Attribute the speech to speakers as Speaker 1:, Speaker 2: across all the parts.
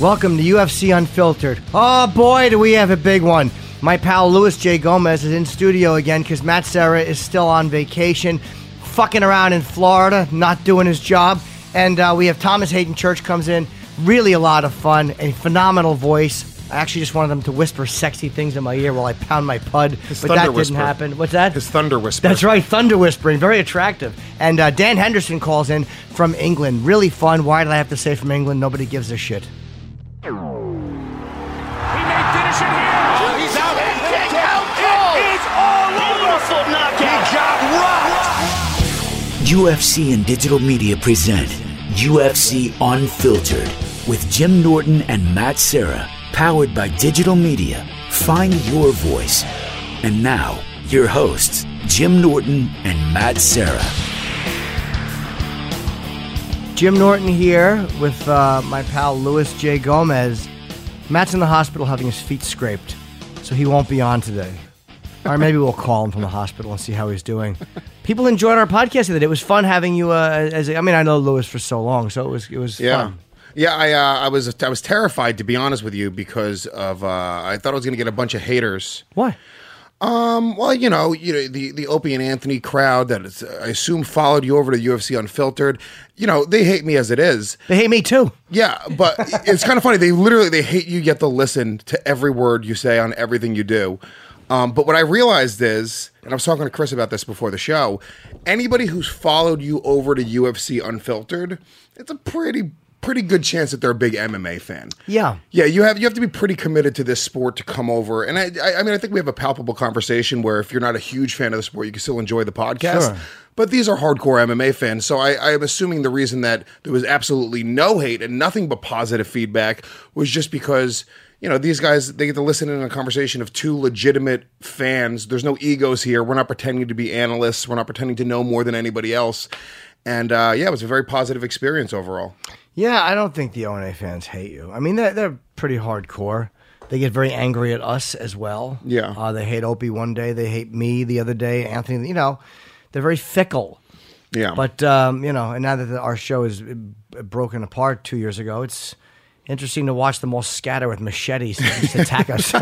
Speaker 1: Welcome to UFC Unfiltered. Oh boy, do we have a big one. My pal Luis J. Gomez is in studio again because Matt Serra is still on vacation, fucking around in Florida, not doing his job. And uh, we have Thomas Haden Church comes in. Really a lot of fun, a phenomenal voice. I actually just wanted them to whisper sexy things in my ear while I pound my pud, but
Speaker 2: thunder
Speaker 1: that didn't happen. What's that?
Speaker 2: His thunder whisper.
Speaker 1: That's right, thunder whispering, very attractive. And uh, Dan Henderson calls in from England. Really fun. Why did I have to say from England? Nobody gives a shit.
Speaker 3: UFC and digital media present UFC Unfiltered with Jim Norton and Matt Serra, powered by digital media. Find your voice. And now, your hosts, Jim Norton and Matt Serra.
Speaker 1: Jim Norton here with uh, my pal Luis J. Gomez. Matt's in the hospital having his feet scraped, so he won't be on today. Or maybe we'll call him from the hospital and see how he's doing. People enjoyed our podcast the other day. It was fun having you uh, as a, I mean, I know Luis for so long, so it was it was
Speaker 2: Yeah.
Speaker 1: fun.
Speaker 2: Yeah, I uh, I was I was terrified to be honest with you because of uh, I thought I was going to get a bunch of haters.
Speaker 1: What?
Speaker 2: Well, you know, you know the the Opie and Anthony crowd that is, I assume followed you over to UFC Unfiltered. You know, they hate me as it is.
Speaker 1: They hate me too.
Speaker 2: Yeah, but it's kind of funny. They literally they hate you yet they'll listen to every word you say on everything you do. Um, but what I realized is, and I was talking to Chris about this before the show, anybody who's followed you over to UFC Unfiltered, it's a pretty pretty good chance that they're a big MMA fan.
Speaker 1: Yeah.
Speaker 2: Yeah, you have you have to be pretty committed to this sport to come over. And I, I, I mean, I think we have a palpable conversation where if you're not a huge fan of the sport, you can still enjoy the podcast.
Speaker 1: Sure.
Speaker 2: But these are hardcore MMA fans, so I, I'm assuming the reason that there was absolutely no hate and nothing but positive feedback was just because you know these guys they get to listen in a conversation of two legitimate fans. There's no egos here. We're not pretending to be analysts. We're not pretending to know more than anybody else. And uh, yeah, it was a very positive experience overall.
Speaker 1: Yeah, I don't think the ONA fans hate you. I mean, they're, they're pretty hardcore. They get very angry at us as well.
Speaker 2: Yeah.
Speaker 1: Uh, they hate Opie one day. They hate me the other day. Anthony, you know, they're very fickle.
Speaker 2: Yeah,
Speaker 1: But, um, you know, and now that the, our show is broken apart two years ago, it's interesting to watch them all scatter with machetes to just attack us.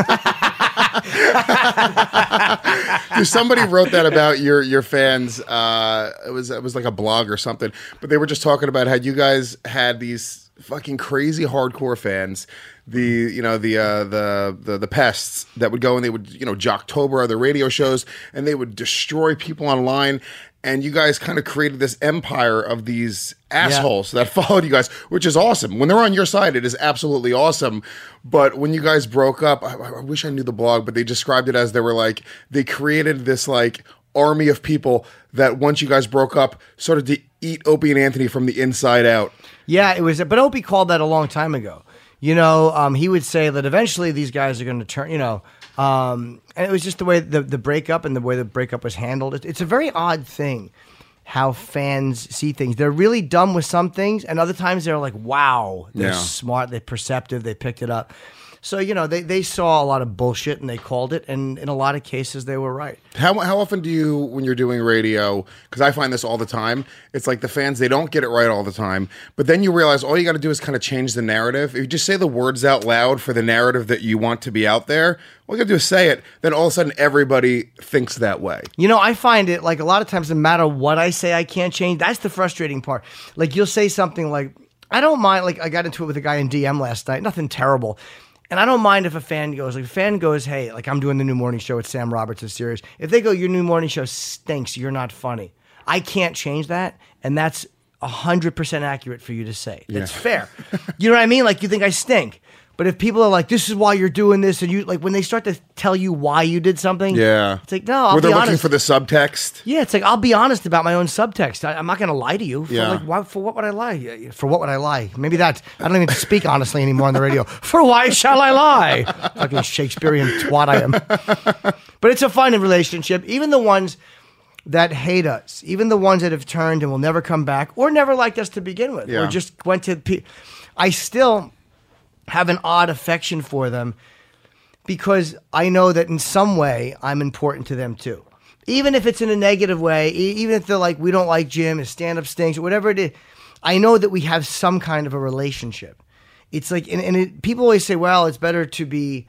Speaker 2: somebody wrote that about your your fans. Uh, it was it was like a blog or something, but they were just talking about how you guys had these fucking crazy hardcore fans. The you know the uh, the the the pests that would go and they would you know Jocktober other radio shows and they would destroy people online. And you guys kind of created this empire of these assholes that followed you guys, which is awesome. When they're on your side, it is absolutely awesome. But when you guys broke up, I, I wish I knew the blog, but they described it as they were like they created this like army of people that once you guys broke up, started to eat Opie and Anthony from the inside out.
Speaker 1: Yeah, it was. But Opie called that a long time ago. You know, um, he would say that eventually these guys are going to turn. You know, um, and it was just the way the the breakup and the way the breakup was handled. It, it's a very odd thing how fans see things. They're really dumb with some things, and other times they're like, "Wow, they're
Speaker 2: Yeah.
Speaker 1: smart, they're perceptive, they picked it up." So you know, they they saw a lot of bullshit and they called it, and in a lot of cases they were right.
Speaker 2: How, how often do you, when you're doing radio, because I find this all the time, it's like the fans, they don't get it right all the time, but then you realize all you got to do is kind of change the narrative. If you just say the words out loud for the narrative that you want to be out there, all you got to do is say it, then all of a sudden everybody thinks that way.
Speaker 1: You know, I find it like a lot of times, no matter what I say, I can't change. That's the frustrating part. Like you'll say something like, "I don't mind." Like I got into it with a guy in DM last night. Nothing terrible. And I don't mind if a fan goes, like a fan goes, hey, like I'm doing the new morning show with Sam Roberts of Sirius. If they go, your new morning show stinks, you're not funny. I can't change that, and that's hundred percent accurate for you to say. That's fair. you know what I mean? Like you think I stink. But if people are like, "This is why you're doing this," and you like when they start to tell you why you did something,
Speaker 2: Yeah.
Speaker 1: it's like no, I'll
Speaker 2: Where they're
Speaker 1: be
Speaker 2: looking for the subtext.
Speaker 1: Yeah, it's like I'll be honest about my own subtext. I, I'm not going to lie to you. For
Speaker 2: Yeah.
Speaker 1: like, why, for what would I lie? For what would I lie? Maybe that I don't even speak honestly anymore on the radio. For why shall I lie? Fucking Shakespearean twat I am. But it's a fun relationship. Even the ones that hate us, even the ones that have turned and will never come back, or never liked us to begin with, or just went to. Pe- I still have an odd affection for them because I know that in some way I'm important to them too. Even if it's in a negative way, e- even if they're like, we don't like Jim, his stand up stinks, or whatever it is, I know that we have some kind of a relationship. it's like, and, and it, people always say, well, it's better to be.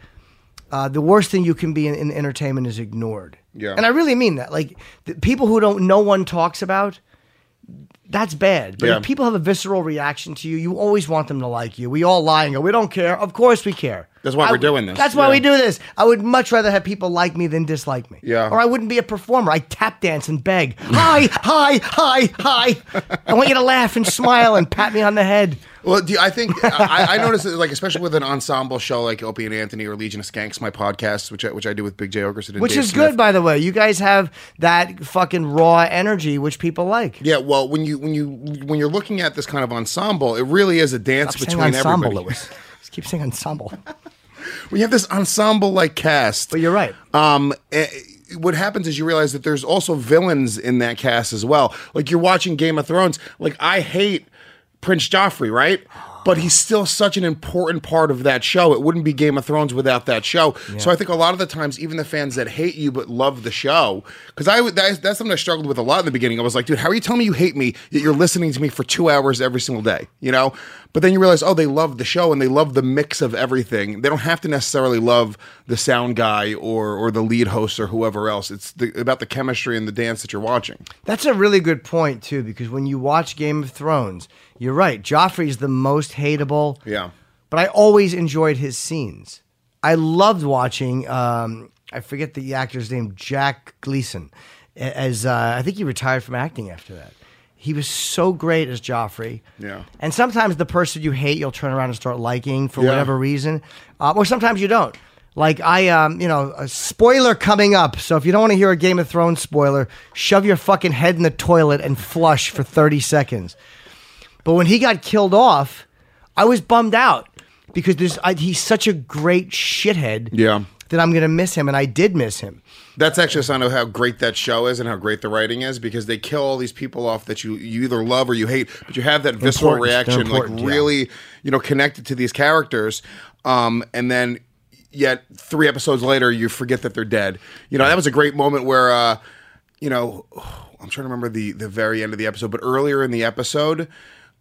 Speaker 1: Uh, the worst thing you can be in, in entertainment is ignored.
Speaker 2: Yeah.
Speaker 1: and I really mean that. Like the people who don't, no one talks about. That's bad. But
Speaker 2: Yeah.
Speaker 1: if people have a visceral reaction to you, you always want them to like you. We all lie and go, we don't care. Of course we care.
Speaker 2: That's why
Speaker 1: I-
Speaker 2: we're doing this.
Speaker 1: That's why
Speaker 2: Yeah.
Speaker 1: we do this. I would much rather have people like me than dislike me.
Speaker 2: Yeah.
Speaker 1: Or I wouldn't be a performer. I tap dance and beg. Hi, hi, hi, hi. I want you to laugh and smile and pat me on the head.
Speaker 2: Well, do you- I think I, I noticed that, like especially with an ensemble show like Opie and Anthony or Legion of Skanks, my podcast, which I, which I do with Big Jay Oakerson, and
Speaker 1: Which
Speaker 2: Dave
Speaker 1: is
Speaker 2: Smith.
Speaker 1: good, by the way. You guys have that fucking raw energy, which people like.
Speaker 2: Yeah, well, when you when you when you're looking at this kind of ensemble, it really is a dance
Speaker 1: Stop
Speaker 2: between
Speaker 1: ensemble,
Speaker 2: everybody.
Speaker 1: Luis. Just keep saying ensemble.
Speaker 2: We have this ensemble like cast.
Speaker 1: But you're right.
Speaker 2: Um, eh, what happens is you realize that there's also villains in that cast as well. Like you're watching Game of Thrones. Like I hate Prince Joffrey, right? But he's still such an important part of that show. It wouldn't be Game of Thrones without that show. So I think a lot of the times, even the fans that hate you but love the show, because I would that's, that's something I struggled with a lot in the beginning. I was like, dude, how are you telling me you hate me yet you're listening to me for two hours every single day? You know. But then you realize, oh, they love the show and they love the mix of everything. They don't have to necessarily love the sound guy or or the lead host or whoever else. It's the, about the chemistry and the dance that you're watching.
Speaker 1: That's a really good point too, because when you watch Game of Thrones, you're right. Joffrey's the most hateable.
Speaker 2: Yeah.
Speaker 1: But I always enjoyed his scenes. I loved watching. Um, I forget the actor's name, Jack Gleeson. As uh, I think he retired from acting after that. He was so great as Joffrey.
Speaker 2: Yeah.
Speaker 1: And sometimes the person you hate, you'll turn around and start liking for
Speaker 2: Yeah.
Speaker 1: whatever reason, uh, or sometimes you don't. Like I, um, you know, a spoiler coming up. So if you don't want to hear a Game of Thrones spoiler, shove your fucking head in the toilet and flush for thirty seconds. But when he got killed off, I was bummed out because there's I, he's such a great shithead.
Speaker 2: Yeah.
Speaker 1: That I'm gonna miss him, and I did miss him.
Speaker 2: That's actually a sign of how great that show is and how great the writing is because they kill all these people off that you, you either love or you hate, but you have that visceral
Speaker 1: Important.
Speaker 2: Reaction, like
Speaker 1: important, yeah.
Speaker 2: really, you know, connected to these characters. Um, and then yet three episodes later, you forget that they're dead. You know, that was a great moment where, uh, you know, I'm trying to remember the the very end of the episode, but earlier in the episode,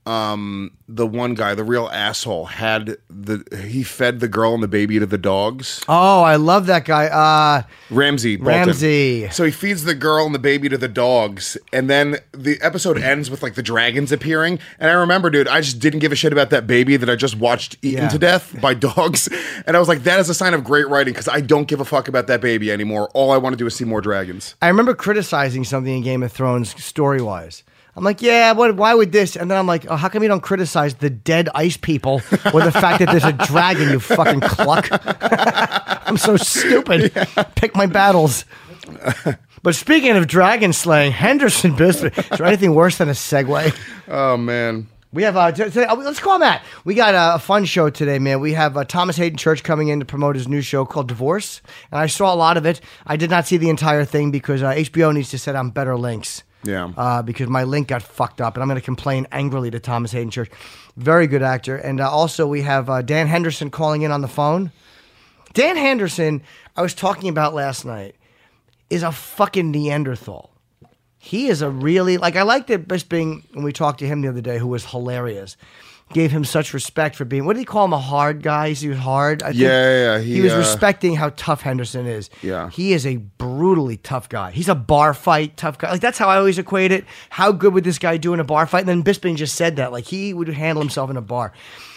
Speaker 2: um, the one guy, the real asshole, had the he fed the girl and the baby to the dogs.
Speaker 1: Oh, I love that guy. Uh,
Speaker 2: Ramsay. Bolton.
Speaker 1: Ramsay.
Speaker 2: So he feeds the girl and the baby to the dogs, and then the episode ends with like the dragons appearing. And I remember, dude, I just didn't give a shit about that baby that I just watched eaten
Speaker 1: Yeah.
Speaker 2: to death by dogs, and I was like, that is a sign of great writing because I don't give a fuck about that baby anymore. All I want to do is see more dragons.
Speaker 1: I remember criticizing something in Game of Thrones story wise. I'm like, yeah, what? Why would this? And then I'm like, oh, how come you don't criticize the dead ice people or the fact that there's a dragon? You fucking cluck. I'm so stupid. Pick my battles. But speaking of dragon slaying, Henderson Bisping. Is there anything worse than a segue?
Speaker 2: Oh man.
Speaker 1: We have uh, today, let's call Matt. We got a, a fun show today, man. We have uh, Thomas Haden Church coming in to promote his new show called Divorce, and I saw a lot of it. I did not see the entire thing because uh, HBO needs to set on better links.
Speaker 2: Yeah.
Speaker 1: Uh, because my link got fucked up, and I'm going to complain angrily to Thomas Haden Church. Very good actor, and uh, also we have uh, Dan Henderson calling in on the phone. Dan Henderson, I was talking about last night, is a fucking Neanderthal. He is a really like I like that being, when we talked to him the other day, who was hilarious. Gave him such respect for being what did he call him a hard guy? He was hard. I think
Speaker 2: Yeah, yeah, yeah.
Speaker 1: He,
Speaker 2: He,
Speaker 1: was
Speaker 2: uh,
Speaker 1: respecting how tough Henderson is.
Speaker 2: Yeah.
Speaker 1: he is a brutally tough guy. He's a bar fight tough guy. Like that's how I always equate it. How good would this guy do in a bar fight? And then Bisping just said that like he would handle himself in a bar,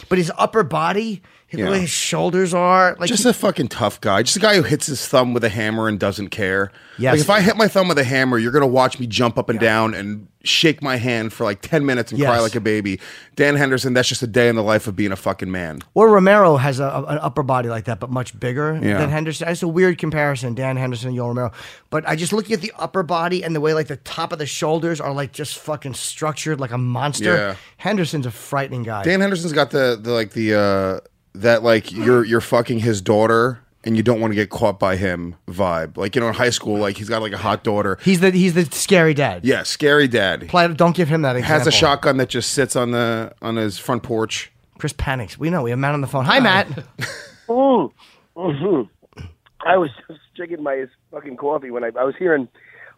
Speaker 1: but his upper body, the
Speaker 2: Yeah.
Speaker 1: way his shoulders are, like
Speaker 2: Just
Speaker 1: he-
Speaker 2: a fucking tough guy. Just a guy who hits his thumb with a hammer and doesn't care.
Speaker 1: Yes.
Speaker 2: Like if I hit my thumb with a hammer, you're gonna watch me jump up and down and shake my hand for like ten minutes and cry like a baby. Dan Henderson, that's just a day in the life of being a fucking man.
Speaker 1: Or Romero has a, an upper body like that, but much bigger
Speaker 2: Yeah.
Speaker 1: than Henderson. It's a weird comparison, Dan Henderson and Yoel Romero. But I just looking at the upper body and the way like the top of the shoulders are like just fucking structured like a monster.
Speaker 2: Yeah.
Speaker 1: Henderson's a frightening guy.
Speaker 2: Dan Henderson's got the, the like the uh that like you're you're fucking his daughter and you don't want to get caught by him vibe. Like you know in high school, like he's got like a hot daughter.
Speaker 1: he's the he's the scary dad.
Speaker 2: Yeah, scary dad.
Speaker 1: Play, don't give him that example.
Speaker 2: Has a shotgun that just sits on the on his front porch.
Speaker 1: Chris panics. We know. We have Matt on the phone. Hi, Matt.
Speaker 4: Mm. hmm I was just drinking my fucking coffee when I, I was hearing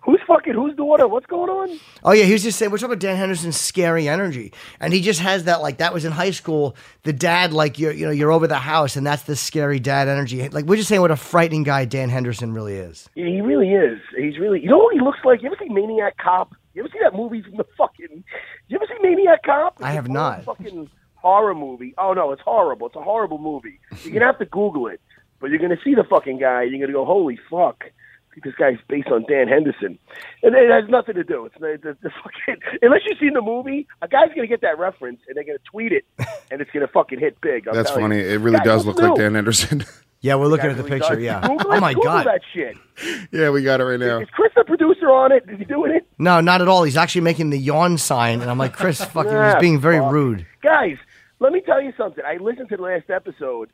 Speaker 4: Who's fucking whose daughter? What's going on?
Speaker 1: Oh yeah, he was just saying we're talking about Dan Henderson's scary energy, and he just has that like that was in high school. The dad like you're you know you're over the house, and that's the scary dad energy. Like we're just saying what a frightening guy Dan Henderson really is.
Speaker 4: Yeah, he really is. He's really. You know what he looks like? You ever see Maniac Cop? You ever see that movie from the fucking? You ever see Maniac Cop? It's
Speaker 1: I have not.
Speaker 4: Fucking horror movie. Oh no, it's horrible. It's a horrible movie. You're gonna have to Google it, but you're gonna see the fucking guy. You're gonna go, holy fuck. I think this guy's based on Dan Henderson, and it has nothing to do. It's the, the, the fucking unless you've seen the movie, a guy's gonna get that reference and they're gonna tweet it, and it's gonna fucking hit big. I'm
Speaker 2: That's funny.
Speaker 4: you.
Speaker 2: It really
Speaker 4: Guys,
Speaker 2: does
Speaker 4: what's
Speaker 2: look like? Dan Henderson.
Speaker 1: Yeah, we're looking at the
Speaker 4: Actually
Speaker 1: picture.
Speaker 4: does.
Speaker 1: Yeah.
Speaker 4: Google
Speaker 1: Oh
Speaker 4: it.
Speaker 1: my
Speaker 4: Google
Speaker 1: god.
Speaker 4: that shit.
Speaker 2: yeah, we got it right now.
Speaker 4: Is Chris the producer on it? Is he doing it?
Speaker 1: No, not at all. He's actually making the yawn sign, and I'm like, Chris, fucking, he's
Speaker 4: Ah,
Speaker 1: being very
Speaker 4: fuck.
Speaker 1: rude.
Speaker 4: Guys, let me tell you something. I listened to the last episode,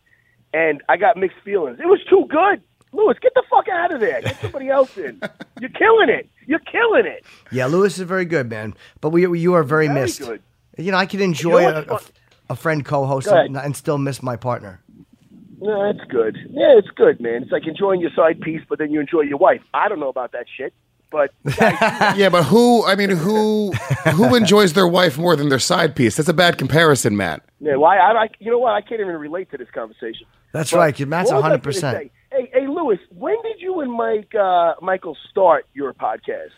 Speaker 4: and I got mixed feelings. It was too good. Luis, get the fuck out of there. Get somebody else in. You're killing it. You're killing it.
Speaker 1: Yeah, Luis is very good, man. But we, you are very,
Speaker 4: Very
Speaker 1: missed.
Speaker 4: good.
Speaker 1: You know, I can enjoy
Speaker 4: You know
Speaker 1: a, a, friend co-host and, and still miss my partner.
Speaker 4: No, that's good. Yeah, it's good, man. It's like enjoying your side piece, but then you enjoy your wife. I don't know about that shit, but guys,
Speaker 2: Yeah, but who? I mean, who? Who enjoys their wife more than their side piece? That's a bad comparison, Matt.
Speaker 4: yeah, why? I, I, you know what? I can't even relate to this conversation.
Speaker 1: That's
Speaker 4: But
Speaker 1: right. 'cause Matt's
Speaker 4: what was I
Speaker 1: hundred
Speaker 4: gonna
Speaker 1: percent.
Speaker 4: Say? Hey, hey, Luis, when did you and Mike uh, Michael start your podcast?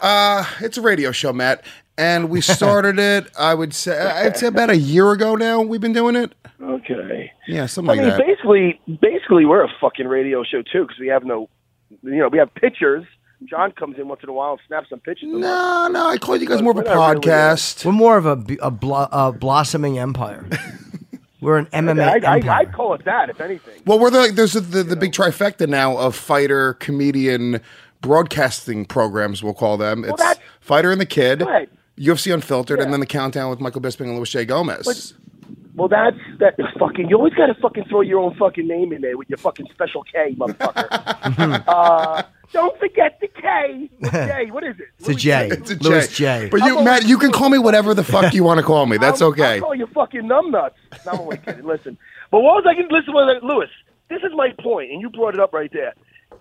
Speaker 2: Uh, it's a radio show, Matt, and we started it. I would say, I'd say about a year ago now. We've been doing it.
Speaker 4: Okay.
Speaker 2: Yeah, something
Speaker 4: I
Speaker 2: like
Speaker 4: mean,
Speaker 2: that.
Speaker 4: basically, basically, we're a fucking radio show too because we have no, you know, we have pictures. John comes in once in a while and snaps some pictures. of us.
Speaker 2: No, no, I called you guys more of a
Speaker 4: We're not really, uh,
Speaker 2: podcast.
Speaker 1: We're more of a, b- a, blo- a blossoming empire. We're an MMA
Speaker 4: I, I,
Speaker 1: empire.
Speaker 4: I'd call it that, if anything.
Speaker 2: Well, we're the there's the, the, the big trifecta now of fighter, comedian, broadcasting programs. We'll call them. It's
Speaker 4: that-
Speaker 2: Fighter and the Kid,
Speaker 4: Go ahead.
Speaker 2: UFC Unfiltered, and then the Countdown with Michael Bisping and Luis J. Gomez.
Speaker 4: Well, that's that fucking. You always got to fucking throw your own fucking name in there with your fucking special K, motherfucker. uh, don't forget the K. The J. What is it?
Speaker 1: It's a J.
Speaker 2: It's a
Speaker 1: Luis
Speaker 2: J.
Speaker 1: J.
Speaker 2: But you, Matt, you can call me whatever the fuck you want to call me. That's
Speaker 4: I'll-
Speaker 2: okay.
Speaker 4: I'll call you fucking numbnuts. No, I'm only kidding. Listen, but what was I going to listen to? Luis, this is my point, and you brought it up right there.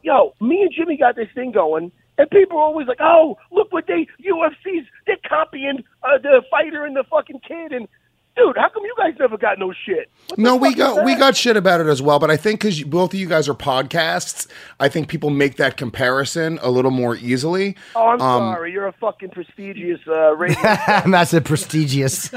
Speaker 4: Yo, me and Jimmy got this thing going, and people are always like, "Oh, look what they UFC's they're copying uh, the fighter and the fucking kid." And dude, how come you guys never got no shit? What
Speaker 2: No, we got we got shit about it as well, but I think because both of you guys are podcasts, I think people make that comparison a little more easily.
Speaker 4: Oh, I'm
Speaker 2: Um,
Speaker 4: sorry. You're a fucking prestigious uh, radio.
Speaker 1: Matt's a prestigious.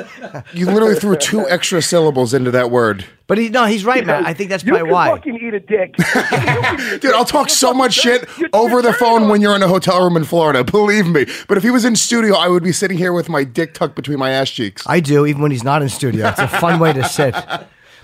Speaker 2: You literally threw two extra syllables into that word,
Speaker 1: But he, no, he's right, Matt. I think that's
Speaker 4: you
Speaker 1: probably
Speaker 4: can
Speaker 1: why.
Speaker 4: fucking eat a dick, You can eat a
Speaker 2: dude. I'll talk so much shit over the phone when you're in a hotel room in Florida. Believe me. But if he was in studio, I would be sitting here with my dick tucked between my ass cheeks.
Speaker 1: I do, even when he's not in studio. It's a fun way to sit.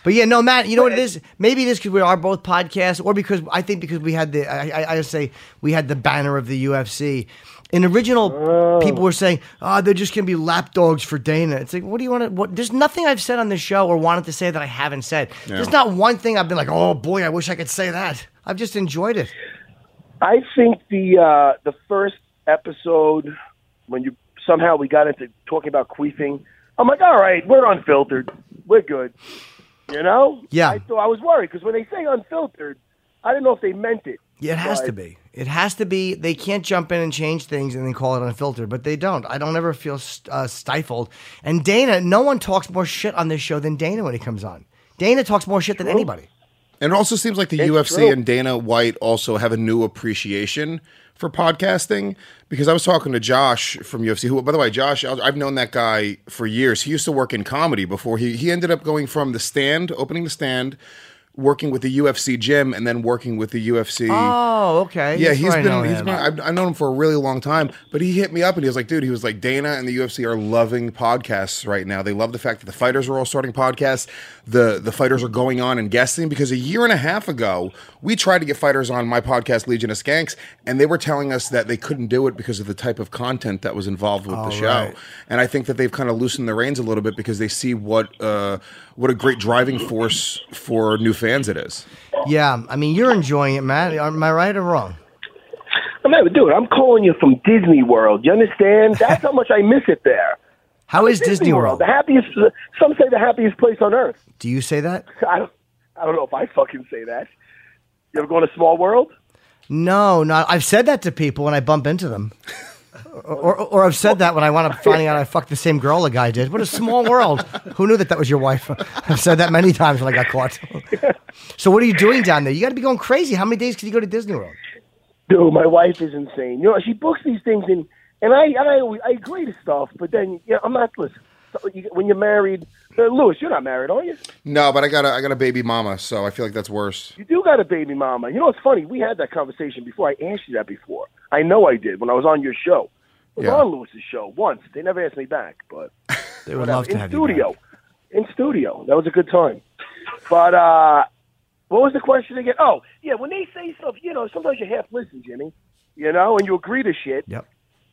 Speaker 1: But yeah, no, Matt. You know what it is? Maybe it is because we are both podcasts, or because I think because we had the I, I, I say we had the banner of the UFC. In original, people were saying, "Oh, they're just gonna be lapdogs for Dana." It's like, what do you want to? What? There's nothing I've said on this show or wanted to say that I haven't said. There's not one thing I've been like, "Oh boy, I wish I could say that." I've just enjoyed it.
Speaker 4: I think the uh, the first episode when you somehow we got into talking about queefing, I'm like, all right, we're unfiltered, we're good. You know?
Speaker 1: Yeah.
Speaker 4: I thought I was worried because when they say unfiltered, I didn't know if they meant it.
Speaker 1: Yeah, it has
Speaker 4: But-
Speaker 1: to be. It has to be. They can't jump in and change things and then call it unfiltered, but they don't. I don't ever feel st- uh, stifled. And Dana, no one talks more shit on this show than Dana when he comes on. Dana talks more shit than anybody.
Speaker 2: And it also seems like the
Speaker 4: It's
Speaker 2: UFC
Speaker 4: true.
Speaker 2: and Dana White also have a new appreciation for podcasting because I was talking to Josh from UFC. Who, by the way, Josh, I've known that guy for years. He used to work in comedy before he he ended up going from the stand, opening the stand, working with the UFC gym, and then working with the UFC.
Speaker 1: Oh, okay.
Speaker 2: Yeah,
Speaker 1: That's
Speaker 2: he's
Speaker 1: I know
Speaker 2: been. He's
Speaker 1: him.
Speaker 2: been. I've, I've known him for a really long time. But he hit me up and he was like, "Dude, he was like, Dana and the UFC are loving podcasts right now. They love the fact that the fighters are all starting podcasts. The the fighters are going on and guesting because a year and a half ago we tried to get fighters on my podcast Legion of Skanks, and they were telling us that they couldn't do it because of the type of content that was involved with the show.
Speaker 1: right.
Speaker 2: And I think that they've kind of loosened the reins a little bit because they see what uh, what a great driving force for new fans it is.
Speaker 1: Yeah, I mean, you're enjoying it, Matt. Am I right or wrong?
Speaker 4: I'm not, dude, I'm calling you from Disney World. You understand? That's how much I miss it there.
Speaker 1: How is Disney World?
Speaker 4: the happiest. Some say the happiest place on earth.
Speaker 1: Do you say that?
Speaker 4: I don't. I don't know if I fucking say that. You ever going to Small World?
Speaker 1: No, not. I've said that to people when I bump into them. Or, or, or I've said that when I wound up finding out I fucked the same girl a guy did. What a small world. Who knew that that was your wife? I've said that many times when I got caught. so what are you doing down there? You got to be going crazy. How many days can you go to Disney World?
Speaker 4: Dude, my wife is insane. You know, she books these things and and I and I I agree to stuff, but then yeah, I'm not listen. When you're married, uh, Luis, you're not married, are you?
Speaker 2: No, but I got a I got a baby mama, so I feel like that's worse.
Speaker 4: You do got a baby mama. You know, it's funny. We had that conversation before. I asked you that before. I know I did when I was on your show. Was
Speaker 2: Yeah.
Speaker 4: on Luis's show once. They never asked me back, but
Speaker 1: They would
Speaker 4: whatever.
Speaker 1: love to
Speaker 4: in
Speaker 1: have
Speaker 4: studio.
Speaker 1: you.
Speaker 4: In studio, that was a good time. But uh what was the question again? Oh, yeah. When they say stuff, you know, sometimes you half listen, Jimmy. You know, and you agree to shit.
Speaker 1: Yep.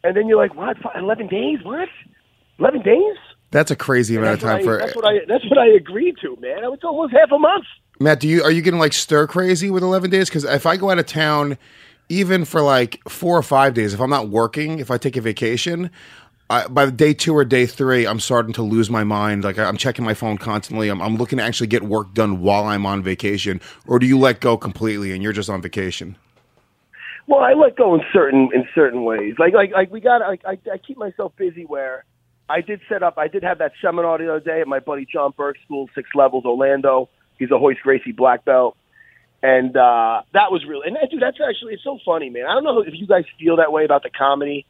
Speaker 4: and then you're like, "What? Eleven days? What? Eleven days?"
Speaker 2: That's a crazy amount of time
Speaker 4: I,
Speaker 2: for
Speaker 4: that's what I. That's what I agreed to, man. It's almost half a month.
Speaker 2: Matt. Do you are you getting like stir crazy with eleven days? Because if I go out of town, even for like four or five days, if I'm not working, if I take a vacation. I, by day two or day three, I'm starting to lose my mind. Like I'm checking my phone constantly. I'm, I'm looking to actually get work done while I'm on vacation. Or do you let go completely and you're just on vacation?
Speaker 4: Well, I let go in certain in certain ways. Like like like we got. Like, I I keep myself busy where I did set up. I did have that seminar the other day at my buddy John Burke School, Six Levels, Orlando. He's a Royce Gracie black belt, and uh, that was really. And that, dude, that's actually it's so funny, man. I don't know if you guys feel that way about the comedy.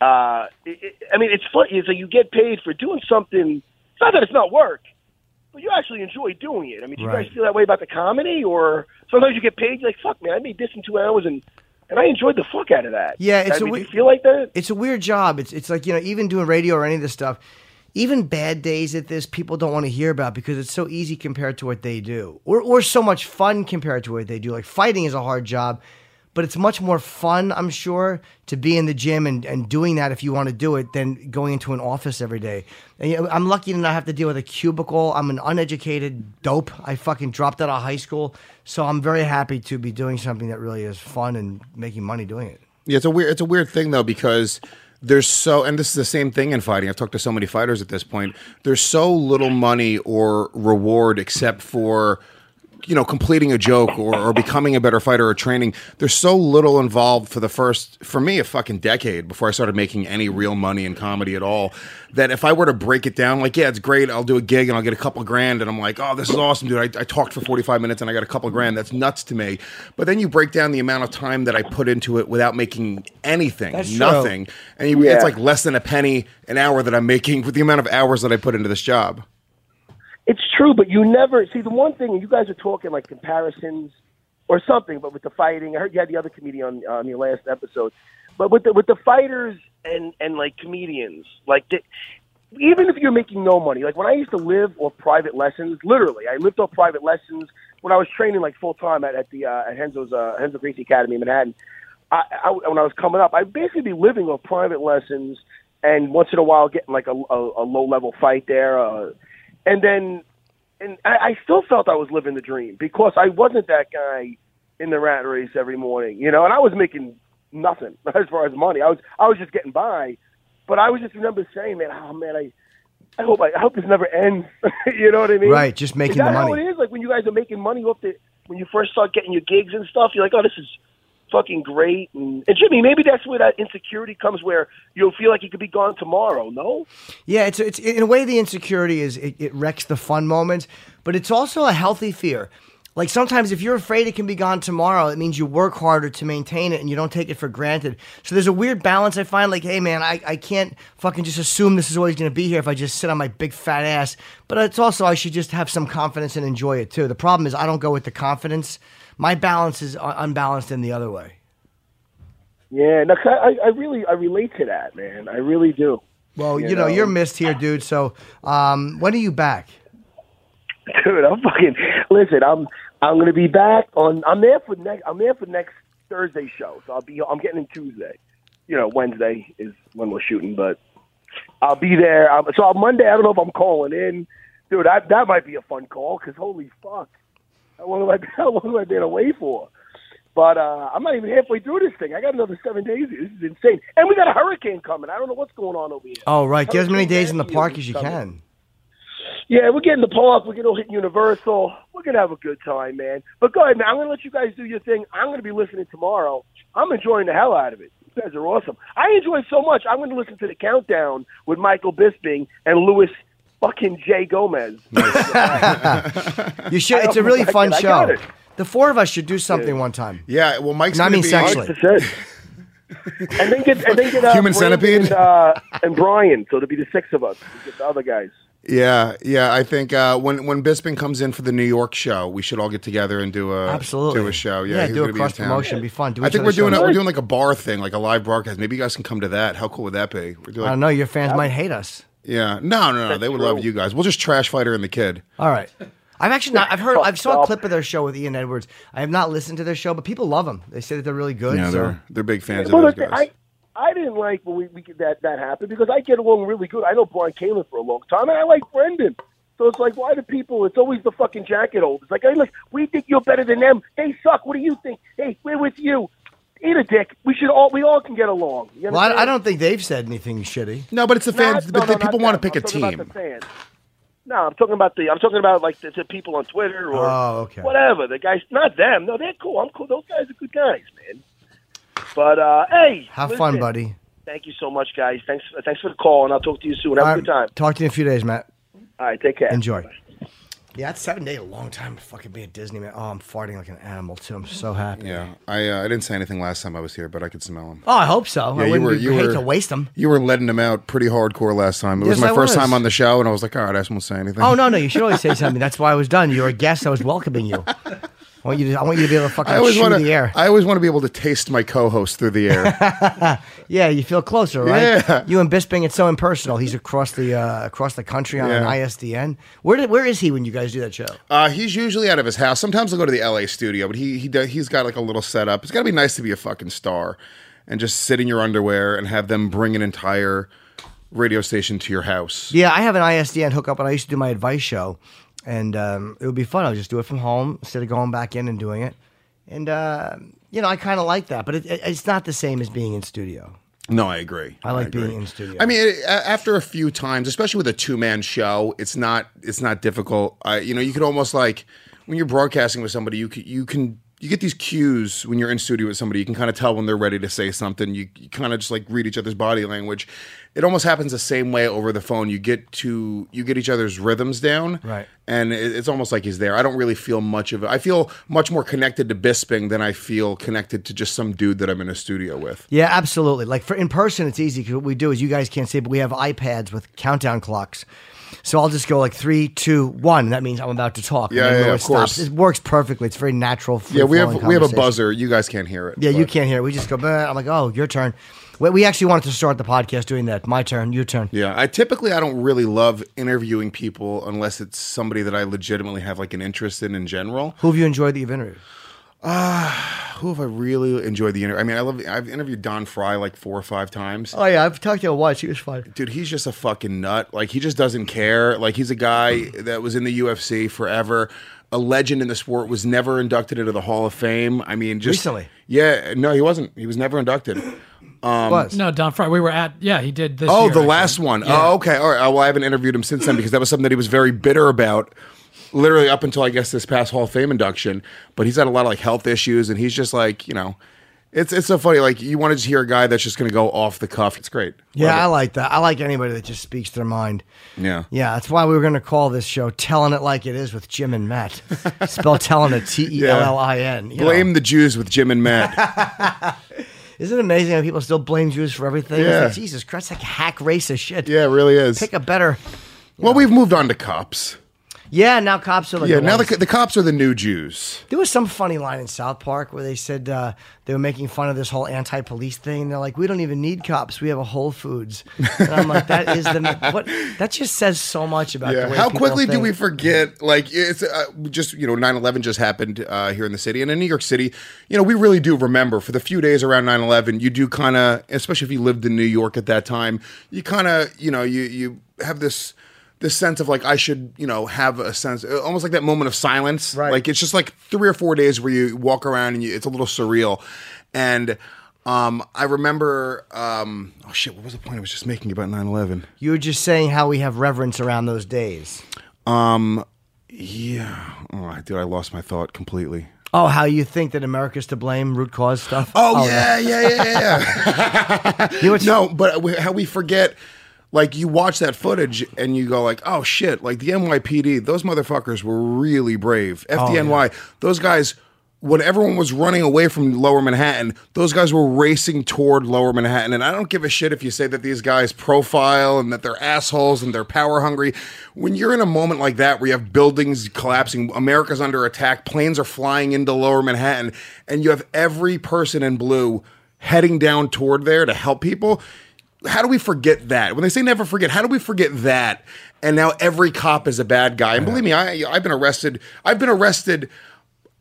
Speaker 4: Uh, it, it, I mean, it's funny. It's like you get paid for doing something. It's not that it's not work, but you actually enjoy doing it. I mean, do you guys feel that way about the comedy, or sometimes you get paid? You're like, fuck, man, I made this in two hours, and and I enjoyed the fuck out of that.
Speaker 1: Yeah, it's
Speaker 4: I
Speaker 1: a
Speaker 4: mean,
Speaker 1: we-
Speaker 4: do you feel like that?
Speaker 1: It's a weird job. It's it's like you know even doing radio or any of this stuff, even bad days at this people don't want to hear about because it's so easy compared to what they do, or or so much fun compared to what they do. Like fighting is a hard job, but it's much more fun, I'm sure, to be in the gym and, and doing that if you want to do it than going into an office every day. And, you know, I'm lucky to not have to deal with a cubicle. I'm an uneducated dope. I fucking dropped out of high school, so I'm very happy to be doing something that really is fun and making money doing it.
Speaker 2: Yeah, it's a weird it's a weird thing though because there's so and this is the same thing in fighting. I've talked to so many fighters at this point. There's so little money or reward except for you know completing a joke or, or becoming a better fighter or training there's so little involved for the first for me a fucking decade before i started making any real money in comedy at all that if i were to break it down like yeah it's great i'll do a gig and i'll get a couple grand and i'm like oh this is awesome dude. I, I talked for 45 minutes and i got a couple grand. That's nuts to me. But then you break down the amount of time that i put into it without making anything
Speaker 1: That's true.
Speaker 2: nothing. And you,
Speaker 4: Yeah.
Speaker 2: it's like less than a penny an hour that i'm making with the amount of hours that i put into this job
Speaker 4: It's true, but you never see the one thing. And you guys are talking like comparisons or something, but with the fighting, I heard you had the other comedian on, on your last episode. But with the with the fighters and and like comedians, like the, even if you're making no money, like when I used to live off private lessons, literally, I lived off private lessons when I was training like full time at, at the uh, at Renzo's uh, Renzo Gracie Academy in Manhattan. I, I when I was coming up, I'd basically be living off private lessons, and once in a while getting like a, a, a low level fight there, uh, and then and I, I still felt I was living the dream because I wasn't that guy in the rat race every morning, you know, and I was making nothing as far as money. I was I was just getting by, but I was just remember saying, man, oh man, I. I hope I, I hope this never ends. you know what I mean?
Speaker 1: Right, just making
Speaker 4: is that
Speaker 1: the
Speaker 4: How
Speaker 1: money.
Speaker 4: it is like when you guys are making money off the when you first start getting your gigs and stuff. You're like, oh, this is fucking great. And, and Jimmy, maybe that's where that insecurity comes, where you'll feel like you could be gone tomorrow. No,
Speaker 1: Yeah, it's it's in a way the insecurity is it, it wrecks the fun moments, but it's also a healthy fear. Like sometimes if you're afraid it can be gone tomorrow, it means you work harder to maintain it and you don't take it for granted. So there's a weird balance I find like, hey man, I, I can't fucking just assume this is always gonna be here if I just sit on my big fat ass. But it's also I should just have some confidence and enjoy it too. The problem is I don't go with the confidence. My balance is un- unbalanced in the other way.
Speaker 4: yeah, no, I, I really I relate to that, man. I really do.
Speaker 1: Well, you,
Speaker 4: You
Speaker 1: know,
Speaker 4: know.
Speaker 1: you're missed here, dude. So um, when are you back?
Speaker 4: Dude, I'm fucking listen. I'm I'm gonna be back on. I'm there for next. I'm there for next Thursday show. So I'll be. I'm getting in Tuesday. You know, Wednesday is when we're shooting, but I'll be there. Um, so on Monday, I don't know if I'm calling in, dude. That that might be a fun call because holy fuck, how long have I how long have I been away for? But uh, I'm not even halfway through this thing. I got another seven days. This is insane, and we got a hurricane coming. I don't know what's going on over here.
Speaker 1: Oh, right. Get as many days in the park as you
Speaker 4: coming.
Speaker 1: can.
Speaker 4: Yeah, we're getting the park. We're gonna hit Universal. We're gonna have a good time, man. But go ahead, man. I'm gonna let you guys do your thing. I'm gonna be listening tomorrow. I'm enjoying the hell out of it. You guys are awesome. I enjoy it so much. I'm gonna listen to the countdown with Michael Bisping and Luis fucking Jay Gomez.
Speaker 1: You should. It's a really fun
Speaker 4: it. I
Speaker 1: show.
Speaker 4: got.
Speaker 1: The four of us should do something one time.
Speaker 2: Yeah, well, Mike's.
Speaker 1: No, I
Speaker 2: gonna
Speaker 1: mean
Speaker 2: be-
Speaker 1: sexually.
Speaker 4: That's it. and then get and then get uh,
Speaker 2: Human
Speaker 4: Brandon
Speaker 2: centipede?
Speaker 4: and, uh, and Brian. So there'll be the six of us. Get the other guys.
Speaker 2: Yeah, yeah. I think uh, when when Bisping comes in for the New York show, we should all get together and do a
Speaker 1: Absolutely.
Speaker 2: do a show. Yeah,
Speaker 1: Yeah,
Speaker 2: he's
Speaker 1: do a
Speaker 2: gonna be in
Speaker 1: cross promotion. Be fun. Do
Speaker 2: I think we're doing a, we're doing like a bar thing, like a live broadcast. Maybe you guys can come to that. How cool would that be? We're doing
Speaker 1: I don't know. Your fans might hate us.
Speaker 2: Yeah, no, no, no. They would
Speaker 4: true.
Speaker 2: love you guys. We'll just trash fighter and the kid.
Speaker 1: All right. I've actually not. I've heard. I've saw a clip of their show with Ian Edwards. I have not listened to their show, but people love them. They say that they're really good.
Speaker 2: Yeah,
Speaker 1: so.
Speaker 2: they're they're big fans
Speaker 4: Well,
Speaker 2: of those guys.
Speaker 4: I I didn't like when we, we that that happened because I get along really good. I know Bryan Callen for a long time, and I like Brendan. So it's like, why do people? It's always the fucking jacket holders. Like, hey, look, we think you're better than them. They suck. What do you think? Hey, we're with you. Eat a dick. We should all. We all can get along. You
Speaker 1: Well, I, I don't think they've said anything shitty.
Speaker 2: no, but it's the fans.
Speaker 4: Not-
Speaker 2: but
Speaker 4: no,
Speaker 2: the
Speaker 4: no,
Speaker 2: people want to pick a
Speaker 4: I'm talking
Speaker 2: team.
Speaker 4: about the fans. No, I'm talking about the. I'm talking about like the, the people on Twitter or
Speaker 1: Oh, okay.
Speaker 4: whatever. The guys, not them. No, they're cool. I'm cool. Those guys are good guys, man. But uh, hey,
Speaker 1: Have fun, buddy.
Speaker 4: Thank you so much, guys. Thanks, thanks for the call, and I'll talk to you soon. Have
Speaker 1: All
Speaker 4: a good time.
Speaker 1: Talk to you in a few days, Matt.
Speaker 4: All right, take care.
Speaker 1: Enjoy. Yeah, it's seven days. A long time to fucking be at Disney, man. Oh, I'm farting like an animal too. I'm so happy.
Speaker 2: Yeah, I uh, I didn't say anything last time I was here, but I could smell them.
Speaker 1: Oh, I hope so.
Speaker 2: Yeah,
Speaker 1: I
Speaker 2: you
Speaker 1: wouldn't
Speaker 2: were- you
Speaker 1: hate
Speaker 2: were-
Speaker 1: to waste them.
Speaker 2: You were letting them out pretty hardcore last time. It was
Speaker 1: Yes,
Speaker 2: my
Speaker 1: I
Speaker 2: first
Speaker 1: was.
Speaker 2: time on the show, and I was like, all right, I just won't say anything.
Speaker 1: Oh no, no, you should always say something. That's why I was done. You're a guest. I was welcoming you. I want you to. I want you to be able to fucking
Speaker 2: I always
Speaker 1: chew
Speaker 2: want
Speaker 1: the air.
Speaker 2: to. I always want to be able to taste my co-host through the air.
Speaker 1: yeah, you feel closer, right?
Speaker 2: Yeah.
Speaker 1: You and Bisping, it's so impersonal. He's across the uh, across the country on an ISDN. Where did, where is he when you guys do that show?
Speaker 2: uh, he's usually out of his house. Sometimes I'll go to the LA studio, but he he does, he's got like a little setup. It's got to be nice to be a fucking star and just sit in your underwear and have them bring an entire radio station to your house.
Speaker 1: Yeah, I have an ISDN hookup, and I used to do my advice show, and um, it would be fun. I would just do it from home instead of going back in and doing it. And uh, you know, I kind of like that, but it, it, it's not the same as being in studio.
Speaker 2: No, I agree.
Speaker 1: I like
Speaker 2: agree.
Speaker 1: being in studio.
Speaker 2: I mean, it, after a few times, especially with a two man show, it's not it's not difficult. I, you know, you could almost like when you're broadcasting with somebody, you can, you can you get these cues when you're in studio with somebody. You can kind of tell when they're ready to say something. You, you kind of just like read each other's body language. It almost happens the same way over the phone. You get to you get each other's rhythms down,
Speaker 1: Right.
Speaker 2: And it, it's almost like he's there. I don't really feel much of it. I feel much more connected to Bisping than I feel connected to just some dude that I'm in a studio with.
Speaker 1: Yeah, absolutely. Like for in person, it's easy because what we do is you guys can't see, but we have iPads with countdown clocks. So I'll just go like three, two, one. That means I'm about to talk. and
Speaker 2: Yeah, yeah,
Speaker 1: when
Speaker 2: of
Speaker 1: it stops.
Speaker 2: course.
Speaker 1: It works perfectly. It's very natural.
Speaker 2: Yeah, we have we have a buzzer. You guys can't hear it.
Speaker 1: Yeah, you can't hear it. We just go. "Bah." I'm like, oh, your turn. We, we actually wanted to start the podcast doing that. My turn. Your turn.
Speaker 2: Yeah, I typically I don't really love interviewing people unless it's somebody that I legitimately have like an interest in in general.
Speaker 1: Who have you enjoyed that you've interviewed?
Speaker 2: Ah, who have I really enjoyed the interview? I mean, I love. I've interviewed Don Frye like four or five times.
Speaker 1: Oh yeah, I've talked to him once. He was fun.
Speaker 2: Dude, he's just a fucking nut. Like he just doesn't care. Like he's a guy that was in the UFC forever, a legend in the sport. Was never inducted into the Hall of Fame. I mean, just
Speaker 1: Recently?
Speaker 2: Yeah, no, he wasn't. He was never inducted.
Speaker 1: Um, was.
Speaker 5: No, Don Frye. We were at. Yeah, he did this.
Speaker 2: Oh,
Speaker 5: year,
Speaker 2: the
Speaker 5: actually.
Speaker 2: last one.
Speaker 5: Yeah.
Speaker 2: Oh, okay. All right. Uh, well, I haven't interviewed him since then because that was something that he was very bitter about. Literally up until I guess this past Hall of Fame induction, but he's had a lot of like health issues, and he's just like you know, it's it's so funny. Like you want to just hear a guy that's just going to go off the cuff. It's great.
Speaker 1: Yeah, I
Speaker 2: Love
Speaker 1: like that. I like anybody that just speaks their mind.
Speaker 2: yeah.
Speaker 1: Yeah, that's why we were going to call this show "Telling It Like It Is" with Jim and Matt. Spell "telling" it T E L L I N. you know.
Speaker 2: Blame the Jews with Jim and Matt.
Speaker 1: Isn't it amazing how people still blame Jews for everything? It's
Speaker 2: Yeah.
Speaker 1: like, Jesus Christ, like hack racist shit.
Speaker 2: yeah, it really is.
Speaker 1: Pick a better.
Speaker 2: well, we've moved on to cops.
Speaker 1: Yeah, now cops are like.
Speaker 2: Yeah,
Speaker 1: the
Speaker 2: now
Speaker 1: ones-
Speaker 2: the, the cops are the new Jews.
Speaker 1: There was some funny line in South Park where they said uh, they were making fun of this whole anti-police thing. They're like, "We don't even need cops. We have a Whole Foods." And I'm like, "That is the what? That just says so much about
Speaker 2: Yeah.
Speaker 1: the way
Speaker 2: How quickly do we forget? Like it's uh, just you know 9/11 just happened uh, here in the city and in New York City. You know we really do remember for the few days around 9/11. You do kind of, especially if you lived in New York at that time, you kind of you know you you have this. This sense of like I should, you know, have a sense, uh, almost like that moment of silence.
Speaker 1: Right.
Speaker 2: Like it's just like three or four days where you walk around and you, it's a little surreal. And Um, I remember. Um, oh shit! What was the point I was just making about 9/11?
Speaker 1: You were just saying how we have reverence around those days.
Speaker 2: Um, yeah. Oh, dude, I lost my thought completely.
Speaker 1: Oh, how you think that America's to blame, root cause stuff?
Speaker 2: Oh, yeah, yeah, yeah, yeah, yeah.
Speaker 1: You know
Speaker 2: no, but we- how we forget. Like you watch that footage and you go like, "Oh shit!" Like the NYPD, those motherfuckers were really brave. Oh, FDNY, those guys. When everyone was running away from Lower Manhattan, those guys were racing toward Lower Manhattan. And I don't give a shit if you say that these guys profile and that they're assholes and they're power hungry. When you're in a moment like that where you have buildings collapsing, America's under attack, planes are flying into Lower Manhattan, and you have every person in blue heading down toward there to help people. How do we forget that? When they say never forget, how do we forget that? And now every cop is a bad guy. And believe me, I I've been arrested. I've been arrested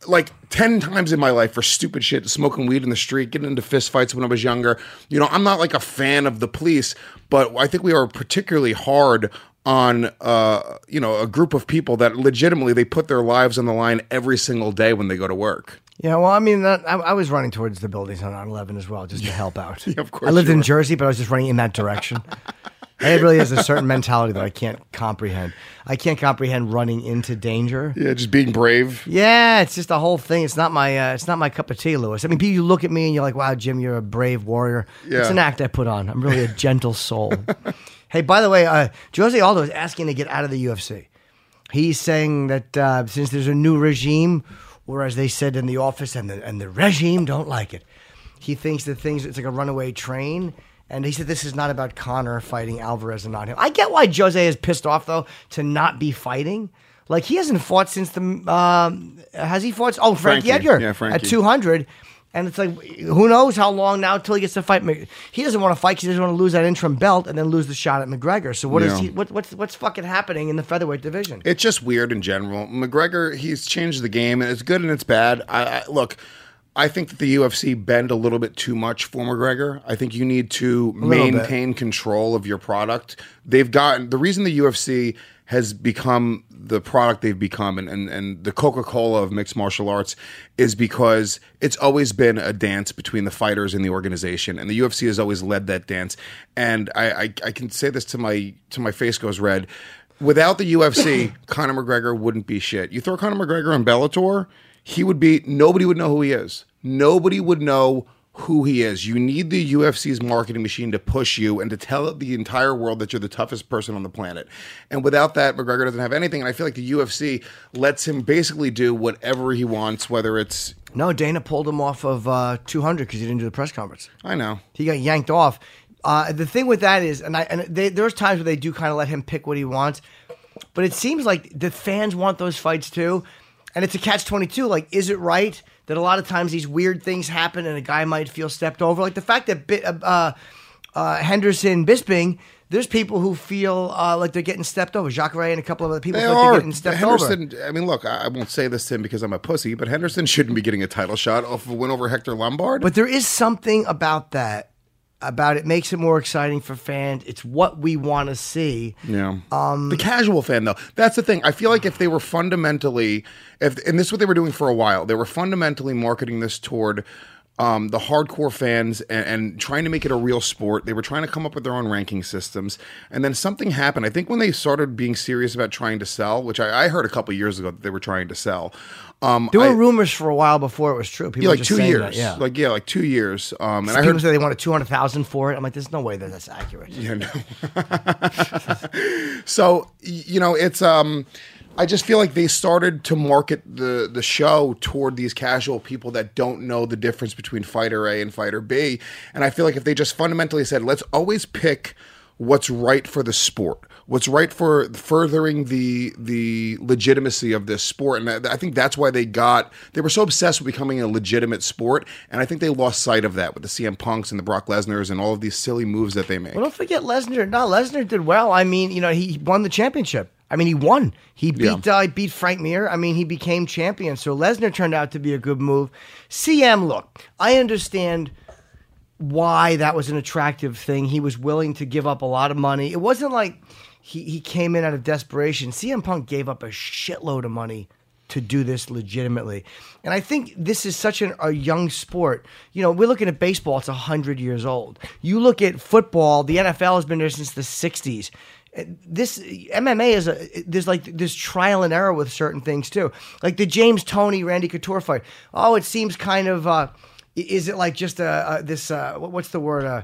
Speaker 2: like 10 times in my life for stupid shit, smoking weed in the street, getting into fistfights when I was younger. You know, I'm not like a fan of the police, but I think we are particularly hard on uh, you know, a group of people that legitimately they put their lives on the line every single day when they go to work.
Speaker 1: Yeah, well, I mean, that, I, I was running towards the buildings on 9/11 as well, just to help out.
Speaker 2: of course
Speaker 1: I lived in
Speaker 2: were.
Speaker 1: Jersey, but I was just running in that direction. it really is a certain mentality that I can't comprehend. I can't comprehend running into danger.
Speaker 2: Yeah, just being brave.
Speaker 1: Yeah, it's just a whole thing. It's not my uh, it's not my cup of tea, Luis. I mean, people you look at me and you're like, "Wow, Jim, you're a brave warrior."
Speaker 2: Yeah.
Speaker 1: It's an act I put on. I'm really a gentle soul. hey, by the way, uh, Jose Aldo is asking to get out of the UFC. He's saying that uh, since there's a new regime, or as they said in the office, and the and the regime don't like it, he thinks that things it's like a runaway train. And he said this is not about Conor fighting Alvarez and not him. I get why Jose is pissed off though to not be fighting. Like he hasn't fought since the um, has he fought? Oh, Frankie,
Speaker 2: Frankie.
Speaker 1: Edgar
Speaker 2: Yeah, Frankie.
Speaker 1: at two hundred. And it's like, who knows how long now till he gets to fight? Mc- He doesn't want to fight because he doesn't want to lose that interim belt and then lose the shot at McGregor. So what is
Speaker 2: Yeah.
Speaker 1: he? What, what's what's fucking happening in the featherweight division?
Speaker 2: It's just weird in general. McGregor, he's changed the game, and it's good and it's bad. I, I look. I think that the UFC bend a little bit too much for McGregor. I think you need to
Speaker 1: little bit.
Speaker 2: maintain control of your product. They've gotten the reason the UFC has become the product they've become and, and, and the Coca-Cola of mixed martial arts is because it's always been a dance between the fighters and the organization. And the UFC has always led that dance. And I, I, I can say this to my to my face goes red. Without the UFC, Conor McGregor wouldn't be shit. You throw Conor McGregor in Bellator, he would be nobody would know who he is. Nobody would know who he is. You need the UFC's marketing machine to push you and to tell the entire world that you're the toughest person on the planet. And without that, McGregor doesn't have anything. And I feel like the UFC lets him basically do whatever he wants, whether it's
Speaker 1: No, Dana pulled him off of uh, 200 because he didn't do the press conference.
Speaker 2: I know.
Speaker 1: He got yanked off. Uh, the thing with that is, and I and they, there's times where they do kind of let him pick what he wants, but it seems like the fans want those fights too, and it's a catch twenty two. Like, is it right that a lot of times these weird things happen and a guy might feel stepped over? Like the fact that uh, uh, uh, Henderson Bisping. There's people who feel uh, like they're getting stepped over. Jacare and a couple of other people
Speaker 2: They
Speaker 1: feel like
Speaker 2: are.
Speaker 1: they're getting stepped over.
Speaker 2: Henderson, I mean, look, I I won't say this to him because I'm a pussy, but Henderson shouldn't be getting a title shot off of a win over Hector Lombard.
Speaker 1: But there is something about that. About it makes it more exciting for fans. It's what we want to see.
Speaker 2: Yeah. Um, the casual fan, though, that's the thing. I feel like if they were fundamentally, if and this is what they were doing for a while, they were fundamentally marketing this toward um, the hardcore fans and, and trying to make it a real sport. They were trying to come up with their own ranking systems, and then something happened. I think when they started being serious about trying to sell, which I, I heard a couple years ago that they were trying to sell. Um,
Speaker 1: There were
Speaker 2: I-
Speaker 1: rumors for a while before it was true. People
Speaker 2: yeah, like two years,
Speaker 1: that, yeah.
Speaker 2: like yeah, like two years. Um, and I heard
Speaker 1: say they wanted two hundred thousand for it. I'm like, there's no way that that's accurate.
Speaker 2: Yeah, no. so you know, it's um I just feel like they started to market the the show toward these casual people that don't know the difference between fighter A and fighter B. And I feel like if they just fundamentally said, let's always pick what's right for the sport. What's right for furthering the the legitimacy of this sport, and I, I think that's why they got they were so obsessed with becoming a legitimate sport, and I think they lost sight of that with the CM Punks and the Brock Lesnar's and all of these silly moves that they make.
Speaker 1: Well, don't forget Lesnar. No, Lesnar did well. I mean, you know, he won the championship. I mean, he won. He beat
Speaker 2: Yeah.
Speaker 1: uh, beat Frank Mir. I mean, he became champion. So Lesnar turned out to be a good move. CM, look, I understand why that was an attractive thing. He was willing to give up a lot of money. It wasn't like he, he came in out of desperation. CM Punk gave up a shitload of money to do this legitimately. And I think this is such an, a young sport. You know, we're looking at baseball; it's hundred years old. You look at football; the NFL has been there since the '60s. Uh, This MMA is a there's like this trial and error with certain things too, like the James Toney Randy Couture fight. Oh, it seems kind of. Uh, is it like just a, a this uh, what's the word uh,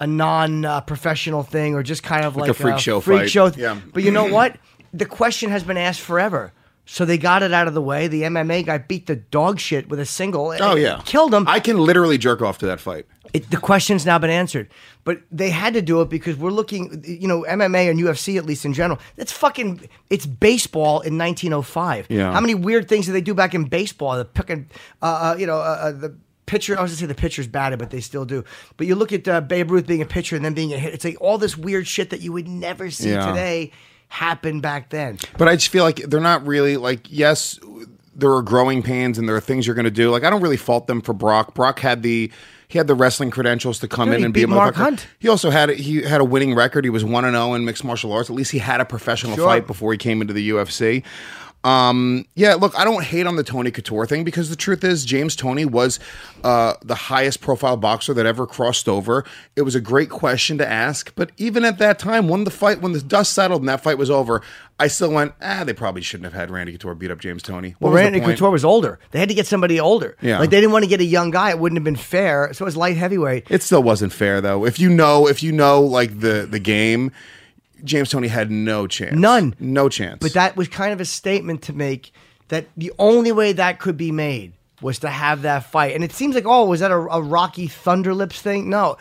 Speaker 1: a non uh, professional thing or just kind of like,
Speaker 2: a freak show
Speaker 1: freak
Speaker 2: fight.
Speaker 1: show?
Speaker 2: Yeah.
Speaker 1: But you know what? The question has been asked forever. So they got it out of the way. The MMA guy beat the dog shit with a single.
Speaker 2: Oh yeah,
Speaker 1: killed him.
Speaker 2: I can literally jerk off to that fight.
Speaker 1: It, the question's now been answered, but they had to do it because we're looking, you know, MMA and UFC at least in general. That's fucking. It's baseball in 1905.
Speaker 2: Yeah.
Speaker 1: How many weird things did they do back in baseball? The picking, uh, uh, you know, uh, uh, the pitcher. I was gonna say the pitcher's batted, but they still do. But you look at uh, Babe Ruth being a pitcher and then being a hit. It's like all this weird shit that you would never see
Speaker 2: Yeah.
Speaker 1: today happen back then.
Speaker 2: But I just feel like they're not really like yes, there are growing pains and there are things you're going to do. Like I don't really fault them for Brock. Brock had the he had the wrestling credentials to come
Speaker 1: Dude,
Speaker 2: in and be a
Speaker 1: Mark
Speaker 2: motherfucker.
Speaker 1: Hunt.
Speaker 2: He also had he had a winning record. He was one and zero in mixed martial arts. At least he had a professional
Speaker 1: Sure.
Speaker 2: fight before he came into the UFC. Um, yeah, look, I don't hate on the Toney Couture thing because the truth is James Toney was uh, the highest profile boxer that ever crossed over. It was a great question to ask, but even at that time, when the fight, when the dust settled and that fight was over, I still went, ah, they probably shouldn't have had Randy Couture beat up James Toney. What
Speaker 1: Well, Randy? Couture was older. They had to get somebody older.
Speaker 2: Yeah.
Speaker 1: Like they didn't want to get a young guy. It wouldn't have been fair. So it was light heavyweight.
Speaker 2: It still wasn't fair though. If you know, if you know like the the game, James Toney had no chance.
Speaker 1: None.
Speaker 2: No chance.
Speaker 1: But that was kind of a statement to make that the only way that could be made was to have that fight. And it seems like, oh, was that a, a Rocky Thunderlips thing? No,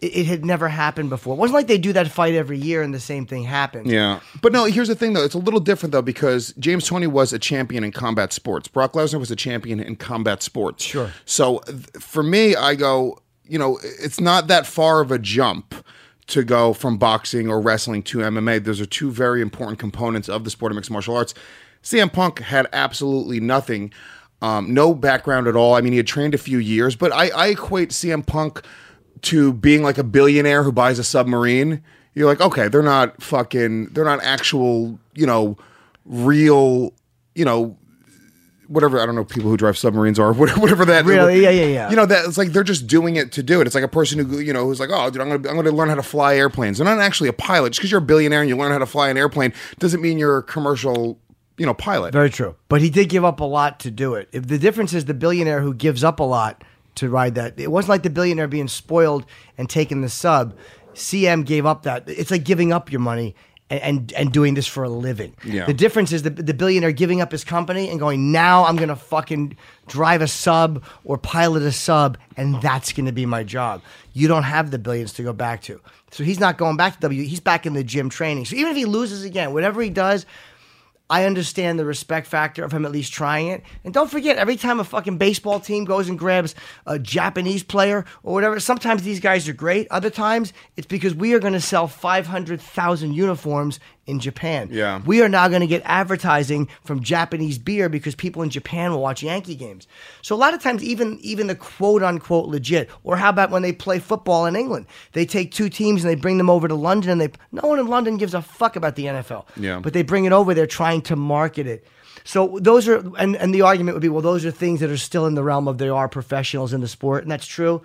Speaker 1: it, it had never happened before. It wasn't like they do that fight every year and the same thing happened.
Speaker 2: Yeah. But no, here's the thing though. It's a little different though because James Tony was a champion in combat sports. Brock Lesnar was a champion in combat sports.
Speaker 1: Sure.
Speaker 2: So th- for me, I go, you know, it's not that far of a jump to go from boxing or wrestling to MMA. Those are two very important components of the sport of mixed martial arts. CM Punk had absolutely nothing, um, no background at all. I mean, he had trained a few years, but I, I equate CM Punk to being like a billionaire who buys a submarine. You're like, okay, they're not fucking, they're not actual, you know, real, you know, whatever I don't know people who drive submarines are whatever, whatever that
Speaker 1: Really? Yeah, yeah, yeah.
Speaker 2: you know that it's like they're just doing it to do it it's like a person who you know who's like oh dude I'm gonna I'm gonna learn how to fly airplanes they're not actually a pilot just because you're a billionaire and you learn how to fly an airplane doesn't mean you're a commercial you know pilot
Speaker 1: Very true. But he did give up a lot to do it. If the difference is the billionaire who gives up a lot to ride that. It wasn't like the billionaire being spoiled and taking the sub. CM gave up that. It's like giving up your money and and, and doing this for a living.
Speaker 2: Yeah.
Speaker 1: The difference is the, the billionaire giving up his company and going, now I'm going to fucking drive a sub or pilot a sub, and that's going to be my job. You don't have the billions to go back to. So he's not going back to W. He's back in the gym training. So even if he loses again, whatever he does, I understand the respect factor of him at least trying it. And don't forget, every time a fucking baseball team goes and grabs a Japanese player or whatever, sometimes these guys are great. Other times, it's because we are going to sell 500,000 uniforms in Japan.
Speaker 2: Yeah.
Speaker 1: We are now going to get advertising from Japanese beer because people in Japan will watch Yankee games. So a lot of times, even even the quote unquote legit, or how about when they play football in England? They take two teams and they bring them over to London, and they no one in London gives a fuck about the NFL.
Speaker 2: Yeah.
Speaker 1: But they bring it over. They're trying to market it. So those are, and, and the argument would be, well, those are things that are still in the realm of there are professionals in the sport, and that's true.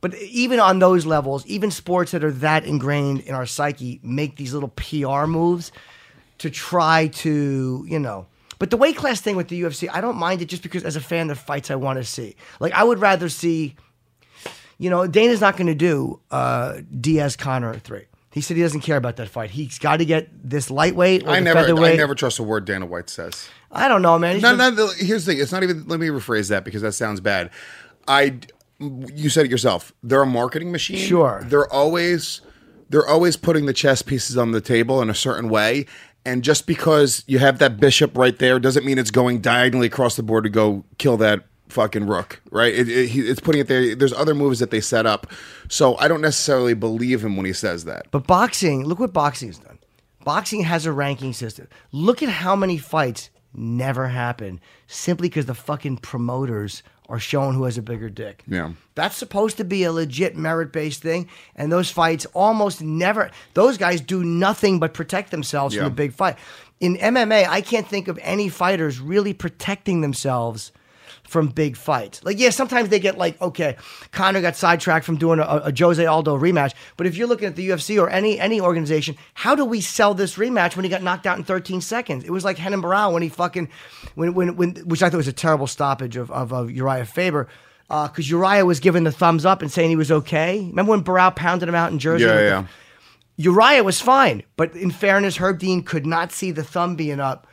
Speaker 1: But even on those levels, even sports that are that ingrained in our psyche make these little PR moves to try to, you know. But the weight class thing with the UFC, I don't mind it just because as a fan, the fights I want to see. Like I would rather see, you know, Dana's not going to do uh, Diaz Conor three. He said he doesn't care about that fight. He's got to get this lightweight or
Speaker 2: I never
Speaker 1: featherweight.
Speaker 2: I never trust a word Dana White says
Speaker 1: I don't know, man. He's
Speaker 2: no,
Speaker 1: been-
Speaker 2: no, no, here's the thing. It's not even. Let me rephrase that because that sounds bad. I, you said it yourself. They're a marketing machine.
Speaker 1: Sure.
Speaker 2: They're always, they're always putting the chess pieces on the table in a certain way. And just because you have that bishop right there doesn't mean it's going diagonally across the board to go kill that fucking rook, right? It, it, it's putting it there. There's other moves that they set up. So I don't necessarily believe him when he says that.
Speaker 1: But boxing, look what boxing's done. Boxing has a ranking system. Look at how many fights never happen simply because the fucking promoters are showing who has a bigger dick.
Speaker 2: Yeah.
Speaker 1: That's supposed to be a legit merit based thing. And those fights almost never, those guys do nothing but protect themselves
Speaker 2: Yeah.
Speaker 1: from a big fight. in MMA, I can't think of any fighters really protecting themselves from big fights. Like, yeah, sometimes they get like, okay, Conor got sidetracked from doing a, a Jose Aldo rematch. But if you're looking at the UFC or any any organization, how do we sell this rematch when he got knocked out in 13 seconds? It was like Renan Barão when he fucking when when when which I thought was a terrible stoppage of of, of Uriah Faber. Uh, because Uriah was giving the thumbs up and saying he was okay. Remember when Barrow pounded him out in Jersey?
Speaker 2: Yeah,
Speaker 1: the-
Speaker 2: yeah.
Speaker 1: Uriah was fine, but in fairness, Herb Dean could not see the thumb being up,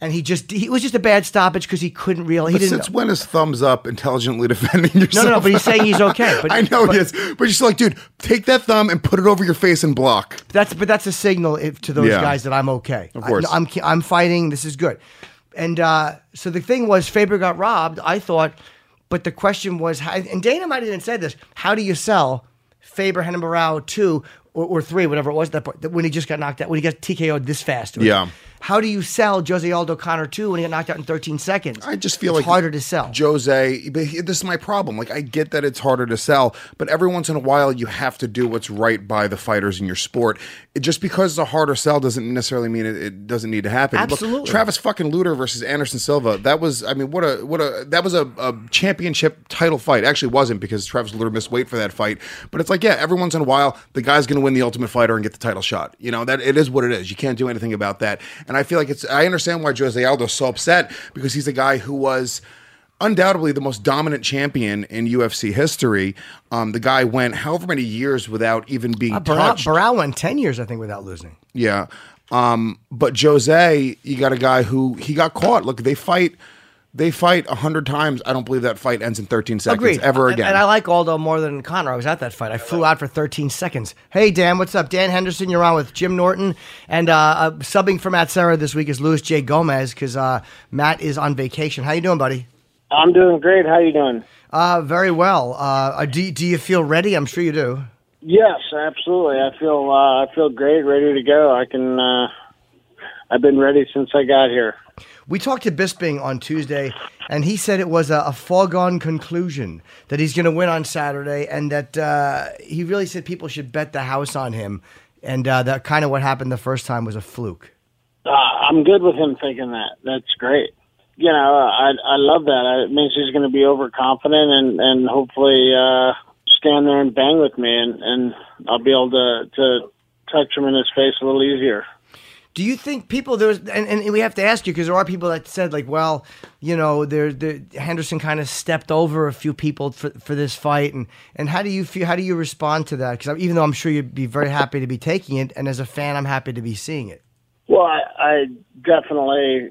Speaker 1: and he just he it was just a bad stoppage because he couldn't really. he
Speaker 2: But
Speaker 1: didn't.
Speaker 2: since when is thumbs up intelligently defending yourself?
Speaker 1: no, no, no but he's saying he's okay. But
Speaker 2: I know
Speaker 1: but
Speaker 2: he is, but you're just like, dude, take that thumb and put it over your face and block.
Speaker 1: That's but that's a signal if, to those
Speaker 2: Yeah.
Speaker 1: guys that I'm okay.
Speaker 2: Of course.
Speaker 1: I, am I'm fighting. This is good. And uh, so the thing was, Faber got robbed. I thought, but the question was, how, and Dana might have even said this: How do you sell Faber Renan Barão two or, or three, whatever it was that point, when he just got knocked out, when he got TKO'd this fast?
Speaker 2: Yeah.
Speaker 1: How do you sell Jose Aldo Conor two when he got knocked out in 13 seconds?
Speaker 2: I just feel
Speaker 1: it's
Speaker 2: like
Speaker 1: harder to sell.
Speaker 2: Jose, but he- this is my problem. Like I get that it's harder to sell, but every once in a while you have to do what's right by the fighters in your sport. It, just because it's a harder sell doesn't necessarily mean it, it doesn't need to happen. Look,
Speaker 1: Absolutely.
Speaker 2: Travis fucking Luter versus Anderson Silva. That was, I mean, what a what a that was a, a championship title fight. Actually, wasn't because Travis Lutter missed weight for that fight. But it's like, yeah, every once in a while the guy's going to win the Ultimate Fighter and get the title shot. You know that it is what it is. You can't do anything about that. And I feel like it's. I understand why Jose Aldo's so upset because he's a guy who was undoubtedly the most dominant champion in UFC history. Um, the guy went however many years without even being
Speaker 1: Uh, Barão,
Speaker 2: touched.
Speaker 1: Barão went 10 years, I think, without losing.
Speaker 2: Yeah. Um, but Jose, you got a guy who he got caught. Look, they fight. They fight a hundred times. I don't believe that fight ends in 13 seconds
Speaker 1: Agreed.
Speaker 2: ever
Speaker 1: And-
Speaker 2: again.
Speaker 1: And, I like Aldo more than Conor. I was at that fight. I flew out for 13 seconds. Hey, Dan, what's up? Dan Henderson, you're on with Jim Norton. And uh, uh, subbing for Matt Serra this week is Luis J. Gomez because uh, Matt is on vacation. How you doing, buddy?
Speaker 6: I'm doing great. How you doing?
Speaker 1: Uh, very well. Uh, do, do you feel ready? I'm sure you do.
Speaker 6: Yes, absolutely. I feel uh, I feel great, ready to go. I can. Uh, I've been ready since I got here.
Speaker 1: We talked to Bisping on Tuesday, and he said it was a, a foregone conclusion that he's going to win on Saturday, and that uh, he really said people should bet the house on him, and uh, that kind of what happened the first time was a fluke.
Speaker 6: Uh, I'm good with him thinking that. That's great. You know, I I love that. It means he's going to be overconfident and and hopefully uh, stand there and bang with me, and and I'll be able to to touch him in his face a little easier.
Speaker 1: Do you think people there was, and, and we have to ask you because there are people that said like, well, you know, there, there Henderson kind of stepped over a few people for, for this fight, and and how do you feel? How do you respond to that? Because even though I'm sure you'd be very happy to be taking it, and as a fan, I'm happy to be seeing it.
Speaker 6: Well, I, I definitely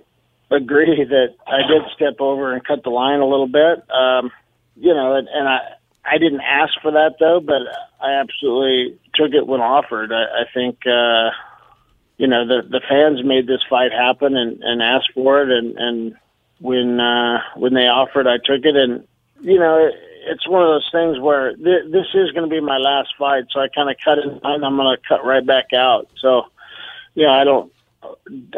Speaker 6: agree that I did step over and cut the line a little bit. Um, you know, and, and I I didn't ask for that though, but I absolutely took it when offered. I, I think uh, you know the the fans made this fight happen and, and asked for it, and and when uh, when they offered, I took it, and you know. It, it's one of those things where th- this is going to be my last fight, so I kind of cut in line. I'm going to cut right back out. So, yeah, I don't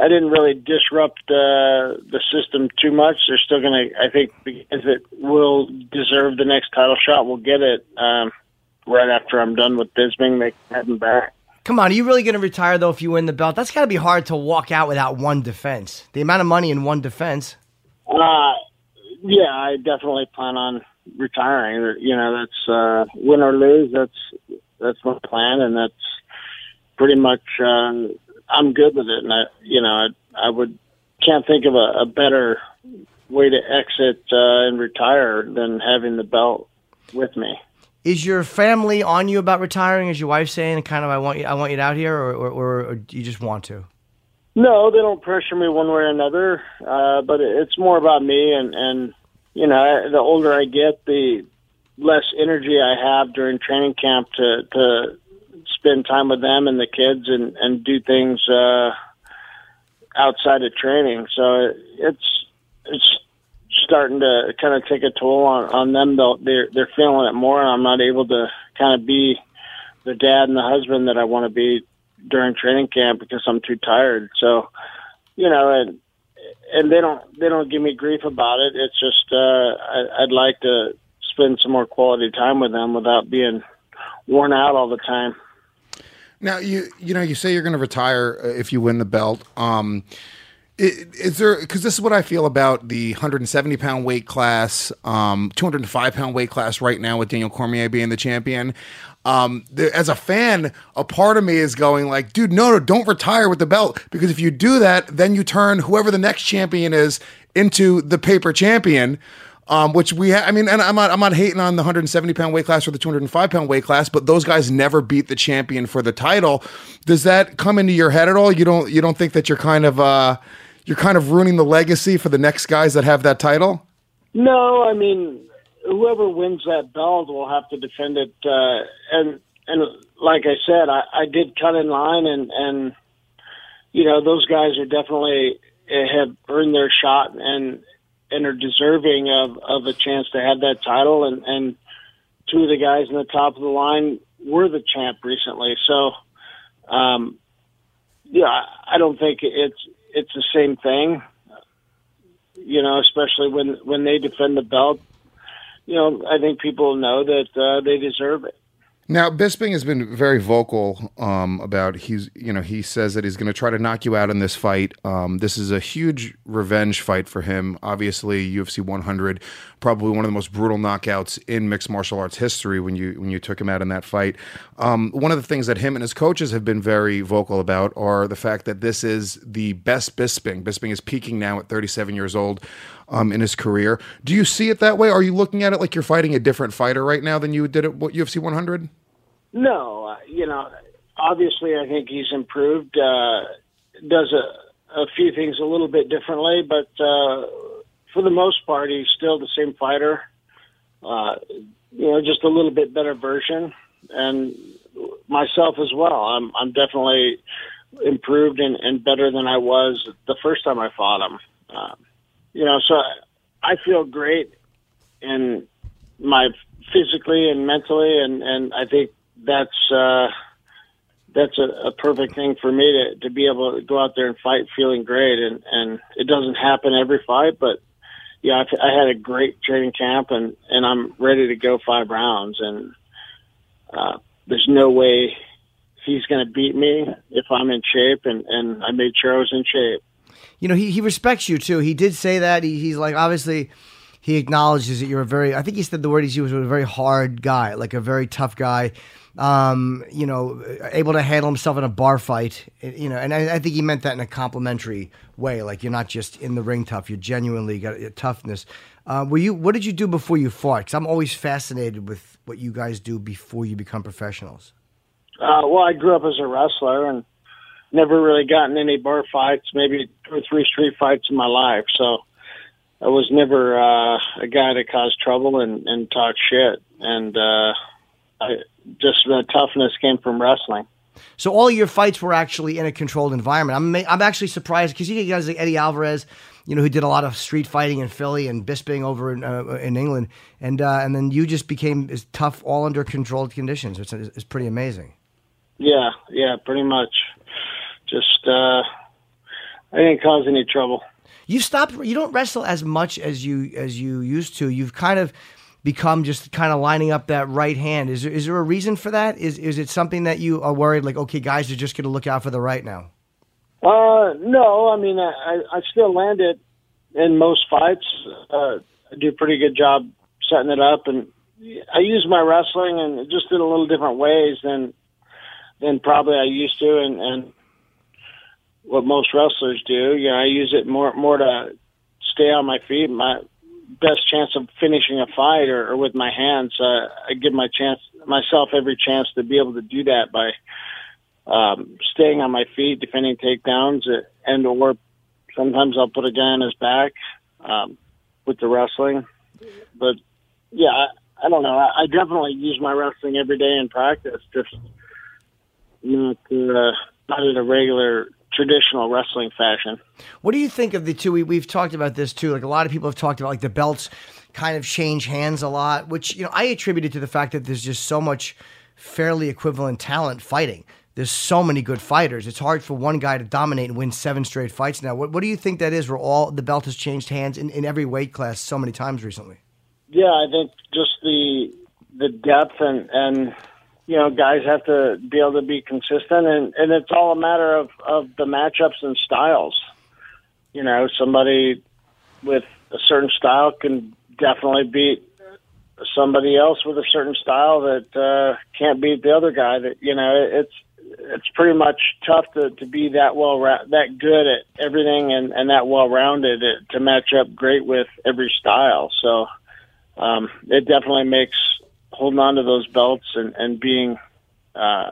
Speaker 6: I didn't really disrupt uh, the system too much. They're still going to, I think, because it will deserve the next title shot, we'll get it um, right after I'm done with Bisping. They heading back.
Speaker 1: Come on, are you really going to retire though if you win the belt? That's got to be hard to walk out without one defense. The amount of money in one defense.
Speaker 6: Uh, yeah, I definitely plan on retiring. You know, that's uh, win or lose. That's that's my plan, and that's pretty much. Uh, I'm good with it, and I, you know, I, I would can't think of a, a better way to exit uh, and retire than having the belt with me.
Speaker 1: Is your family on you about retiring? Is your wife saying kind of I want you I want you out here, or or, or, or you just want to?
Speaker 6: No, they don't pressure me one way or another. Uh, but it's more about me, and and you know, the older I get, the less energy I have during training camp to to spend time with them and the kids and and do things uh, outside of training. So it's it's starting to kind of take a toll on on them. Though they're they're feeling it more, and I'm not able to kind of be the dad and the husband that I want to be during training camp because I'm too tired. So, you know, and and they don't they don't give me grief about it. It's just uh, I, I'd like to spend some more quality time with them without being worn out all the time.
Speaker 2: Now you you know you say you're going to retire uh, if you win the belt. Um, is there because this is what I feel about the 170 pound weight class, um, 205 pound weight class right now with Daniel Cormier being the champion. Um, there, as a fan, a part of me is going like, dude, no, no, don't retire with the belt because if you do that, then you turn whoever the next champion is into the paper champion. Um, which we, ha- I mean, and I'm not, I'm not hating on the 170 pound weight class or the 205 pound weight class, but those guys never beat the champion for the title. Does that come into your head at all? You don't, you don't think that you're kind of, uh, you're kind of ruining the legacy for the next guys that have that title?
Speaker 6: No, I mean, whoever wins that belt will have to defend it. Uh, and and like I said, I, I did cut in line, and and you know those guys are definitely uh, have earned their shot and and are deserving of of a chance to have that title. And and two of the guys in the top of the line were the champ recently, so. Um, yeah, I don't think it's it's the same thing you know, especially when when they defend the belt. You know, I think people know that uh, they deserve it.
Speaker 2: Now, Bisping has been very vocal um, about he's you know he says that he's going to try to knock you out in this fight. Um, this is a huge revenge fight for him. Obviously, UFC 100, probably one of the most brutal knockouts in mixed martial arts history. When you when you took him out in that fight, um, one of the things that him and his coaches have been very vocal about are the fact that this is the best Bisping. Bisping is peaking now at 37 years old. Um, in his career, do you see it that way? Are you looking at it like you're fighting a different fighter right now than you did at what, UFC 100?
Speaker 6: No, uh, you know, obviously, I think he's improved. Uh, does a, a few things a little bit differently, but uh, for the most part, he's still the same fighter. Uh, you know, just a little bit better version, and myself as well. I'm I'm definitely improved and, and better than I was the first time I fought him. Uh, you know, so I feel great in my physically and mentally, and and I think that's uh, that's a, a perfect thing for me to to be able to go out there and fight feeling great, and and it doesn't happen every fight, but yeah, I, I had a great training camp, and and I'm ready to go five rounds, and uh, there's no way he's going to beat me if I'm in shape, and and I made sure I was in shape.
Speaker 1: You know, he, he respects you too. He did say that. He, he's like, obviously, he acknowledges that you're a very, I think he said the word he's used was a very hard guy, like a very tough guy. Um, you know, able to handle himself in a bar fight. You know, and I, I think he meant that in a complimentary way. Like you're not just in the ring tough; you're genuinely got a toughness. Uh, were you? What did you do before you fought? Because I'm always fascinated with what you guys do before you become professionals.
Speaker 6: Uh, well, I grew up as a wrestler and never really gotten any bar fights, maybe two or three street fights in my life. So I was never uh, a guy to cause trouble and, and talk shit. And uh, I, just the toughness came from wrestling.
Speaker 1: So all your fights were actually in a controlled environment. I'm I'm actually surprised because you get guys like Eddie Alvarez, you know, who did a lot of street fighting in Philly and Bisping over in, uh, in England, and uh, and then you just became as tough, all under controlled conditions. It's, it's pretty amazing.
Speaker 6: Yeah, yeah, pretty much. Just uh, I didn't cause any trouble.
Speaker 1: You stopped. You don't wrestle as much as you as you used to. You've kind of become just kind of lining up that right hand. Is there, is there a reason for that? Is is it something that you are worried like okay, guys are just going to look out for the right now?
Speaker 6: Uh, no, I mean I, I still land it in most fights. Uh, I do a pretty good job setting it up, and I use my wrestling and just in a little different ways than than probably I used to, and and what most wrestlers do. You know, I use it more more to stay on my feet. My best chance of finishing a fight or, or with my hands. Uh, I give my chance myself every chance to be able to do that by um, staying on my feet, defending takedowns, uh, and or sometimes I'll put a guy on his back um, with the wrestling. But yeah, I, I don't know. I, I definitely use my wrestling every day in practice, just not uh, not in a regular traditional wrestling fashion.
Speaker 1: What do you think of the two? We, we've talked about this too. Like a lot of people have talked about, like the belts kind of change hands a lot, which you know I attributed to the fact that there's just so much fairly equivalent talent fighting. There's so many good fighters. It's hard for one guy to dominate and win seven straight fights now. What, what do you think that is? Where all the belt has changed hands in, in every weight class so many times recently.
Speaker 6: Yeah, I think just the the depth and and you know, guys have to be able to be consistent, and and it's all a matter of of the matchups and styles. You know, somebody with a certain style can definitely beat somebody else with a certain style that uh, can't beat the other guy. That you know, it's it's pretty much tough to, to be that well that good at everything and, and that well rounded to match up great with every style. So um, it definitely makes holding on to those belts and, and being uh,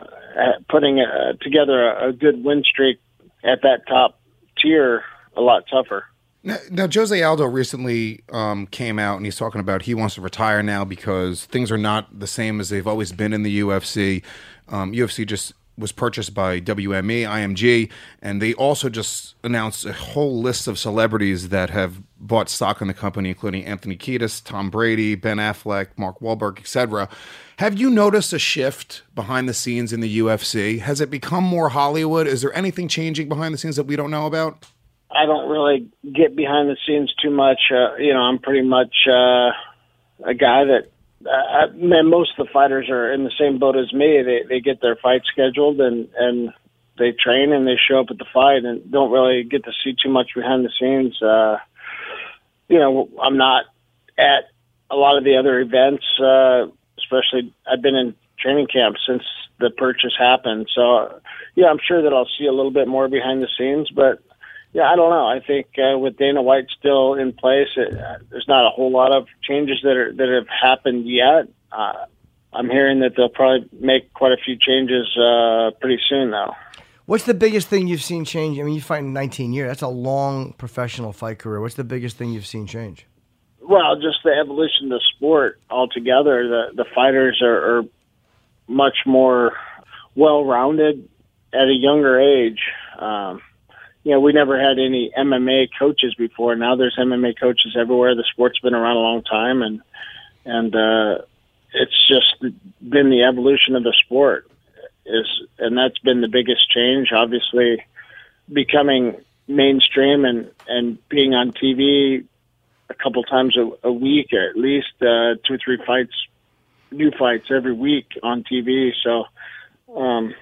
Speaker 6: putting uh, together a, a good win streak at that top tier a lot tougher.
Speaker 2: Now, now Jose Aldo recently um, came out and he's talking about he wants to retire now because things are not the same as they've always been in the UFC. Um, UFC just was purchased by WME, IMG, and they also just announced a whole list of celebrities that have bought stock in the company, including Anthony Kiedis, Tom Brady, Ben Affleck, Mark Wahlberg, etc. Have you noticed a shift behind the scenes in the UFC? Has it become more Hollywood? Is there anything changing behind the scenes that we don't know about?
Speaker 6: I don't really get behind the scenes too much. Uh, you know, I'm pretty much uh, a guy that uh, man, most of the fighters are in the same boat as me. They they get their fight scheduled and and they train and they show up at the fight and don't really get to see too much behind the scenes. Uh, you know, I'm not at a lot of the other events, uh, especially I've been in training camp since the purchase happened. So, yeah, I'm sure that I'll see a little bit more behind the scenes, but yeah, I don't know. I think uh, with Dana White still in place, it, uh, there's not a whole lot of changes that are that have happened yet. Uh, I'm hearing that they'll probably make quite a few changes uh, pretty soon, though.
Speaker 1: What's the biggest thing you've seen change? I mean, you fight in 19 years. That's a long professional fight career. What's the biggest thing you've seen change?
Speaker 6: Well, just the evolution of the sport altogether. The the fighters are, are much more well rounded at a younger age. Um, you know, we never had any MMA coaches before. Now there's MMA coaches everywhere. The sport's been around a long time, and and uh, it's just been the evolution of the sport. Is and that's been the biggest change. Obviously, becoming mainstream and and being on TV a couple times a, a week, or at least uh, two or three fights, new fights every week on TV. So um,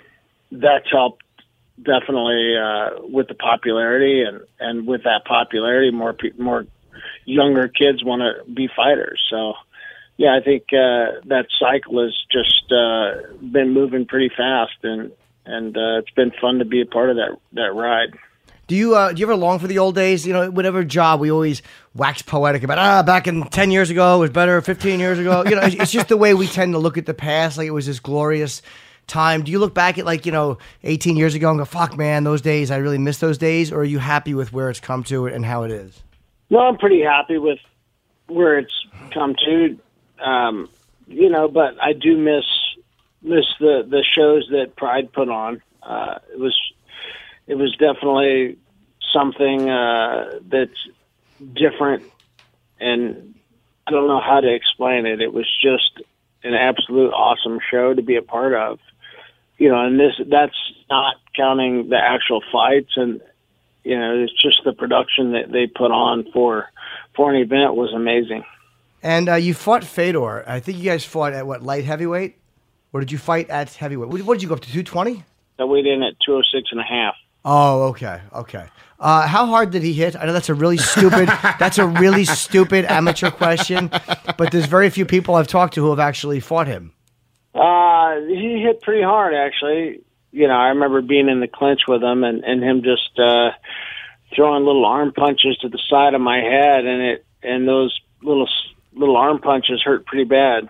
Speaker 6: that's helped definitely uh, with the popularity and and with that popularity, more pe- more younger kids want to be fighters. So. Yeah, I think uh, that cycle has just uh, been moving pretty fast, and and uh, it's been fun to be a part of that that ride.
Speaker 1: Do you uh, do you ever long for the old days? You know, whatever job we always wax poetic about. Ah, back in ten years ago it was better. Fifteen years ago, you know, it's, it's just the way we tend to look at the past, like it was this glorious time. Do you look back at like you know eighteen years ago and go, "Fuck, man, those days I really miss those days," or are you happy with where it's come to and how it is?
Speaker 6: No, I'm pretty happy with where it's come to. Um, you know, but I do miss miss the the shows that Pride put on. Uh, it was it was definitely something uh, that's different, and I don't know how to explain it. It was just an absolute awesome show to be a part of. You know, and this that's not counting the actual fights and you know, it's just the production that they put on for for an event was amazing.
Speaker 1: And uh, you fought Fedor. I think you guys fought at what light heavyweight, or did you fight at heavyweight? What, what did you go up to? Two twenty.
Speaker 6: I weighed in at 206 and a half.
Speaker 1: Oh, okay, okay. Uh, how hard did he hit? I know that's a really stupid. that's a really stupid amateur question, but there's very few people I've talked to who have actually fought him.
Speaker 6: Uh, he hit pretty hard, actually. You know, I remember being in the clinch with him and, and him just uh, throwing little arm punches to the side of my head, and it and those little little arm punches hurt pretty bad.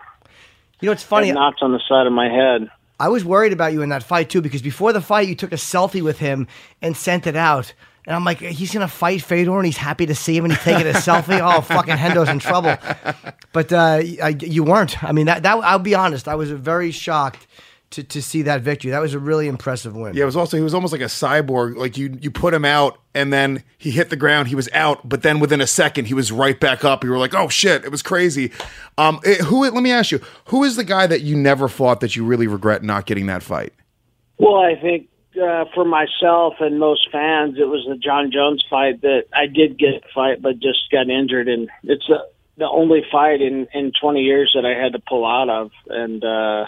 Speaker 1: You know, it's funny.
Speaker 6: Had knots on the side of my head.
Speaker 1: I was worried about you in that fight too because before the fight you took a selfie with him and sent it out. And I'm like, he's gonna fight Fedor, and he's happy to see him, and he's taking a selfie. Oh, fucking Hendo's in trouble. But uh, I, you weren't. I mean, that, that I'll be honest. I was very shocked to, to see that victory. That was a really impressive win.
Speaker 2: Yeah, it was also he was almost like a cyborg. Like you you put him out and then he hit the ground, he was out, but then within a second he was right back up. You were like, "Oh shit, it was crazy." Um it, who let me ask you, who is the guy that you never fought that you really regret not getting that fight?
Speaker 6: Well, I think uh, for myself and most fans, it was the Jon Jones fight that I did get a fight, but just got injured, and it's the the only fight in in 20 years that I had to pull out of, and uh,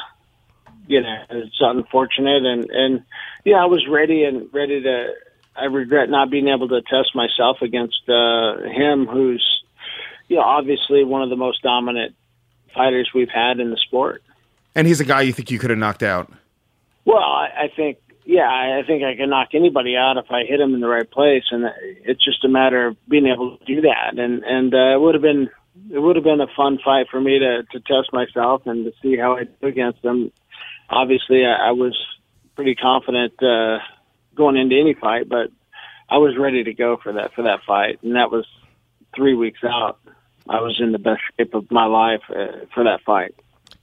Speaker 6: you know, it's unfortunate. And and yeah, I was ready and ready to. I regret not being able to test myself against uh, him, who's you know obviously one of the most dominant fighters we've had in the sport.
Speaker 2: And he's a guy you think you could have knocked out.
Speaker 6: Well, I, I think, yeah, I think I can knock anybody out if I hit him in the right place, and it's just a matter of being able to do that. And and uh, it would have been it would have been a fun fight for me to to test myself and to see how I do against him. Obviously, I, I was pretty confident uh, going into any fight, but I was ready to go for that for that fight, and that was three weeks out. I was in the best shape of my life uh, for that fight.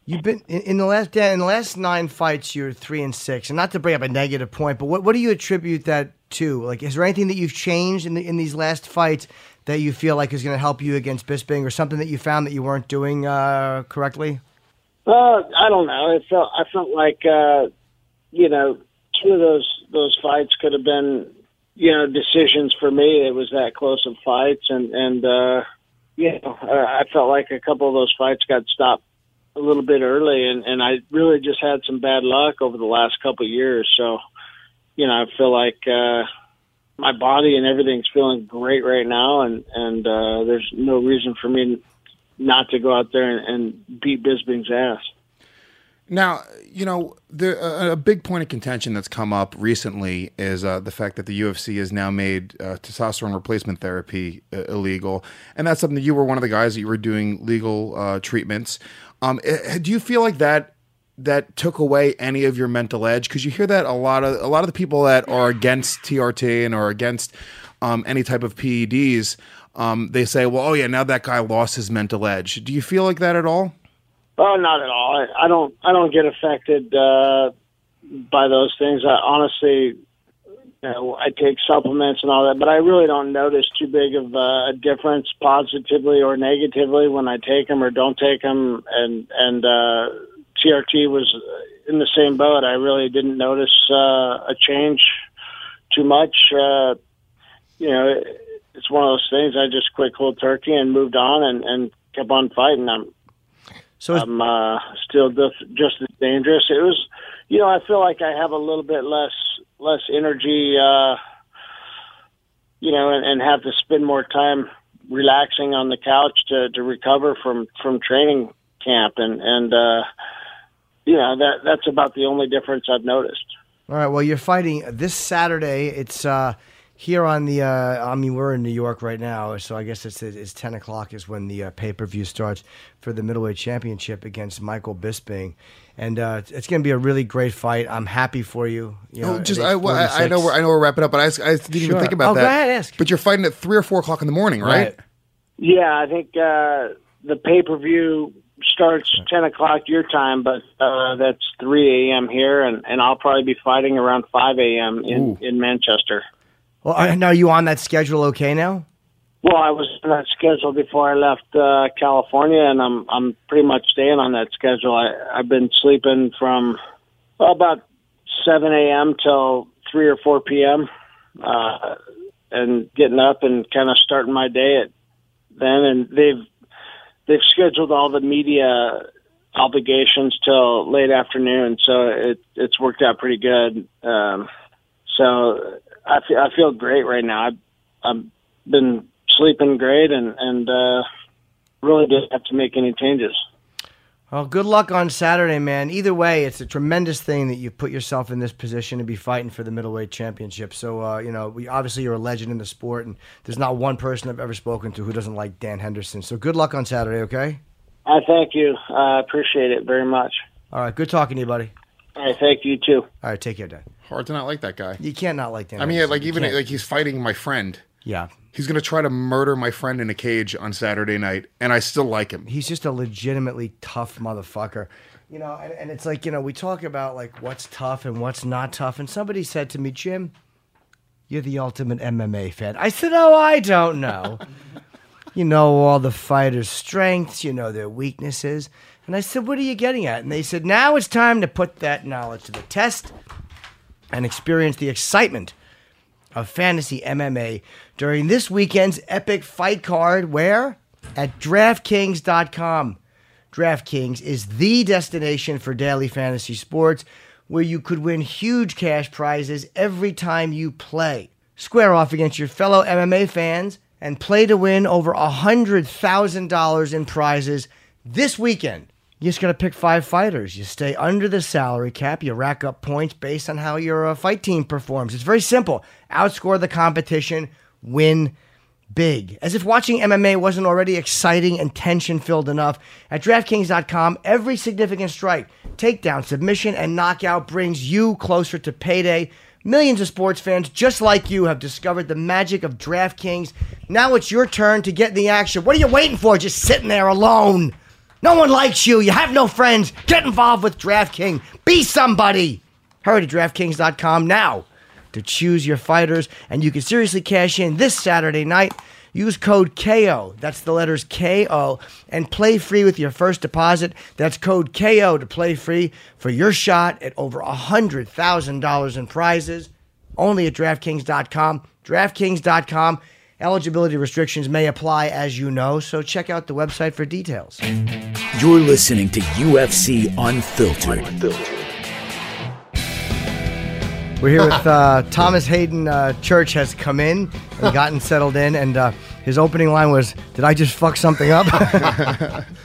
Speaker 1: You've been in, in the last Dan, in the last nine fights. You're three and six, and not to bring up a negative point, but what what do you attribute that to? Like, is there anything that you've changed in the, in these last fights that you feel like is going to help you against Bisping, or something that you found that you weren't doing uh, correctly?
Speaker 6: Uh, I don't know. It felt I felt like uh, you know two of those those fights could have been you know decisions for me. It was that close of fights, and and uh, you know I felt like a couple of those fights got stopped a little bit early, and and I really just had some bad luck over the last couple of years. So you know I feel like. uh my body and everything's feeling great right now, and and uh, there's no reason for me not to go out there and, and beat Bisping's ass.
Speaker 2: Now, you know, the, uh, a big point of contention that's come up recently is uh, the fact that the UFC has now made uh, testosterone replacement therapy uh, illegal, and that's something that you were one of the guys that you were doing legal uh, treatments. Um, eh, do you feel like that that took away any of your mental edge? Because you hear that a lot of a lot of the people that are against TRT and are against um, any type of PEDs, um, they say, "Well, oh yeah, now that guy lost his mental edge." Do you feel like that at all?
Speaker 6: Oh, not at all. I, I don't. I don't get affected uh, by those things. I honestly, you know, I take supplements and all that, but I really don't notice too big of a difference, positively or negatively, when I take them or don't take them. And and uh, TRT was in the same boat. I really didn't notice uh, a change too much. Uh, you know, it's one of those things. I just quit cold turkey and moved on and, and kept on fighting. I'm
Speaker 1: So
Speaker 6: I'm uh, still just, just as dangerous. It was, you know, I feel like I have a little bit less less energy, uh, you know, and, and have to spend more time relaxing on the couch to, to recover from from training camp, and and uh, you know that that's about the only difference I've noticed.
Speaker 1: all right. Well, you're fighting this Saturday. It's uh, here on the. Uh, I mean, we're in New York right now, so I guess it's it's ten o'clock is when the uh, pay per view starts for the middleweight championship against Michael Bisping, and uh, it's going to be a really great fight. I'm happy for you. you know,
Speaker 2: Oh, just I,
Speaker 1: age
Speaker 2: well, I, I know we're I know we're wrapping up, but I didn't even think about
Speaker 1: Oh,
Speaker 2: that.
Speaker 1: go ahead, ask.
Speaker 2: But you're fighting at three or four o'clock in the morning, right?
Speaker 1: Right.
Speaker 6: Yeah, I think uh, the pay per view starts ten o'clock your time, but uh, that's three a.m. here, and, and I'll probably be fighting around five a.m. in in Manchester.
Speaker 1: Well, are, now, are you on that schedule? Okay, now.
Speaker 6: Well, I was on that schedule before I left uh, California, and I'm I'm pretty much staying on that schedule. I, I've been sleeping from well, about seven a.m. till three or four p.m. Uh, and getting up and kind of starting my day at then. And they've they've scheduled all the media obligations till late afternoon, so it it's worked out pretty good. Um, so I feel I feel great right now. I've, I've been sleeping great and and uh, really didn't have to make any changes.
Speaker 1: Well, good luck on Saturday, man. Either way, it's a tremendous thing that you put yourself in this position to be fighting for the middleweight championship. So, uh, you know, we obviously you're a legend in the sport, and there's not one person I've ever spoken to who doesn't like Dan Henderson. So, good luck on Saturday, okay?
Speaker 6: I thank you. I appreciate it very much.
Speaker 1: All right, good talking to you, buddy.
Speaker 6: All right, thank you too.
Speaker 1: All right, take care, Dan.
Speaker 2: Hard to not like that guy.
Speaker 1: You can't not like Dan.
Speaker 2: I mean,
Speaker 1: Henderson.
Speaker 2: like even like he's fighting my friend.
Speaker 1: yeah,
Speaker 2: He's gonna try to murder my friend in a cage on Saturday night, and I still like him.
Speaker 1: he's just a legitimately tough motherfucker. You know, and, and it's like, you know, we talk about like what's tough and what's not tough. And somebody said to me, Jim, you're the ultimate MMA fan. I said, Oh, I don't know. you know all the fighters' strengths, you know their weaknesses. And I said, What are you getting at? And they said, Now it's time to put that knowledge to the test and experience the excitement of fantasy MMA during this weekend's epic fight card where? At DraftKings.com. DraftKings is the destination for daily fantasy sports where you could win huge cash prizes every time you play. Square off against your fellow MMA fans and play to win over $100,000 in prizes this weekend. You just got to pick five fighters. You stay under the salary cap. You rack up points based on how your uh, fight team performs. It's very simple. Outscore the competition, win big. As if watching MMA wasn't already exciting and tension filled enough, at DraftKings.com, every significant strike, takedown, submission, and knockout brings you closer to payday. Millions of sports fans just like you have discovered the magic of DraftKings. Now it's your turn to get in the action. What are you waiting for? Just sitting there alone. No one likes you. You have no friends. Get involved with DraftKings. Be somebody. Hurry to DraftKings.com now to choose your fighters, and you can seriously cash in this Saturday night. Use code KO, that's the letters KO, and play free with your first deposit. That's code KO to play free for your shot at over $100,000 in prizes. Only at DraftKings.com. DraftKings.com. Eligibility restrictions may apply, as you know, so check out the website for details.
Speaker 3: You're listening to UFC Unfiltered.
Speaker 1: We're here with uh, Thomas Haden uh, Church has come in and gotten settled in, and uh, his opening line was, "Did I just fuck something up?"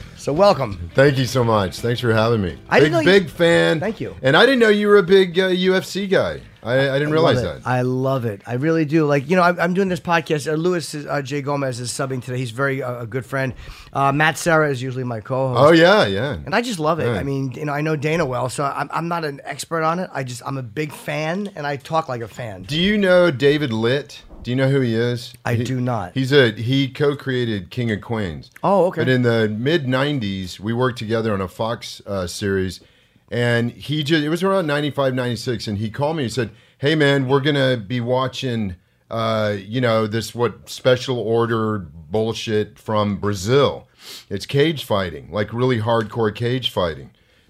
Speaker 1: so welcome.
Speaker 7: Thank you so much. Thanks for having me.
Speaker 1: I
Speaker 7: big,
Speaker 1: didn't know you-
Speaker 7: big fan.
Speaker 1: Thank you.
Speaker 7: And I didn't know you were a big uh, UFC guy. I, I didn't realize that.
Speaker 1: I love it. I really do. Like you know, I'm, I'm doing this podcast. Uh, Luis is, uh, J Gomez is subbing today. He's very uh, a good friend. Uh, Matt Serra is usually my co-host.
Speaker 7: oh yeah, yeah.
Speaker 1: And I just love it.
Speaker 7: Right.
Speaker 1: I mean, you know, I know Dana well, so I'm, I'm not an expert on it. I just I'm a big fan, and I talk like a fan.
Speaker 7: Do you know David Litt? Do you know who he is?
Speaker 1: I
Speaker 7: He-
Speaker 1: do not.
Speaker 7: He's a he co-created King of Queens.
Speaker 1: Oh, okay.
Speaker 7: But in the mid '90s, we worked together on a Fox uh, series, and he just it was around 95, 96, and he called me and said, "Hey man, we're gonna be watching." Uh, you know this what special order bullshit from Brazil. It's cage fighting, like really hardcore cage fighting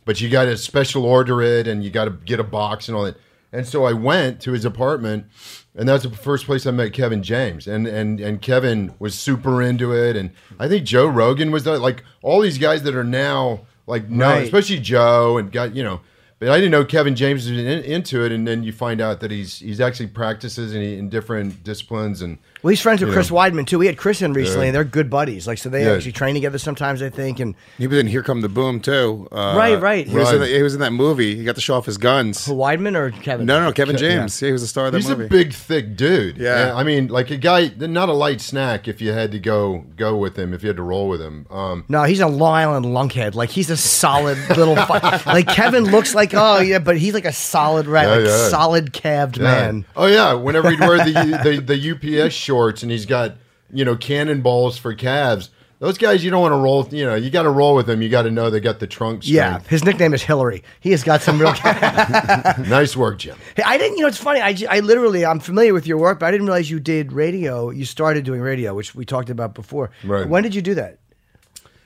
Speaker 7: but you got to special order it and you got to get a box and all that. And so I went to his apartment, and that's the first place I met Kevin James. And and and Kevin was super into it, and I think Joe Rogan was like all these guys that are now like no,
Speaker 1: Right.
Speaker 7: especially Joe and got you know. But I didn't know Kevin James was in, into it, and then you find out that he's he's actually practices in, in different disciplines and
Speaker 1: Well, he's friends with Chris
Speaker 7: know.
Speaker 1: Weidman too. We had Chris in recently,
Speaker 7: Yeah.
Speaker 1: and they're good buddies. Like, so they
Speaker 7: Yeah.
Speaker 1: actually train together sometimes, I think. And
Speaker 2: He was in Here Come the Boom too. Uh,
Speaker 1: Right, right.
Speaker 2: He was, in the, he was in that movie. He got to show off his guns.
Speaker 1: Weidman or Kevin?
Speaker 2: No, no, Kevin
Speaker 7: Ke-
Speaker 2: James. Yeah. he was the star of that
Speaker 7: He's
Speaker 2: movie.
Speaker 7: He's a big, thick dude.
Speaker 2: Yeah.
Speaker 7: I mean, like a guy, not a light snack if you had to go go with him, if you had to roll with him. Um,
Speaker 1: No, he's a Long Island lunkhead. Like he's a solid little. Fi- like Kevin looks like oh yeah, but he's like a solid rat,
Speaker 7: Yeah,
Speaker 1: like
Speaker 7: yeah.
Speaker 1: solid calved
Speaker 7: yeah.
Speaker 1: man.
Speaker 7: Oh yeah, whenever he'd wear the, the the UPS shorts and he's got you know cannonballs for calves. Those guys, you don't want to roll. You know, you got to roll with them. You got to know they got the trunk
Speaker 1: Yeah, his nickname is Hillary. He has got some real.
Speaker 7: nice work, Jim.
Speaker 1: Hey, I didn't. You know, it's funny. I, I literally, I'm familiar with your work, but I didn't realize you did radio. You started doing radio, which we talked about before.
Speaker 7: Right.
Speaker 1: When did you do that?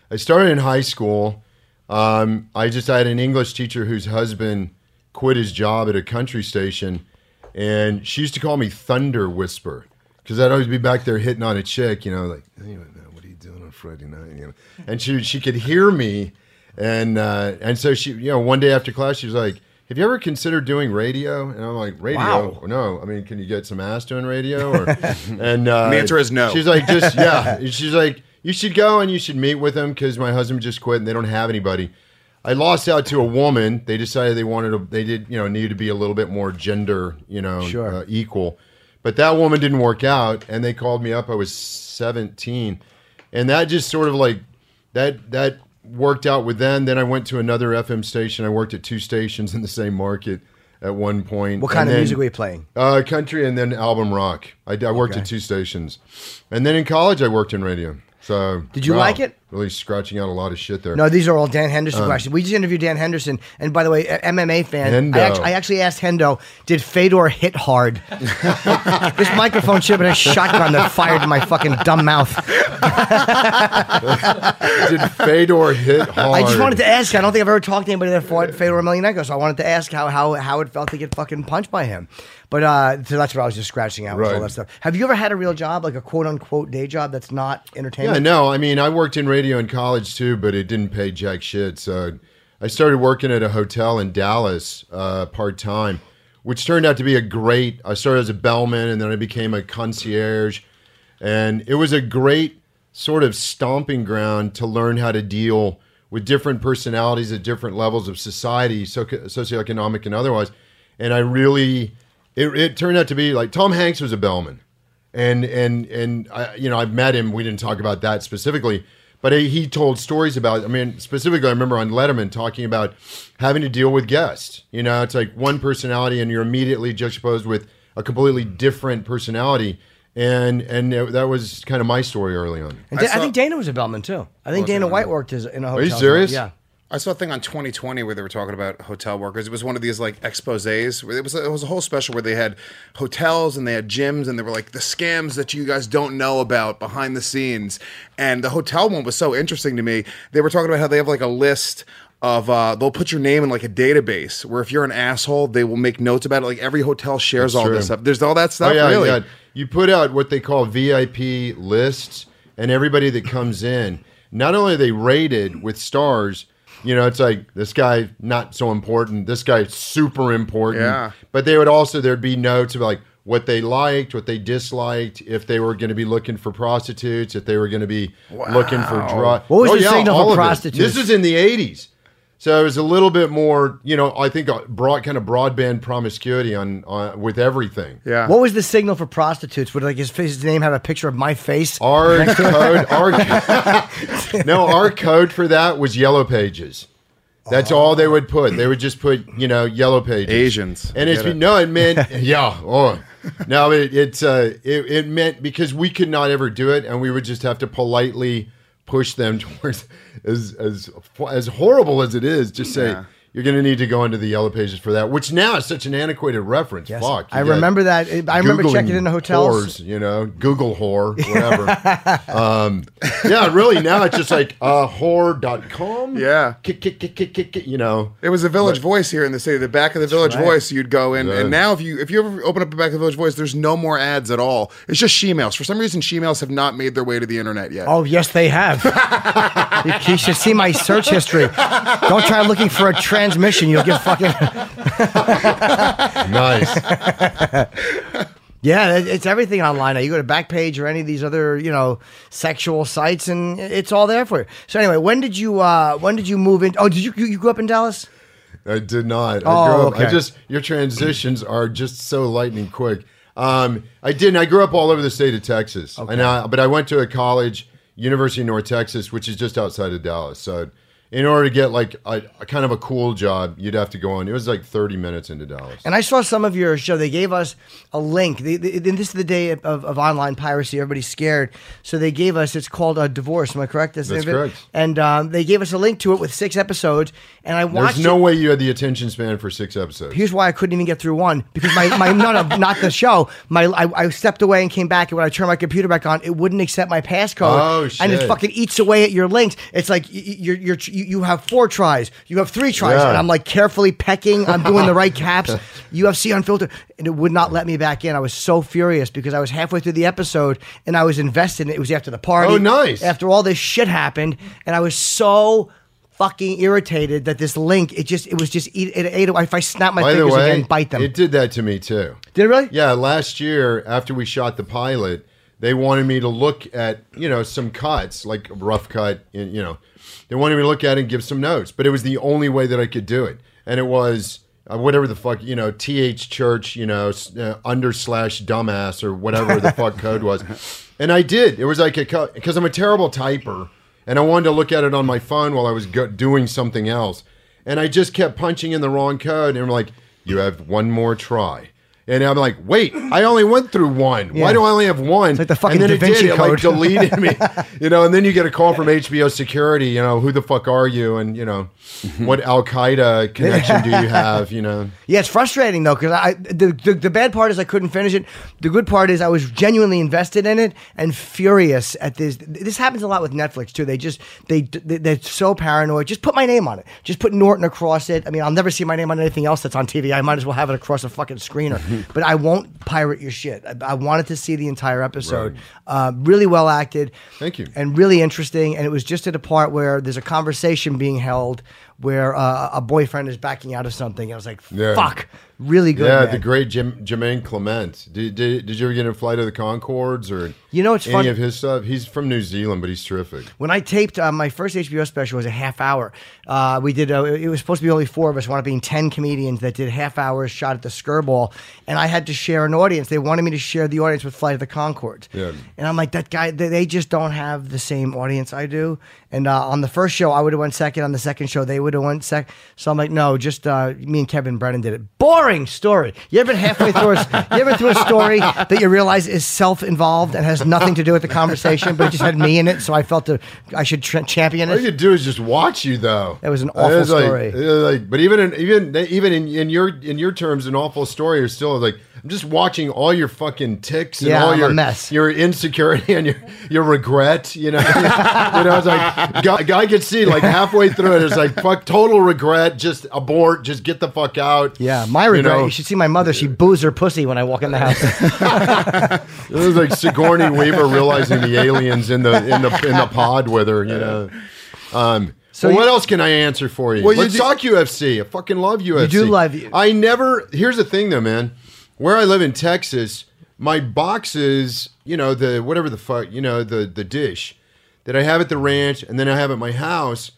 Speaker 7: I started in high school. Um, I just I had an English teacher whose husband quit his job at a country station, and she used to call me Thunder Whisper because I'd always be back there hitting on a chick, you know, like, hey, what are you doing on Friday night? You know, and she she could hear me, and uh, and so she, you know, one day after class, she was like. Have you ever considered doing radio? And I'm like, radio?
Speaker 1: Wow.
Speaker 7: No. I mean, can you get some ass doing radio? Or, and uh,
Speaker 2: The answer is no.
Speaker 7: She's like, just yeah. She's like, you should go and you should meet with them because my husband just quit and they don't have anybody. I lost out to a woman. They decided they wanted to. They did, you know, needed to be a little bit more gender, you know,
Speaker 1: Sure.
Speaker 7: uh, equal. But that woman didn't work out, and they called me up. I was 17, and that just sort of like that that worked out with them. Then I went to another FM station. I worked at two stations in the same market at one point.
Speaker 1: What kind
Speaker 7: And
Speaker 1: of
Speaker 7: then-
Speaker 1: music were you playing?
Speaker 7: uh, country and then album rock. I, I worked
Speaker 1: Okay.
Speaker 7: at two stations, and then in college I worked in radio. So
Speaker 1: Did you
Speaker 7: wow,
Speaker 1: like it?
Speaker 7: Really scratching out a lot of shit there.
Speaker 1: No, these are all Dan Henderson questions. We just interviewed Dan Henderson, and by the way, MMA fan. I, actually, I actually asked Hendo, did Fedor hit hard? this microphone should have been a shotgun that fired in my fucking dumb mouth.
Speaker 7: Did Fedor hit hard?
Speaker 1: I just wanted to ask. I don't think I've ever talked to anybody that fought Fedor Emelianenko, so I wanted to ask how how how it felt to get fucking punched by him. But uh, so that's what I was just scratching out with all
Speaker 7: Right.
Speaker 1: that stuff. Have you ever had a real job, like a quote unquote day job that's not entertainment?
Speaker 7: Yeah, no, I mean, I worked in radio in college too, but it didn't pay jack shit. So I started working at a hotel in Dallas uh, part time, which turned out to be a great. I started as a bellman, and then I became a concierge, and it was a great sort of stomping ground to learn how to deal with different personalities at different levels of society, so socioeconomic and otherwise. And I really, it, it turned out to be like Tom Hanks was a bellman and and and I, you know I've met him. We didn't talk about that specifically, but he, he told stories about. I mean, specifically, I remember on Letterman talking about having to deal with guests. You know, it's like one personality, and you're immediately juxtaposed with a completely different personality. And and it- that was kind of my story early on.
Speaker 1: And
Speaker 2: I
Speaker 1: Da- I,
Speaker 2: saw-
Speaker 1: think Dana was a bellman too. I think Dana White worked as in a hotel. Are you
Speaker 7: serious?
Speaker 1: Yeah.
Speaker 2: I saw a thing on 2020 where they were talking about hotel workers. It was one of these like exposés. Where it was it was a whole special where they had hotels and they had gyms and they were like the scams that you guys don't know about behind the scenes. And the hotel one was so interesting to me. They were talking about how they have like a list of uh, they'll put your name in like a database where if you're an asshole, they will make notes about it. Like every hotel shares all
Speaker 7: true.
Speaker 2: this stuff. There's all that stuff.
Speaker 7: Oh yeah,
Speaker 2: really.
Speaker 7: yeah. You put out what they call VIP lists, and everybody that comes in, not only are they rated with stars, you know, it's like this guy not so important, this guy super important.
Speaker 2: Yeah.
Speaker 7: But they would also there'd be notes of like what they liked, what they disliked, if they were going to be looking for prostitutes, if they were going to be looking for drugs.
Speaker 1: What was oh, the signal for prostitutes?
Speaker 7: This is in the eighties. So it was a little bit more, you know, I think a broad kind of broadband promiscuity on, on with everything.
Speaker 2: Yeah.
Speaker 1: What was the signal for prostitutes? Would like his, his name have a picture of my face?
Speaker 7: Our code, our no, our code for that was yellow pages. That's all they would put. They would just put, you know, yellow pages.
Speaker 2: Asians.
Speaker 7: and it's
Speaker 2: Get it.
Speaker 7: no, it meant yeah. Oh, no, it, it's uh, it, it meant because we could not ever do it, and we would just have to politely push them towards as as as horrible as it is. Just say. You're going to need to go into the yellow pages for that, which now is such an antiquated reference.
Speaker 1: Yes.
Speaker 7: Fuck.
Speaker 1: I remember that. I remember
Speaker 7: Googling
Speaker 1: checking into hotels.
Speaker 7: whores, you know, Google whore, whatever. um, yeah, really. Now it's just like uh, whore.com.
Speaker 2: Yeah.
Speaker 7: Kick, kick, kick, kick, kick, kick, you know.
Speaker 2: It was the Village Voice here in the city. The back of the Village
Speaker 1: right.
Speaker 2: Voice, you'd go in,
Speaker 7: Yeah.
Speaker 2: and now if you if you ever open up the back of the Village Voice, there's no more ads at all. It's just she-mails. For some reason, she-mails have not made their way to the internet yet.
Speaker 1: Oh yes, they have. you, you should see my search history. Don't try looking for a transmission. You'll get fucking.
Speaker 7: Nice.
Speaker 1: Yeah, it's everything online now. You go to Backpage or any of these other, you know, sexual sites, and it's all there for you. So anyway, when did you uh when did you move in? Oh, did you you, grew up in Dallas?
Speaker 7: I did not. I
Speaker 1: Oh,
Speaker 7: grew up. I just your transitions are just so lightning quick. Um, I didn't. I grew up all over the state of Texas, and I, but I went to a college, University of North Texas, which is just outside of Dallas. So, in order to get like a, a kind of a cool job, you'd have to go on. It was like thirty minutes into Dallas.
Speaker 1: And I saw some of your show. They gave us a link. They, they, and this is the day of, of online piracy. Everybody's scared. So they gave us, it's called a divorce. Am I correct? That's,
Speaker 7: That's
Speaker 1: name of it?
Speaker 7: correct.
Speaker 1: And um, they gave us a link to it with six episodes. And I watched
Speaker 7: There's no
Speaker 1: it.
Speaker 7: way you had the attention span for six episodes.
Speaker 1: Here's why I couldn't even get through one because my, my no, no, not the show. My I, I stepped away and came back, and when I turned my computer back on, it wouldn't accept my passcode.
Speaker 7: Oh, shit.
Speaker 1: And it fucking eats away at your links. It's like you're you're you you have four tries, you have three tries,
Speaker 7: Yeah.
Speaker 1: and I'm like carefully pecking. I'm doing the right caps. UFC unfiltered, and it would not let me back in. I was so furious because I was halfway through the episode and I was invested. in it. It was after the party.
Speaker 7: Oh, nice.
Speaker 1: After all this shit happened, and I was so. Fucking irritated that this link, it just, it was just, eat, it ate away. If I snap my
Speaker 7: By
Speaker 1: fingers
Speaker 7: way,
Speaker 1: again, bite them.
Speaker 7: it did that to me too.
Speaker 1: Did it really?
Speaker 7: Yeah, last year after we shot the pilot, they wanted me to look at you know some cuts, like rough cut. You you know, they wanted me to look at it and give some notes, but it was the only way that I could do it, and it was uh, whatever the fuck you know, th church, you know, uh, under slash dumbass or whatever the fuck code was, and I did. It was like a because I'm a terrible typer, and I wanted to look at it on my phone while I was go- doing something else, and I just kept punching in the wrong code, and I'm like, you have one more try. And I'm like, wait, I only went through one.
Speaker 1: Yeah.
Speaker 7: Why do I only have one?
Speaker 1: like the fucking
Speaker 7: and then
Speaker 1: Da
Speaker 7: it
Speaker 1: Vinci
Speaker 7: did. It like
Speaker 1: Code.
Speaker 7: deleted me. you know, and then you get a call from HBO security. You know, who the fuck are you? And you know, mhm. what Al Qaeda connection do you have? You know,
Speaker 1: Yeah, it's frustrating though because I the, the the bad part is I couldn't finish it. The good part is I was genuinely invested in it and furious at this. This happens a lot with Netflix too. They just they they- they're so paranoid. Just put my name on it. Just put Norton across it. I mean, I'll never see my name on anything else that's on TV. I might as well have it across a fucking screener. Mm-hmm. But I won't pirate your shit. I, I wanted to see the entire episode. Uh, really well acted.
Speaker 7: Thank you.
Speaker 1: And really interesting. And it was just at a part where there's a conversation being held where uh, a boyfriend is backing out of something. I was like,
Speaker 7: Yeah.
Speaker 1: fuck, really good.
Speaker 7: yeah,
Speaker 1: man.
Speaker 7: the great Jim, Jermaine Clement. Did, did, did you ever get in Flight of the Conchords or
Speaker 1: You know, it's
Speaker 7: any
Speaker 1: fun-
Speaker 7: of his stuff? He's from New Zealand, but he's terrific.
Speaker 1: When I taped uh, my first HBO special was a half hour. Uh, we did. Uh, it was supposed to be only four of us. Wound up being ten comedians that did half hours shot at the Skirball, and I had to share an audience. They wanted me to share the audience with Flight of the Conchords.
Speaker 7: Yeah.
Speaker 1: And I'm like, that guy. They, they just don't have the same audience I do. And uh, on the first show, I would have went second. On the second show, they would have went second. So I'm like, no, just uh, me and Kevin Brennan did it. Boring story. You ever been halfway through? A, you ever through a story that you realize is self-involved and has nothing to do with the conversation, but it just had me in it, so I felt to, I should tr- champion it.
Speaker 7: All you do is just watch you, though.
Speaker 1: That was an awful
Speaker 7: was like-
Speaker 1: story.
Speaker 7: like, but even in, even even in, in your in your terms, an awful story is still like I'm just watching all your fucking ticks and
Speaker 1: Yeah,
Speaker 7: all
Speaker 1: I'm
Speaker 7: your
Speaker 1: mess.
Speaker 7: your insecurity and your your regret. You know, you know, it's like guy, guy could see like halfway through it, it's like fuck, total regret. Just abort. Just get the fuck out.
Speaker 1: Yeah, my regret. You,
Speaker 7: know?
Speaker 1: should see my mother. She boos her pussy when I walk in the house.
Speaker 7: It was like Sigourney Weaver realizing the aliens in the in the in the pod with her. You know. Um, so
Speaker 1: you-
Speaker 7: what else can I answer for you?
Speaker 2: Well, you
Speaker 7: Let's
Speaker 2: do-
Speaker 7: talk UFC. I fucking love UFC.
Speaker 1: You do love you-
Speaker 7: I never. Here's the thing, though, man. Where I live in Texas, my boxes, you know, the whatever the fuck, you know, the the dish that I have at the ranch, and then I have at my house.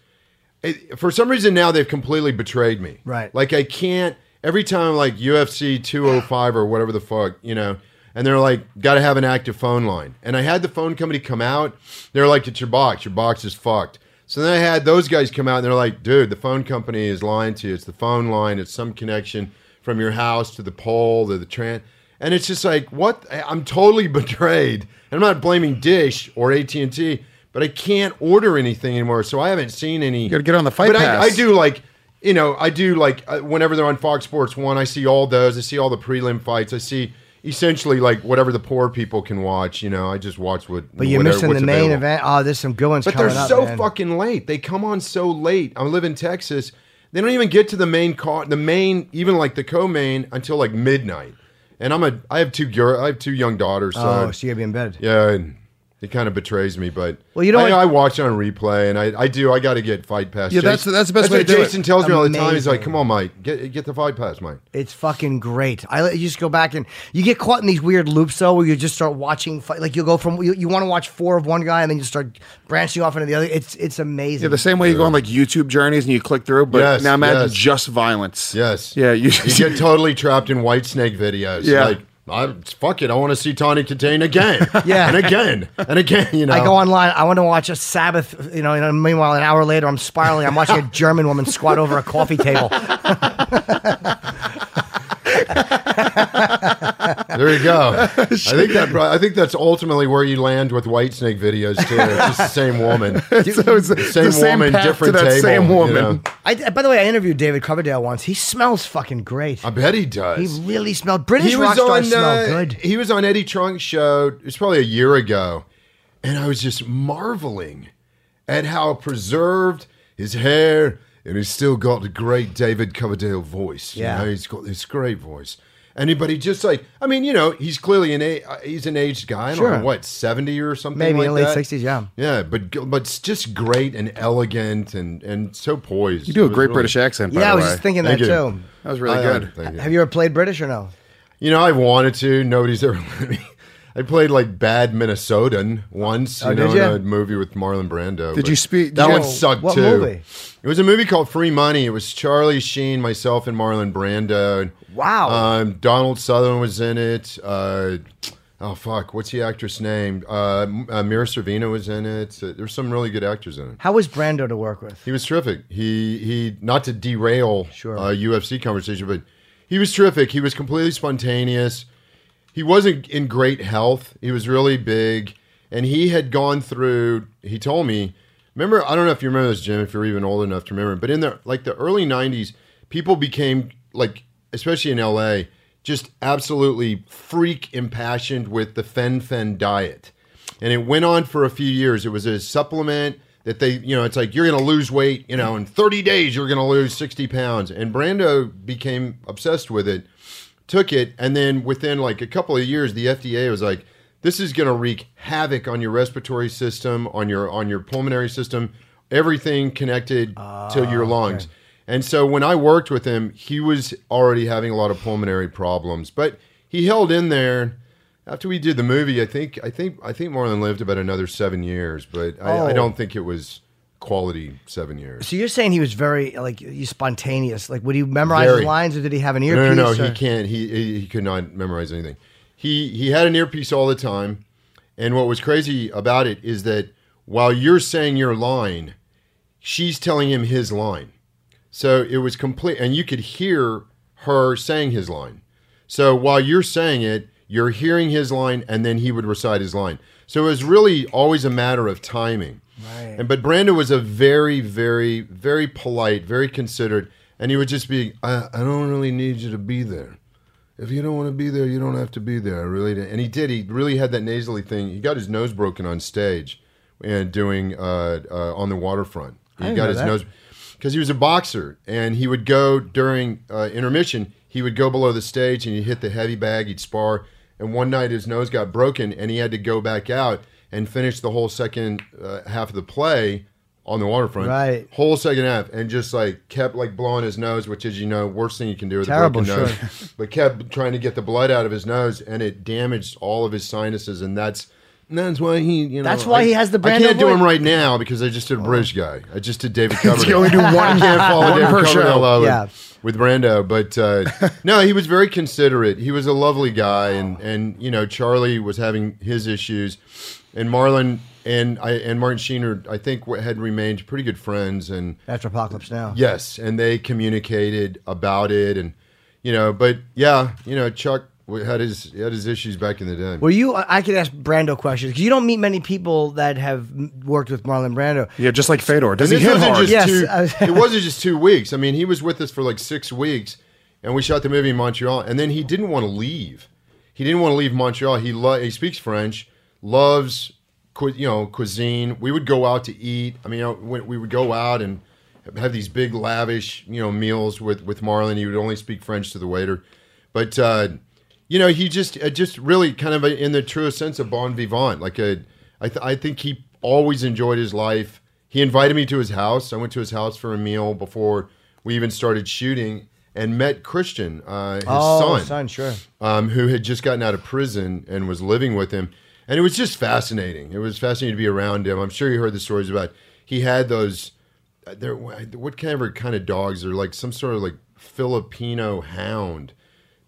Speaker 7: It, for some reason now they've completely betrayed me.
Speaker 1: Right.
Speaker 7: Like I can't. Every time like UFC 205 or whatever the fuck, you know, and they're like, got to have an active phone line. And I had the phone company come out. They're like, it's your box. Your box is fucked. So then I had those guys come out and they're like, dude, the phone company is lying to you. It's the phone line. It's some connection from your house to the pole to the tran. And it's just like, what? I'm totally betrayed. And I'm not blaming Dish or AT&T, but I can't order anything anymore. So I haven't seen any. You
Speaker 2: gotta get on the Fight
Speaker 7: But I. I do like, you know, I do like uh, whenever they're on Fox Sports One, I see all those. I see all the prelim fights. I see essentially like whatever the poor people can watch. You know, I just watch what.
Speaker 1: But you're
Speaker 7: whatever-
Speaker 1: missing the main
Speaker 7: available.
Speaker 1: event. Oh, there's some good ones
Speaker 7: But they're so fucking late. They come on so late. I live in Texas. They don't even get to the main car, the main, even like the co-main until like midnight. And I'm a, I have two, girl, I have two young daughters. So
Speaker 1: Oh, so you gotta be in bed.
Speaker 7: yeah, and it kind of betrays me. But
Speaker 1: Well, you know
Speaker 7: I,
Speaker 1: what-
Speaker 7: I watch it on replay, and I, I do. I got to get Fight Pass.
Speaker 2: Yeah, that's- that's the best way
Speaker 7: what
Speaker 2: to do it.
Speaker 7: Jason tells me all the time. He's like, "Come on, Mike, get get the Fight Pass, Mike."
Speaker 1: It's fucking great. I you just go back and you get caught in these weird loops though, where you just start watching. Fight, like you'll go from you, you want to watch four of one guy and then you start branching off into the other. It's it's amazing.
Speaker 2: Yeah, the same way you go on like YouTube journeys and you click through, but
Speaker 7: Yes,
Speaker 2: now imagine
Speaker 7: yes.
Speaker 2: just violence.
Speaker 7: Yes.
Speaker 2: Yeah, you,
Speaker 7: You get totally trapped in White Snake videos.
Speaker 2: Yeah.
Speaker 7: Like, I, fuck it. I want to see Tawny Kitaen again.
Speaker 1: Yeah.
Speaker 7: And again. And again, you know.
Speaker 1: I go online. I want to watch a Sabbath. You know. And meanwhile, an hour later, I'm spiraling. I'm watching a German woman squat over a coffee table.
Speaker 7: There you go. I think that. I think that's ultimately where you land with White Snake videos too. It's just the same woman.
Speaker 2: so it's the
Speaker 7: Same,
Speaker 2: same
Speaker 7: woman,
Speaker 2: path to
Speaker 7: different
Speaker 2: that
Speaker 7: table.
Speaker 2: same
Speaker 7: you
Speaker 2: woman.
Speaker 7: know.
Speaker 1: I, by the way, I interviewed David Coverdale once. He smells fucking great.
Speaker 7: I bet he does.
Speaker 1: He really smelled. British
Speaker 7: he
Speaker 1: rock
Speaker 7: was
Speaker 1: stars
Speaker 7: on.
Speaker 1: smell
Speaker 7: uh,
Speaker 1: good.
Speaker 7: He was on Eddie Trunk's show. It was probably a year ago, and I was just marveling at how preserved his hair, and he's still got a great David Coverdale voice. you
Speaker 1: Yeah.
Speaker 7: know, he's got this great voice. Anybody just like I mean, you know, he's clearly an a, uh, he's an aged guy. I don't
Speaker 1: Sure.
Speaker 7: know what seventy or something.
Speaker 1: Maybe
Speaker 7: like
Speaker 1: in the late
Speaker 7: that.
Speaker 1: sixties. Yeah.
Speaker 7: Yeah, but but it's just great and elegant and and so poised.
Speaker 2: You do a great
Speaker 7: really-
Speaker 2: British accent. By
Speaker 1: Yeah, I was
Speaker 2: way.
Speaker 1: just thinking that
Speaker 7: you.
Speaker 1: too.
Speaker 2: that was really
Speaker 7: I-
Speaker 2: good.
Speaker 7: thank.
Speaker 1: Have you ever played British or no?
Speaker 7: You know, I wanted to. Nobody's ever let me. I played like bad Minnesotan once, you
Speaker 1: Oh,
Speaker 7: know,
Speaker 1: did ya?
Speaker 7: in a movie with Marlon Brando.
Speaker 2: Did you speak-
Speaker 7: That
Speaker 2: did
Speaker 7: one
Speaker 2: you-
Speaker 7: sucked
Speaker 1: what
Speaker 7: too.
Speaker 1: movie?
Speaker 7: It was a movie called Free Money. It was Charlie Sheen, myself, and Marlon Brando.
Speaker 1: Wow.
Speaker 7: Um, Donald Sutherland was in it. Uh, oh fuck, what's the actress name? Uh, uh, Mira Sorvino was in it. Uh, There's some really good actors in it.
Speaker 1: How was Brando to work with?
Speaker 7: He was terrific. He he not to derail
Speaker 1: Sure.
Speaker 7: uh, UFC conversation, but he was terrific. He was completely spontaneous. He wasn't in great health. He was really big, and he had gone through. He told me. Remember, I don't know if you remember this, Jim. If you're even old enough to remember, but in the like the early '90s, people became like, especially in LA, just absolutely freak impassioned with the fen-phen diet and it went on for a few years. It was a supplement that they, you know, it's like you're going to lose weight, you know, in 30 days you're going to lose 60 pounds. And Brando became obsessed with it took it, and then within like a couple of years, the FDA was like, "This is going to wreak havoc on your respiratory system, on your on your pulmonary system, everything connected ah, to your lungs." And so when I worked with him, he was already having a lot of pulmonary problems, but he held in there. After we did the movie, I think I think I think Marlon lived about another seven years, but I, I
Speaker 1: Oh.
Speaker 7: don't think it was quality seven years.
Speaker 1: So you're saying he was very like spontaneous. Like would he memorize
Speaker 7: Very.
Speaker 1: his lines or did he have an
Speaker 7: No,
Speaker 1: earpiece?
Speaker 7: no, no,
Speaker 1: or-
Speaker 7: he can't. He, he he could not memorize anything. He he had an earpiece all the time, and what was crazy about it is that while you're saying your line, she's telling him his line. So it was complete, and you could hear her saying his line. So while you're saying it, you're hearing his line, and then he would recite his line. So it was really always a matter of timing.
Speaker 1: Right.
Speaker 7: And but Brando was a very, very, very polite, very considerate, and he would just be, I, I don't really need you to be there. If you don't want to be there, you don't have to be there. I really did. And he did. He really had that nasally thing. He got his nose broken on stage and doing uh, uh, on the waterfront. He
Speaker 1: didn't
Speaker 7: got
Speaker 1: know
Speaker 7: his
Speaker 1: that.
Speaker 7: nose because he was a boxer and he would go during uh, intermission. He would go below the stage and he'd hit the heavy bag. He'd spar. And one night his nose got broken and he had to go back out and finish the whole second uh, half of the play on the waterfront.
Speaker 1: Right.
Speaker 7: Whole second half and just like kept like blowing his nose, which is you know worst thing you can do with
Speaker 1: Terrible,
Speaker 7: a broken
Speaker 1: sure.
Speaker 7: nose. but kept trying to get the blood out of his nose and it damaged all of his sinuses and that's. That's why he, you know.
Speaker 1: That's why
Speaker 7: I-
Speaker 1: he has the
Speaker 7: I can't do him right now because I just did a British guy. I just did David Coverdale.
Speaker 2: you only do one-
Speaker 7: I can't follow
Speaker 2: one
Speaker 7: David. Coverdale uh, with,
Speaker 1: Yeah.
Speaker 7: with Brando, but uh, no, he was very considerate. He was a lovely guy, and and you know Charlie was having his issues, and Marlon and I and Martin Sheener I think had remained pretty good friends, and
Speaker 1: After Apocalypse Now.
Speaker 7: yes, and they communicated about it, and you know, but yeah, you know Chuck had his had his issues back in the day.
Speaker 1: Well, you? I I could ask Brando questions because you don't meet many people that have worked with Marlon Brando.
Speaker 2: Yeah, just like Fedor. Does
Speaker 7: And
Speaker 2: he hit hard?
Speaker 1: Yes,
Speaker 7: two, it wasn't just two weeks. I mean, he was with us for like six weeks, and we shot the movie in Montreal. And then he didn't want to leave. He didn't want to leave Montreal. He lo- he speaks French, loves cu- you know cuisine. We would go out to eat. I mean, you know, we, would go out and have these big lavish you know meals with with Marlon. He would only speak French to the waiter, but. uh you know, he just uh, just really kind of a, in the truest sense of bon vivant. Like a, I, th- I think he always enjoyed his life. He invited me to his house. I went to his house for a meal before we even started shooting, and met Christian, uh, his
Speaker 1: oh,
Speaker 7: son,
Speaker 1: son, sure.
Speaker 7: um, who had just gotten out of prison and was living with him. And it was just fascinating. It was fascinating to be around him. I'm sure you heard the stories about. He had those. uh, There, what kind of kind of dogs? They're like some sort of like Filipino hound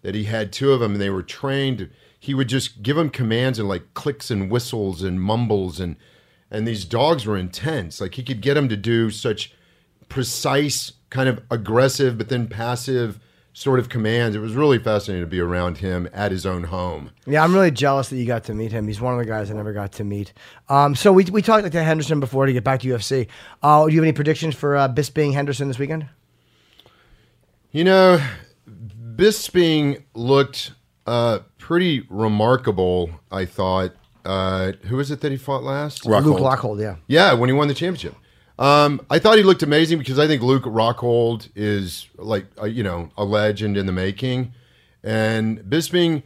Speaker 7: that he had two of them and they were trained he would just give them commands and like clicks and whistles and mumbles and and these dogs were intense like he could get them to do such precise kind of aggressive but then passive sort of commands it was really fascinating to be around him at his own home
Speaker 1: Yeah, I'm really jealous that you got to meet him. He's one of the guys I never got to meet. Um, so we, we talked to Henderson before to get back to UFC. Uh, do you have any predictions for uh, Bisping Henderson this weekend?
Speaker 7: You know, Bisping looked uh, pretty remarkable. I thought. Uh, who was it that he fought last?
Speaker 2: Rockhold.
Speaker 1: Luke Rockhold, yeah.
Speaker 7: Yeah, when he won the championship. Um, I thought he looked amazing because I think Luke Rockhold is like uh, you know a legend in the making, and Bisping,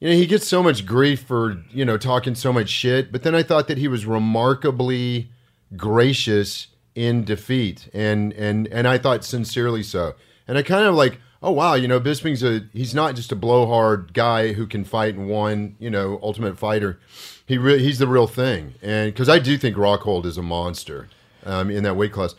Speaker 7: you know, he gets so much grief for you know talking so much shit. But then I thought that he was remarkably gracious in defeat, and and and I thought sincerely so. And I kind of like, oh wow, you know, Bisping's a he's not just a blowhard guy who can fight and one, you know, ultimate fighter. He re- he's the real thing, and because I do think Rockhold is a monster um, in that weight class.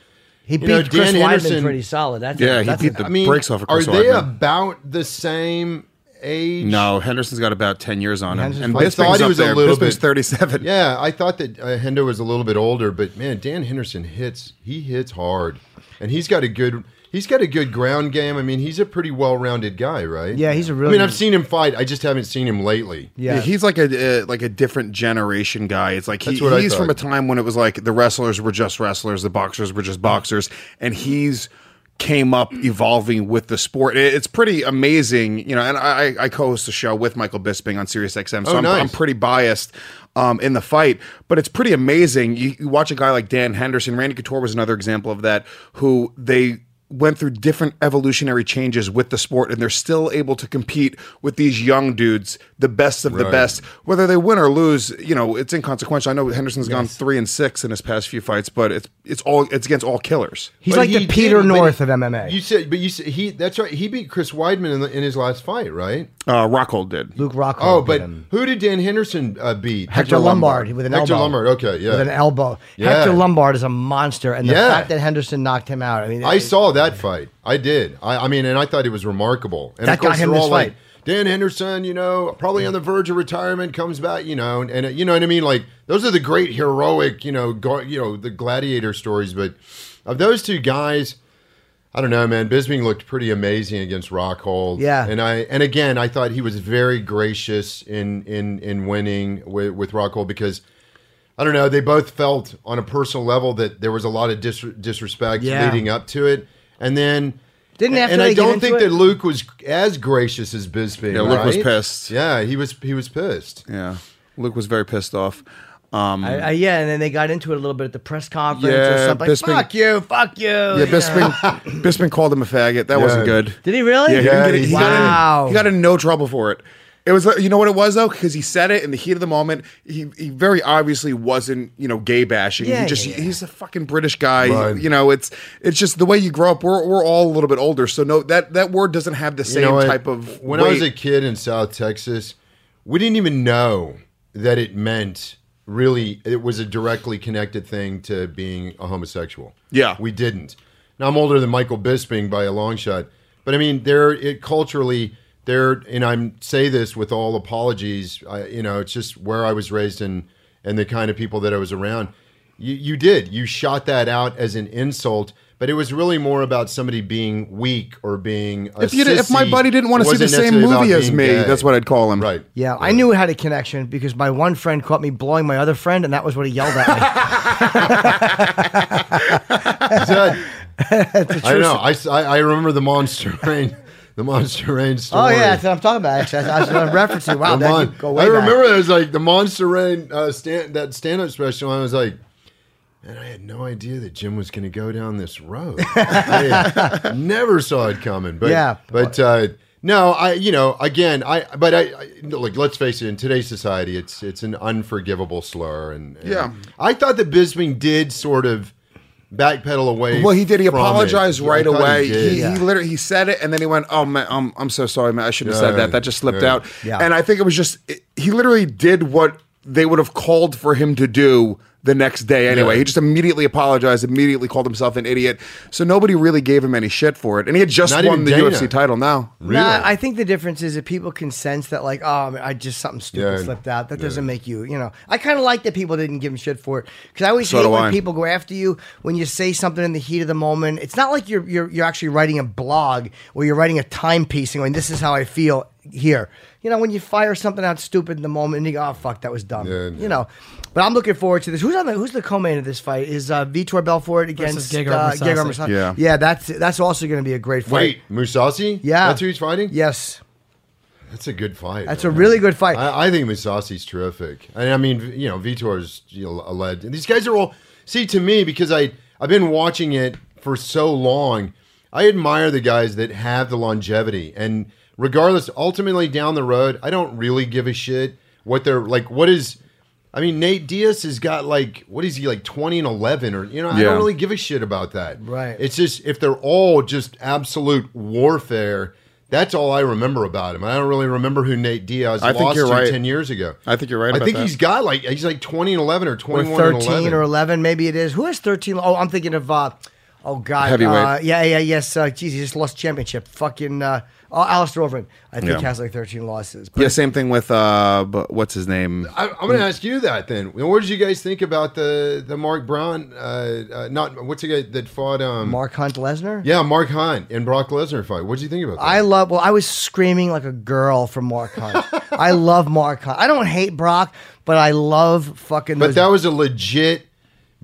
Speaker 1: He beat
Speaker 7: You know,
Speaker 1: Chris
Speaker 7: Dan
Speaker 1: Weidman
Speaker 7: Henderson-
Speaker 1: pretty solid. That's
Speaker 2: Yeah,
Speaker 1: a,
Speaker 2: he
Speaker 1: that's
Speaker 2: beat
Speaker 1: a-
Speaker 2: the
Speaker 7: I mean,
Speaker 2: breaks off of
Speaker 7: are they
Speaker 2: Weidman.
Speaker 7: about the same age?
Speaker 2: No, Henderson's got about ten years on him,
Speaker 1: Henderson's
Speaker 2: and
Speaker 1: fine. I
Speaker 7: thought he was a
Speaker 2: there.
Speaker 7: little
Speaker 2: Bisping's
Speaker 7: bit-
Speaker 2: thirty-seven.
Speaker 7: Yeah, I thought that uh, Hendo was a little bit older, but man, Dan Henderson hits. He hits hard, and he's got a good. He's got a good ground game. I mean, he's a pretty well-rounded guy, right?
Speaker 1: Yeah, he's a really.
Speaker 7: I mean, I've seen him fight. I just haven't seen him lately.
Speaker 1: Yeah,
Speaker 2: Yeah, he's like a uh, like a different generation guy. It's like he,
Speaker 7: That's what I
Speaker 2: he's from a time when it was like the wrestlers were just wrestlers, the boxers were just boxers, and he's came up evolving with the sport. It- It's pretty amazing, you know. And I, I co-host a show with Michael Bisping on Sirius XM, so
Speaker 7: Oh,
Speaker 2: I'm. I'm pretty biased um, in the fight. But it's pretty amazing. You, you watch a guy like Dan Henderson. Randy Couture was another example of that. Who they went through different evolutionary changes with the sport, and they're still able to compete with these young dudes, the best of the best. Whether they win or lose, you know, it's inconsequential. I know Henderson's gone three and six in his past few fights, but it's it's all it's against all killers.
Speaker 1: He's
Speaker 7: But
Speaker 1: like
Speaker 7: he
Speaker 1: the Peter
Speaker 7: did-
Speaker 1: North
Speaker 7: he-
Speaker 1: of MMA.
Speaker 7: You said, but you said he. That's right. He beat Chris Weidman in, the, in his last fight, right?
Speaker 2: Uh, Rockhold did.
Speaker 1: Luke Rockhold.
Speaker 7: Oh,
Speaker 1: beat
Speaker 7: but
Speaker 1: him.
Speaker 7: who did Dan Henderson uh, beat?
Speaker 1: Hector Lombard with an
Speaker 7: Hector
Speaker 1: elbow.
Speaker 7: Lombard. Okay, yeah.
Speaker 1: with an elbow.
Speaker 7: Yeah.
Speaker 1: Hector Lombard is a monster, and the
Speaker 7: Yeah.
Speaker 1: fact that Henderson knocked him out. I mean,
Speaker 7: I
Speaker 1: it-
Speaker 7: saw that fight. I did. I, I mean, and I thought it was remarkable. And
Speaker 1: That
Speaker 7: of course,
Speaker 1: got him
Speaker 7: they're
Speaker 1: this
Speaker 7: all like. Dan Henderson, you know, probably on the verge of retirement, comes back, you know, and, and you know what I mean. Like those are the great heroic, you know, go, you know, the gladiator stories. But of those two guys, I don't know, man. Bisping looked pretty amazing against Rockhold.
Speaker 1: Yeah.
Speaker 7: and I and again, I thought he was very gracious in in in winning with with Rockhold because. I don't know. They both felt on a personal level that there was a lot of dis- disrespect
Speaker 1: Yeah.
Speaker 7: leading up to it, and then
Speaker 1: Didn't after
Speaker 7: and
Speaker 1: they
Speaker 7: I don't think
Speaker 1: it-
Speaker 7: that Luke was as gracious as Bisping.
Speaker 2: Yeah, Luke was pissed.
Speaker 7: Yeah, he was. He was pissed.
Speaker 2: Yeah, Luke was very pissed off. Um,
Speaker 1: I, I, yeah, and then they got into it a little bit at the press conference or
Speaker 2: Yeah,
Speaker 1: something.
Speaker 2: Bisping-
Speaker 1: fuck you, fuck you.
Speaker 2: yeah, Bisping, Bisping called him a faggot. That wasn't good.
Speaker 1: Did he really?
Speaker 2: Yeah, he,
Speaker 7: Yeah,
Speaker 2: didn't get it. got
Speaker 1: wow.
Speaker 2: in, he got in no trouble for it. It was, you know what it was though, because he said it in the heat of the moment. He, he very obviously wasn't, you know, gay bashing.
Speaker 1: Yeah,
Speaker 2: he just,
Speaker 1: yeah.
Speaker 2: he's a fucking British guy.
Speaker 7: Right.
Speaker 2: You know, it's, it's just the way you grow up. We're, we're all a little bit older, so no, that that word doesn't have the
Speaker 7: You
Speaker 2: same
Speaker 7: know
Speaker 2: type of.
Speaker 7: When I was a kid in South Texas, we didn't even know that it meant really. It was a directly connected thing to being a homosexual.
Speaker 2: Yeah.
Speaker 7: we didn't. Now I'm older than Michael Bisping by a long shot, but I mean, there it culturally there, and I'm say this with all apologies. I, you know, it's just where I was raised and and the kind of people that I was around. You you did you shot that out as an insult. But it was really more about somebody being weak or being. A
Speaker 2: if, you, if my buddy didn't want to see the same movie as me,
Speaker 7: gay.
Speaker 2: that's what I'd call him.
Speaker 7: Right.
Speaker 1: Yeah, I knew it had a connection because my one friend caught me blowing my other friend, and that was what he yelled at me.
Speaker 7: Is that- I know. I, s- I- I remember the Monster Rain, the Monster Rain story.
Speaker 1: oh yeah, that's what I'm talking about. Actually, I was referencing. Wow, that
Speaker 7: Mon-
Speaker 1: go way
Speaker 7: I
Speaker 1: back.
Speaker 7: remember it was like the Monster Rain uh, stand that stand up special. I was like, And I had no idea that Jim was going to go down this road. I never saw it coming. But
Speaker 1: Yeah.
Speaker 7: but uh, no, I you know again I but I, I look. Let's face it. In today's society, it's it's an unforgivable slur. And, and
Speaker 2: Yeah.
Speaker 7: I thought that Bisping did sort of backpedal away.
Speaker 2: Well, he did. He
Speaker 7: from it.
Speaker 2: apologized right
Speaker 7: thought
Speaker 2: away.
Speaker 7: did.
Speaker 2: He, he literally he said it, and then he went, "Oh man, I'm I'm so sorry, man. I shouldn't have said that. That just slipped
Speaker 7: yeah.
Speaker 2: out."
Speaker 1: Yeah.
Speaker 2: And I think it was just it- he literally did what they would have called for him to do the next day anyway.
Speaker 7: Yeah.
Speaker 2: He just immediately apologized, immediately called himself an idiot. So nobody really gave him any shit for it, and he had just
Speaker 7: Not
Speaker 2: won the
Speaker 7: Dana.
Speaker 2: UFC title now.
Speaker 7: Really?
Speaker 1: Nah, I think the difference is that people can sense that, like, oh, I just something stupid
Speaker 7: Yeah.
Speaker 1: slipped out. That doesn't make you, you know. I kind of like that people didn't give him shit for it because I always
Speaker 2: So
Speaker 1: hate when
Speaker 2: I.
Speaker 1: people go after you when you say something in the heat of the moment. It's not like you're you're you're actually writing a blog or you're writing a timepiece and going, "This is how I feel here." You know, when you fire something out stupid in the moment and you go, "Oh fuck, that was dumb,"
Speaker 7: Yeah,
Speaker 1: you know. But I'm looking forward to this. Who's on the Who's the co-main of this fight? Is uh, Vitor Belfort against
Speaker 5: Gegard
Speaker 1: uh,
Speaker 5: Mousasi.
Speaker 1: Gegard
Speaker 2: Yeah.
Speaker 1: yeah. That's that's also going to be a great fight.
Speaker 7: Wait, Mousasi?
Speaker 1: Yeah,
Speaker 7: that's who he's fighting.
Speaker 1: Yes.
Speaker 7: That's a good fight.
Speaker 1: That's a really good fight.
Speaker 7: I, I think Mousasi's terrific. And I mean, you know, Vitor's you know, a lead. These guys are all see to me because I I've been watching it for so long. I admire the guys that have the longevity and regardless, ultimately down the road, I don't really give a shit what they're like. What is I mean, Nate Diaz has got like what is he like twenty and eleven or you know I
Speaker 2: Yeah.
Speaker 7: don't really give a shit about that.
Speaker 1: Right.
Speaker 7: It's just if they're all just absolute warfare. That's all I remember about him. I don't really remember who Nate Diaz
Speaker 2: I think
Speaker 7: lost
Speaker 2: you're
Speaker 7: to
Speaker 2: right.
Speaker 7: ten years ago.
Speaker 2: I think you're right
Speaker 7: I
Speaker 2: about
Speaker 7: think
Speaker 2: that.
Speaker 7: he's got like he's like twenty and eleven or
Speaker 1: or
Speaker 7: twenty one
Speaker 1: 13
Speaker 7: and eleven.
Speaker 1: or 11 maybe it is who has 13 oh i'm thinking of uh oh god
Speaker 2: Heavyweight.
Speaker 1: uh, yeah yeah yes uh geez he just lost championship fucking uh oh Alistair Overeem, I think
Speaker 2: Yeah.
Speaker 1: has like 13 losses but
Speaker 2: Yeah, same thing with uh, but what's his name?
Speaker 7: I, I'm going to ask you that then. What did you guys think about the the Mark Brown? Uh, uh, not what's the guy that fought? Um,
Speaker 1: Mark Hunt Lesnar
Speaker 7: Yeah, Mark Hunt and Brock Lesnar fight. What did you think about that?
Speaker 1: I love well I was screaming like a girl from Mark Hunt I love Mark Hunt I don't hate Brock but I love fucking
Speaker 7: but
Speaker 1: those-
Speaker 7: that was a legit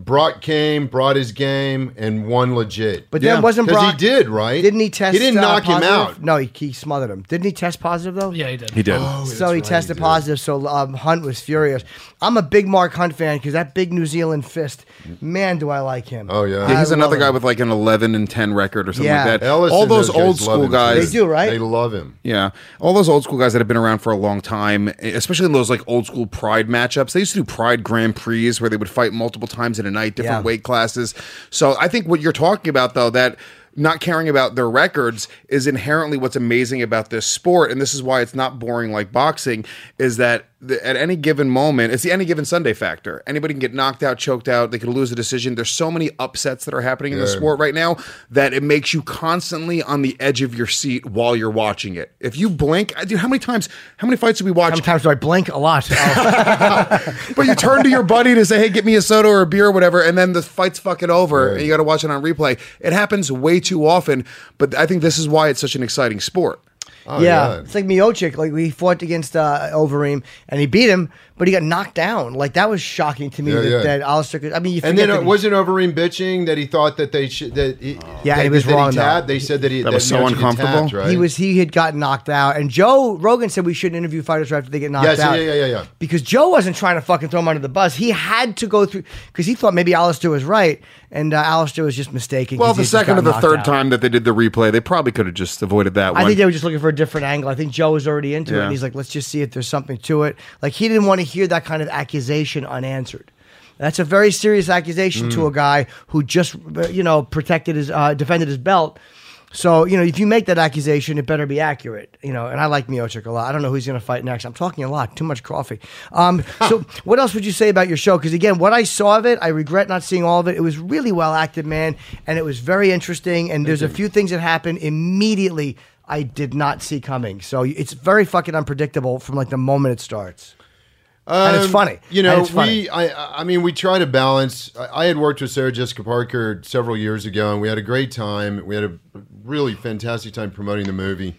Speaker 7: Brock came, brought his game, and won legit.
Speaker 1: But then
Speaker 2: Yeah,
Speaker 1: wasn't Brock?
Speaker 7: he did, right?
Speaker 1: Didn't he test?
Speaker 7: He didn't
Speaker 1: uh,
Speaker 7: knock him out.
Speaker 1: No, he, he smothered him. Didn't he test positive though?
Speaker 5: Yeah, he did.
Speaker 2: He did.
Speaker 7: Oh,
Speaker 1: so he
Speaker 7: right,
Speaker 1: tested
Speaker 7: did.
Speaker 1: positive. So um, Hunt was furious. I'm a big Mark Hunt fan because that big New Zealand fist, man, do I like him.
Speaker 7: Oh, yeah.
Speaker 2: Yeah, he's
Speaker 1: I
Speaker 2: another guy
Speaker 1: him.
Speaker 2: with like an 11 and 10 record or something
Speaker 1: Yeah.
Speaker 2: like that.
Speaker 7: Ellis
Speaker 2: all those
Speaker 7: those
Speaker 2: old school
Speaker 7: him,
Speaker 2: guys.
Speaker 1: They do, right?
Speaker 7: They love him.
Speaker 2: Yeah, all those old school guys that have been around for a long time, especially in those like old school Pride matchups. They used to do Pride Grand Prix where they would fight multiple times in a night, different
Speaker 1: Yeah.
Speaker 2: weight classes. So I think what you're talking about, though, that not caring about their records is inherently what's amazing about this sport, and this is why it's not boring like boxing. Is that the, at any given moment, it's the any given Sunday factor. Anybody can get knocked out, choked out. They could lose a decision. There's so many upsets that are happening in the sport right now that it makes you constantly on the edge of your seat while you're watching it. If you blink, I- dude, how many times, how many fights do we watch?
Speaker 1: Sometimes do I blink a lot? Oh,
Speaker 2: but you turn to your buddy to say, "Hey, get me a soda or a beer or whatever," and then the fight's fucking over, and you got to watch it on replay. It happens way too often, but I think this is why it's such an exciting sport.
Speaker 7: Oh,
Speaker 1: yeah.
Speaker 7: yeah.
Speaker 1: it's like Miocic. Like we fought against uh, Overeem, and he beat him, but he got knocked down. Like that was shocking to me
Speaker 7: Yeah,
Speaker 1: that,
Speaker 7: yeah.
Speaker 1: that Alistair. Could, I mean, you
Speaker 7: And then
Speaker 1: that
Speaker 7: it
Speaker 1: he-
Speaker 7: wasn't Overeem bitching that he thought that they should that he,
Speaker 1: Yeah,
Speaker 7: that,
Speaker 1: he was
Speaker 7: that
Speaker 1: wrong,
Speaker 7: tapped. They said that he
Speaker 2: That was so
Speaker 7: Miocic
Speaker 2: uncomfortable.
Speaker 7: tapped, right?
Speaker 1: He was he had gotten knocked out, and Joe Rogan said we shouldn't interview fighters right after they get knocked
Speaker 7: Yes, yeah,
Speaker 1: out.
Speaker 7: yeah, yeah, yeah.
Speaker 1: Because Joe wasn't trying to fucking throw him under the bus. He had to go through because he thought maybe Alistair was right, and uh, Alistair was just mistaken.
Speaker 2: Well, the second or the third
Speaker 1: out.
Speaker 2: time that they did the replay, they probably could have just avoided that one.
Speaker 1: I think they were just looking for a different angle. I think Joe was already into it. And he's like, let's just see if there's something to it. Like he didn't want to hear that kind of accusation unanswered. That's a very serious accusation
Speaker 2: Mm.
Speaker 1: to a guy who just, you know, protected his, uh, defended his belt. So you know, if you make that accusation, it better be accurate. You know, and I like Miocic a lot. I don't know who he's going to fight next. I'm talking a lot, too much coffee. Um, so what else would you say about your show? Because again, what I saw of it, I regret not seeing all of it. It was really well acted, man, and it was very interesting. And there's a few things that happened immediately I did not see coming. So it's very fucking unpredictable from like the moment it starts. and it's
Speaker 7: Um,
Speaker 1: funny.
Speaker 7: You know,
Speaker 1: funny.
Speaker 7: we I I mean we try to balance. I, I had worked with Sarah Jessica Parker several years ago, and we had a great time. We had a really fantastic time promoting the movie.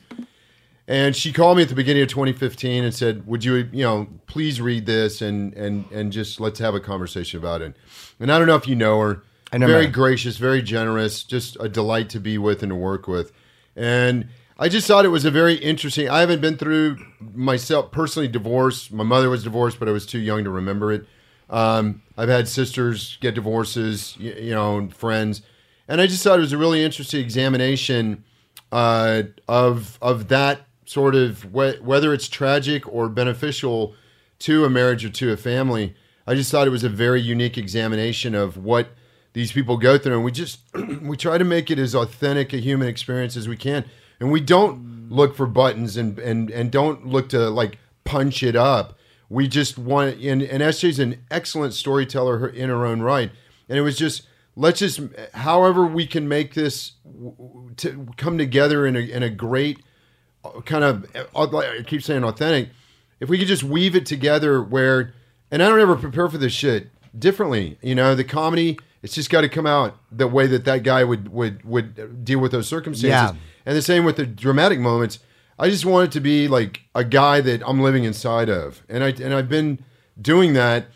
Speaker 7: And she called me at the beginning of 2015 and said, "Would you, you know, please read this and and and just let's have a conversation about it." And I don't know if you know her.
Speaker 1: I know
Speaker 7: very
Speaker 1: her.
Speaker 7: gracious, very generous, just a delight to be with and to work with. And I just thought it was a very interesting. I haven't been through myself personally divorce. My mother was divorced, but I was too young to remember it. Um, I've had sisters get divorces, you, you know, friends, and I just thought it was a really interesting examination uh, of of that sort of wh- whether it's tragic or beneficial to a marriage or to a family. I just thought it was a very unique examination of what these people go through, and we just we try to make it as authentic a human experience as we can, and we don't look for buttons and and and don't look to like punch it up. We just want, and, and SJ's an excellent storyteller in her own right, and it was just let's just however we can make this to come together in a in a great uh, kind of uh, I keep saying authentic. If we could just weave it together where, and I don't ever prepare for this shit differently. You know, the comedy it's just got to come out the way that that guy would would would deal with those circumstances.
Speaker 1: Yeah.
Speaker 7: And the same with the dramatic moments. I just want it to be like a guy that I'm living inside of, and I and I've been doing that.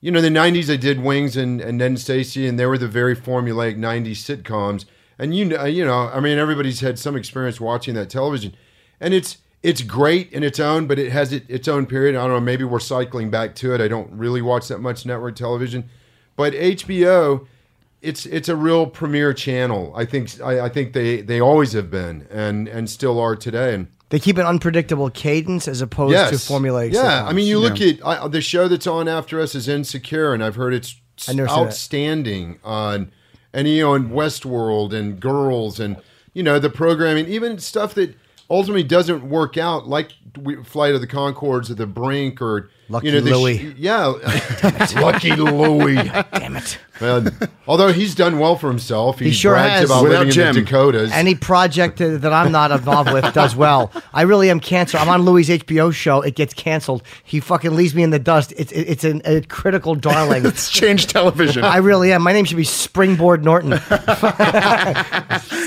Speaker 7: You know, in the '90s I did Wings and and and Stacy, and they were the very formulaic '90s sitcoms. And you know, you know, I mean, everybody's had some experience watching that television, and it's it's great in its own, but it has it, its own period. I don't know. Maybe we're cycling back to it. I don't really watch that much network television, but HBO, it's it's a real premier channel. I think I, I think they they always have been and and still are today. And
Speaker 1: they keep an unpredictable cadence as opposed to formulaic.
Speaker 7: yeah. I mean, you look at I, the show that's on after us is Insecure, and I've heard it's
Speaker 1: I never seen that.
Speaker 7: outstanding on, and you know, in Westworld and Girls, and you know the programming, even stuff that ultimately doesn't work out, like Flight of the Conchords or The Brink, or
Speaker 1: Lucky
Speaker 7: you know, the
Speaker 1: Louie.
Speaker 7: yeah, Lucky Louie.
Speaker 1: Damn it.
Speaker 7: Man, although he's done well for himself, he,
Speaker 1: He sure
Speaker 7: brags
Speaker 1: has.
Speaker 7: about
Speaker 2: Without
Speaker 7: living in
Speaker 2: Jim.
Speaker 7: the Dakotas.
Speaker 1: Any project that I'm not involved with does well. I really am canceled. I'm on Louis' HBO show. It gets canceled. He fucking leaves me in the dust. It's it's an, a critical darling.
Speaker 2: It's changed television.
Speaker 1: I really am. My name should be Springboard Norton.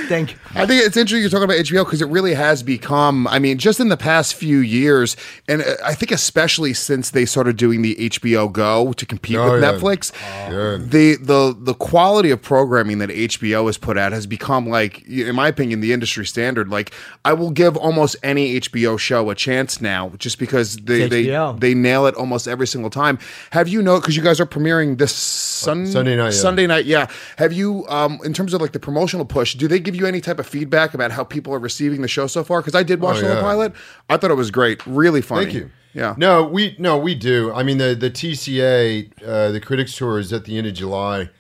Speaker 1: Thank.
Speaker 2: I think it's interesting you're talking about HBO because it really has become. I mean, just in the past few years, and uh, I think especially since they started doing the HBO Go to compete
Speaker 7: Oh,
Speaker 2: with
Speaker 7: yeah.
Speaker 2: Netflix,
Speaker 7: Good.
Speaker 2: the the the quality of programming that HBO has put out has become like, in my opinion, the industry standard. Like, I will give almost any HBO show a chance now, just because they they they nail it almost every single time. Have you know? Because you guys are premiering this sun,
Speaker 7: Sunday night, yeah.
Speaker 2: Sunday night, yeah. Have you, um, in terms of like the promotional push, do they give you any type of feedback about how people are receiving the show so far? Because I did watch
Speaker 7: Oh,
Speaker 2: the pilot. I thought it was great, really funny.
Speaker 7: Thank you.
Speaker 2: Yeah.
Speaker 7: No, we no we do. I mean the the TCA, uh, the Critics Tour is at the end of July,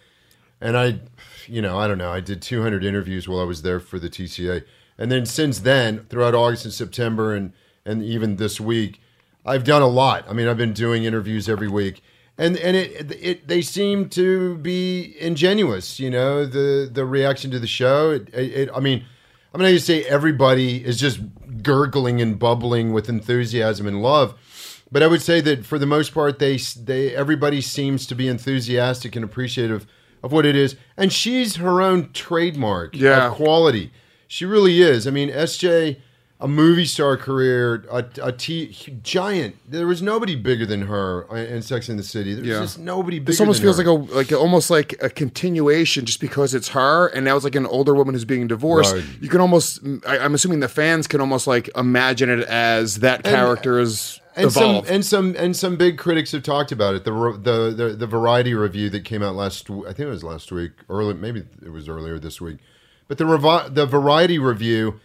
Speaker 7: and I, you know, I don't know. I did 200 interviews while I was there for the TCA, and then since then, throughout August and September, and and even this week, I've done a lot. I mean, I've been doing interviews every week. And, and it, it they seem to be ingenuous, you know the the reaction to the show. It, it, I mean, I'm not going to say everybody is just gurgling and bubbling with enthusiasm and love, but I would say that for the most part, they they everybody seems to be enthusiastic and appreciative of what it is. And she's her own trademark
Speaker 2: Yeah.
Speaker 7: of quality. She really is. I mean, SJ, a movie star career, a, a t- giant. There was nobody bigger than her in Sex in the City. There's
Speaker 2: Yeah.
Speaker 7: just nobody bigger.
Speaker 2: This almost
Speaker 7: than
Speaker 2: feels
Speaker 7: her.
Speaker 2: like a like almost like a continuation, just because it's her, and now it's like an older woman who's being divorced.
Speaker 7: Right.
Speaker 2: You can almost, I, I'm assuming the fans can almost like imagine it as that uh, character is
Speaker 7: and some and some and some big critics have talked about it. The the the, the variety review that came out last, I think it was last week, early maybe it was earlier this week, but the revi- the variety review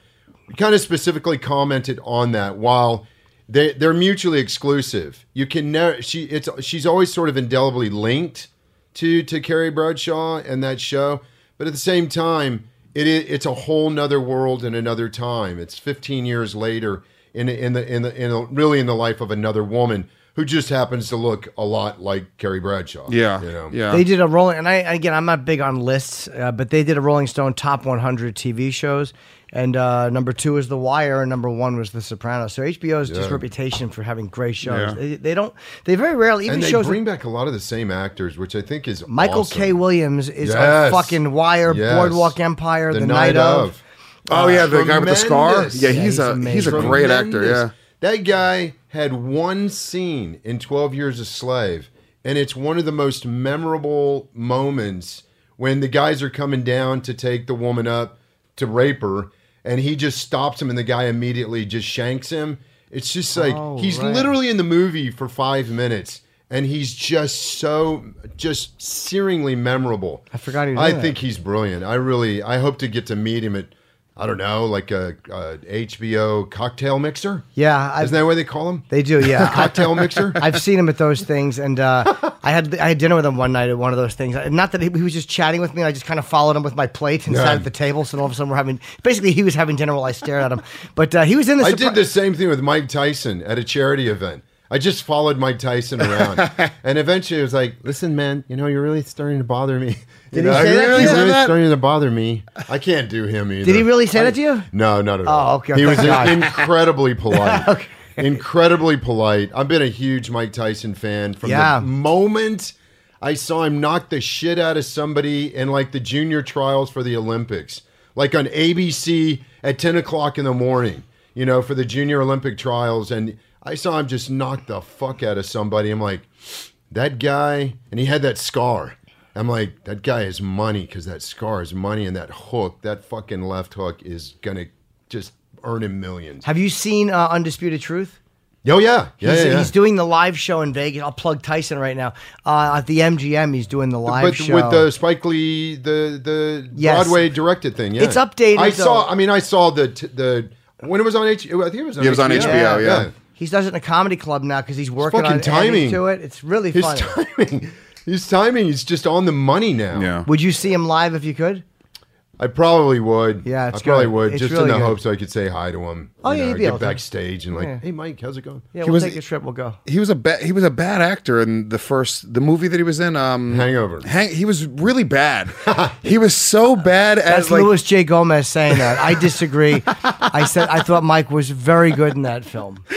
Speaker 7: kind of specifically commented on that. While they they're mutually exclusive, you can never she it's she's always sort of indelibly linked to to Carrie Bradshaw and that show, but at the same time. It, it's a whole nother world and another time. It's 15 years later in in the in the in a, really in the life of another woman who just happens to look a lot like Carrie Bradshaw.
Speaker 2: yeah,
Speaker 7: you know?
Speaker 2: yeah.
Speaker 1: They did a rolling, and I again, I'm not big on lists, uh, but they did a Rolling Stone top 100 TV shows, and uh, number two is The Wire, and number one was The Sopranos. So HBO's just reputation for having great shows.
Speaker 2: Yeah.
Speaker 1: They, they don't, they very rarely even
Speaker 7: and they
Speaker 1: shows.
Speaker 7: bring back a lot of the same actors, which I think is
Speaker 1: Michael
Speaker 7: awesome.
Speaker 1: K. Williams is
Speaker 7: Yes.
Speaker 1: on fucking Wire,
Speaker 7: Yes.
Speaker 1: Boardwalk Empire, The, Night, of.
Speaker 2: Oh uh, yeah, the guy with the scar.
Speaker 7: Tremendous.
Speaker 2: Yeah, he's a he's a
Speaker 1: amazing.
Speaker 2: great actor.
Speaker 7: Tremendous.
Speaker 2: Yeah.
Speaker 7: That guy had one scene in 12 Years a Slave, and it's one of the most memorable moments when the guys are coming down to take the woman up to rape her, and he just stops him, and the guy immediately just shanks him. It's just like
Speaker 1: Oh,
Speaker 7: he's
Speaker 1: right.
Speaker 7: literally in the movie for five minutes. And he's just so, just searingly memorable.
Speaker 1: I forgot he was
Speaker 7: I
Speaker 1: in
Speaker 7: think he's brilliant. I really, I hope to get to meet him at, I don't know, like a, a HBO cocktail mixer.
Speaker 1: Yeah, I've,
Speaker 7: Isn't that what they call them?
Speaker 1: they do. Yeah,
Speaker 7: Cocktail mixer.
Speaker 1: I've seen him at those things, and uh, I had I had dinner with him one night at one of those things. Not that he, he was just chatting with me. I just kind of followed him with my plate and
Speaker 7: Yeah.
Speaker 1: sat at the table. So all of a sudden we're having basically he was having dinner while I stared at him. But uh, he was in the.
Speaker 7: I did the same thing with Mike Tyson at a charity event. I just followed Mike Tyson around, and eventually it was like, "Listen, man, you know you're really starting to bother me."
Speaker 1: Did
Speaker 7: You
Speaker 1: he
Speaker 7: know,
Speaker 1: say that to
Speaker 7: You're really
Speaker 2: that?
Speaker 7: starting to bother me. I can't do him either.
Speaker 1: Did he really say that to you?
Speaker 7: No, not at oh, all.
Speaker 1: Oh, okay.
Speaker 7: He was
Speaker 1: God.
Speaker 7: incredibly polite. Incredibly polite. I've been a huge Mike Tyson fan from
Speaker 1: Yeah.
Speaker 7: the moment I saw him knock the shit out of somebody in like the junior trials for the Olympics, like on ABC at 10 o'clock in the morning, you know, for the junior Olympic trials. And I saw him just knock the fuck out of somebody. I'm like, that guy, and he had that scar. I'm like, that guy is money because that scar is money, and that hook, that fucking left hook, is gonna just earn him millions.
Speaker 1: Have you seen uh, Undisputed Truth?
Speaker 7: Oh yeah, yeah,
Speaker 1: he's,
Speaker 7: yeah. yeah.
Speaker 1: he's doing the live show in Vegas. I'll plug Tyson right now. Uh, at the MGM, he's doing the live
Speaker 7: but
Speaker 1: show.
Speaker 7: with the Spike Lee, the the
Speaker 1: Yes.
Speaker 7: Broadway directed thing, yeah,
Speaker 1: It's updated,
Speaker 7: I
Speaker 1: though.
Speaker 7: saw. I mean, I saw the t- the when it was on H. I think it was on
Speaker 2: Yeah, it was on HBO, yeah.
Speaker 1: He does it in a comedy club now because he's working on
Speaker 7: timing.
Speaker 1: timing to it. It's really
Speaker 7: His
Speaker 1: funny.
Speaker 7: timing, his timing is just on the money now.
Speaker 2: Yeah.
Speaker 1: Would you see him live if you could?
Speaker 7: I probably would.
Speaker 1: Yeah, it's
Speaker 7: I probably
Speaker 1: good.
Speaker 7: would,
Speaker 1: It's
Speaker 7: just
Speaker 1: really
Speaker 7: in the
Speaker 1: good.
Speaker 7: hopes I could say hi to him.
Speaker 1: Oh,
Speaker 7: you
Speaker 1: yeah,
Speaker 7: know,
Speaker 1: you'd be
Speaker 7: get
Speaker 1: able to.
Speaker 7: backstage and like,
Speaker 1: Yeah.
Speaker 7: hey Mike, how's it going?
Speaker 1: Yeah,
Speaker 2: He
Speaker 1: we'll
Speaker 2: was-
Speaker 1: take a trip. We'll go.
Speaker 2: He was a ba- he was a bad actor in the first the movie that he was in. Um,
Speaker 7: Hangover.
Speaker 2: Hang- he was really bad. he was so bad
Speaker 1: That's
Speaker 2: as like
Speaker 1: Luis J. Gomez saying that. I disagree. I said I thought Mike was very good in that film.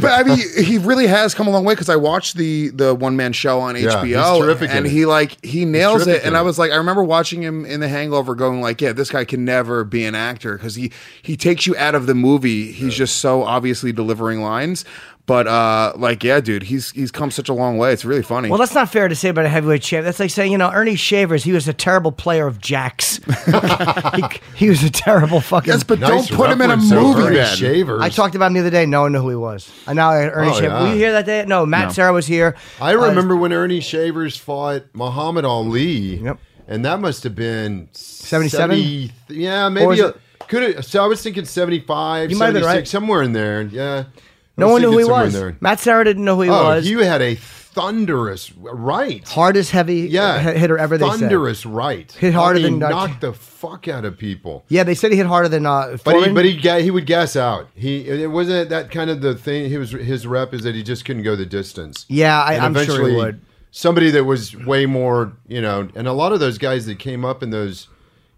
Speaker 2: But I mean, he really has come a long way because I watched the the one man show on
Speaker 7: Yeah,
Speaker 2: HBO,
Speaker 7: he's terrific in
Speaker 2: and
Speaker 7: it.
Speaker 2: he like he nails
Speaker 7: terrific
Speaker 2: it. And I
Speaker 7: it.
Speaker 2: was like, I remember watching him in The Hangover go going like, yeah, this guy can never be an actor because he he takes you out of the movie. He's just so obviously delivering lines. But uh, like, yeah, dude, he's he's come such a long way. It's really funny.
Speaker 1: Well, that's not fair to say about a heavyweight champ. That's like saying, you know, Ernie Shavers, he was a terrible player of jacks. he, he was a terrible fucking.
Speaker 2: yes, but
Speaker 7: Nice
Speaker 2: don't put him in a movie
Speaker 7: Ernie
Speaker 2: then.
Speaker 7: Shavers.
Speaker 1: I talked about him the other day. No one knew who he was. I know Ernie
Speaker 7: Oh,
Speaker 1: Shavers.
Speaker 7: yeah.
Speaker 1: Were you here that day? No, Matt
Speaker 2: No.
Speaker 1: Sarah was here.
Speaker 7: I
Speaker 1: Uh,
Speaker 7: remember when Ernie Shavers fought Muhammad Ali.
Speaker 1: Yep.
Speaker 7: And that must have been
Speaker 1: 77?
Speaker 7: 70 yeah, maybe. a- Could it, so I was thinking 75,
Speaker 1: You might have
Speaker 7: 76,
Speaker 1: right.
Speaker 7: somewhere in there. Yeah.
Speaker 1: No one knew who he was. Matt Serra didn't know who he
Speaker 7: oh,
Speaker 1: was.
Speaker 7: you had a thunderous right.
Speaker 1: Hardest heavy
Speaker 7: Yeah,
Speaker 1: hi- hitter ever. They said.
Speaker 7: thunderous right.
Speaker 1: Hit harder
Speaker 7: I mean,
Speaker 1: than, uh,
Speaker 7: knocked the fuck out of people.
Speaker 1: Yeah, they said he hit harder than uh,
Speaker 7: But he, but he, he would gas out. He it wasn't that kind of the thing. He was his rep is that he just couldn't go the distance.
Speaker 1: Yeah, I, i'm sure he would.
Speaker 7: Somebody that was way more, you know, and a lot of those guys that came up in those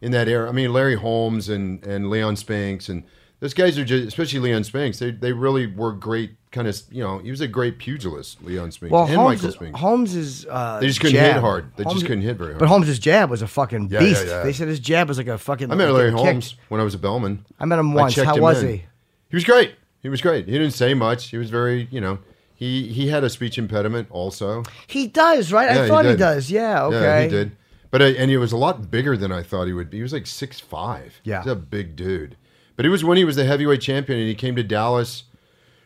Speaker 7: in that era. I mean, Larry Holmes and and Leon Spinks and those guys are just, especially Leon Spinks. They they really were great. Kind of, you know, he was a great pugilist, Leon Spinks
Speaker 1: well,
Speaker 7: and
Speaker 1: Holmes,
Speaker 7: Michael Spinks.
Speaker 1: Holmes is. Uh,
Speaker 7: They just couldn't
Speaker 1: jab.
Speaker 7: hit hard. They
Speaker 1: Holmes-
Speaker 7: just couldn't hit very hard.
Speaker 1: But Holmes' jab was a fucking
Speaker 7: Yeah, yeah,
Speaker 1: beast.
Speaker 7: yeah.
Speaker 1: They said his jab was like a fucking.
Speaker 7: I met
Speaker 1: like
Speaker 7: Larry. Holmes when I was a bellman.
Speaker 1: I met him once. How was
Speaker 7: in.
Speaker 1: he?
Speaker 7: He was great. He was great. He didn't say much. He was very, you know, he he had a speech impediment also.
Speaker 1: He does, right?
Speaker 7: Yeah,
Speaker 1: I thought he,
Speaker 7: did.
Speaker 1: does. Yeah. Okay.
Speaker 7: Yeah, he did. But uh, and he was a lot bigger than I thought he would be. He was like six five.
Speaker 1: Yeah.
Speaker 7: he's a big dude. But it was when he was the heavyweight champion, and he came to Dallas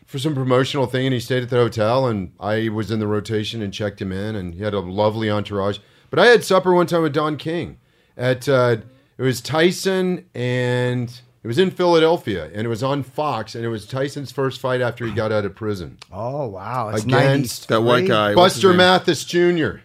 Speaker 7: for some promotional thing, and he stayed at the hotel, and I was in the rotation and checked him in, and he had a lovely entourage. But I had supper one time with Don King at uh, it was Tyson and. It was in Philadelphia, and it was on Fox, and it was Tyson's first fight after he got out of prison.
Speaker 1: Oh wow! It's
Speaker 7: Against
Speaker 2: that white guy.
Speaker 7: Buster? Mathis Jr.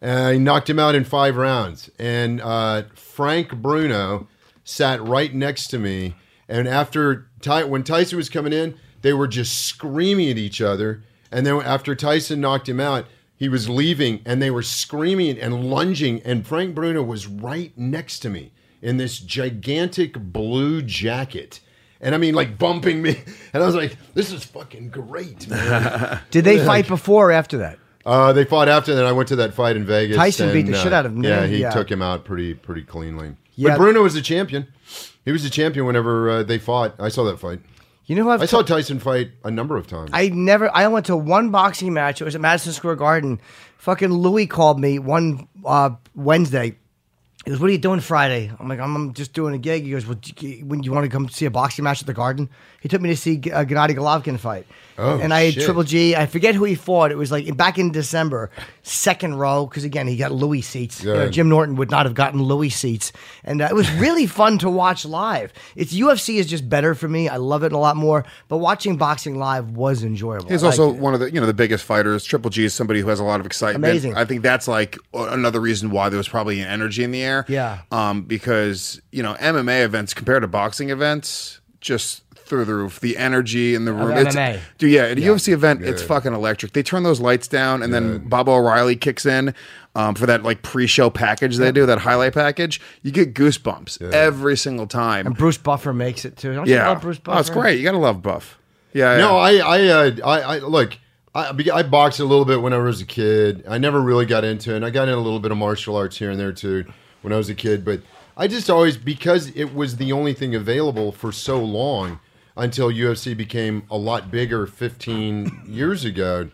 Speaker 7: Uh, he knocked him out in five rounds. And uh, Frank Bruno sat right next to me. And after Ty- when Tyson was coming in, they were just screaming at each other. And then after Tyson knocked him out, he was leaving, and they were screaming and lunging. And Frank Bruno was right next to me in this gigantic blue jacket. And I mean, like bumping me. And I was like, this is fucking great, man.
Speaker 1: Did they fight before or after that?
Speaker 7: Uh, they fought after that. I went to that fight in Vegas.
Speaker 1: Tyson beat the
Speaker 7: uh,
Speaker 1: shit out of him,
Speaker 7: Yeah,
Speaker 1: he? Yeah.
Speaker 7: took him out pretty pretty cleanly.
Speaker 1: Yeah.
Speaker 7: But Bruno was the champion. He was the champion whenever uh, they fought. I saw that fight.
Speaker 1: You know I've
Speaker 7: I saw Tyson fight a number of times.
Speaker 1: I never. I went to one boxing match. It was at Madison Square Garden. Fucking Louis called me one uh, Wednesday. He goes, "What are you doing Friday?" I'm like, "I'm, I'm just doing a gig." He goes, well, do you- "When you want to come see a boxing match at the Garden?" He took me to see uh, Gennady Golovkin fight.
Speaker 7: Oh,
Speaker 1: and I had
Speaker 7: shit.
Speaker 1: Triple G. I forget who he fought. It was like back in December, second row, because again he got Louis seats. You know, Jim Norton would not have gotten Louis seats, and uh, it was really fun to watch live. It's UFC is just better for me. I love it a lot more. But watching boxing live was enjoyable.
Speaker 2: He's also one of the you know the biggest fighters. Triple G is somebody who has a lot of excitement.
Speaker 1: Amazing.
Speaker 2: I think that's like another reason why there was probably an energy in the air.
Speaker 1: Yeah.
Speaker 2: Um, because you know MMA events compared to boxing events, just through the roof. The energy in the room. It's-
Speaker 1: MMA.
Speaker 2: Dude, yeah, at a UFC event, it's fucking electric. They turn those lights down, and then Baba O'Riley kicks in um, for that like pre-show package they do, that highlight package. You get goosebumps every single time.
Speaker 1: And Bruce Buffer makes it too. Don't you
Speaker 2: yeah,
Speaker 1: love Bruce Buffer?
Speaker 2: oh, it's great. You gotta love Buff. Yeah,
Speaker 7: No,
Speaker 2: yeah.
Speaker 7: I, I, uh, I, I look. I, be- I boxed a little bit when I was a kid. I never really got into it. And I got in a little bit of martial arts here and there too when I was a kid. But I just always because it was the only thing available for so long until UFC became a lot bigger 15 years ago.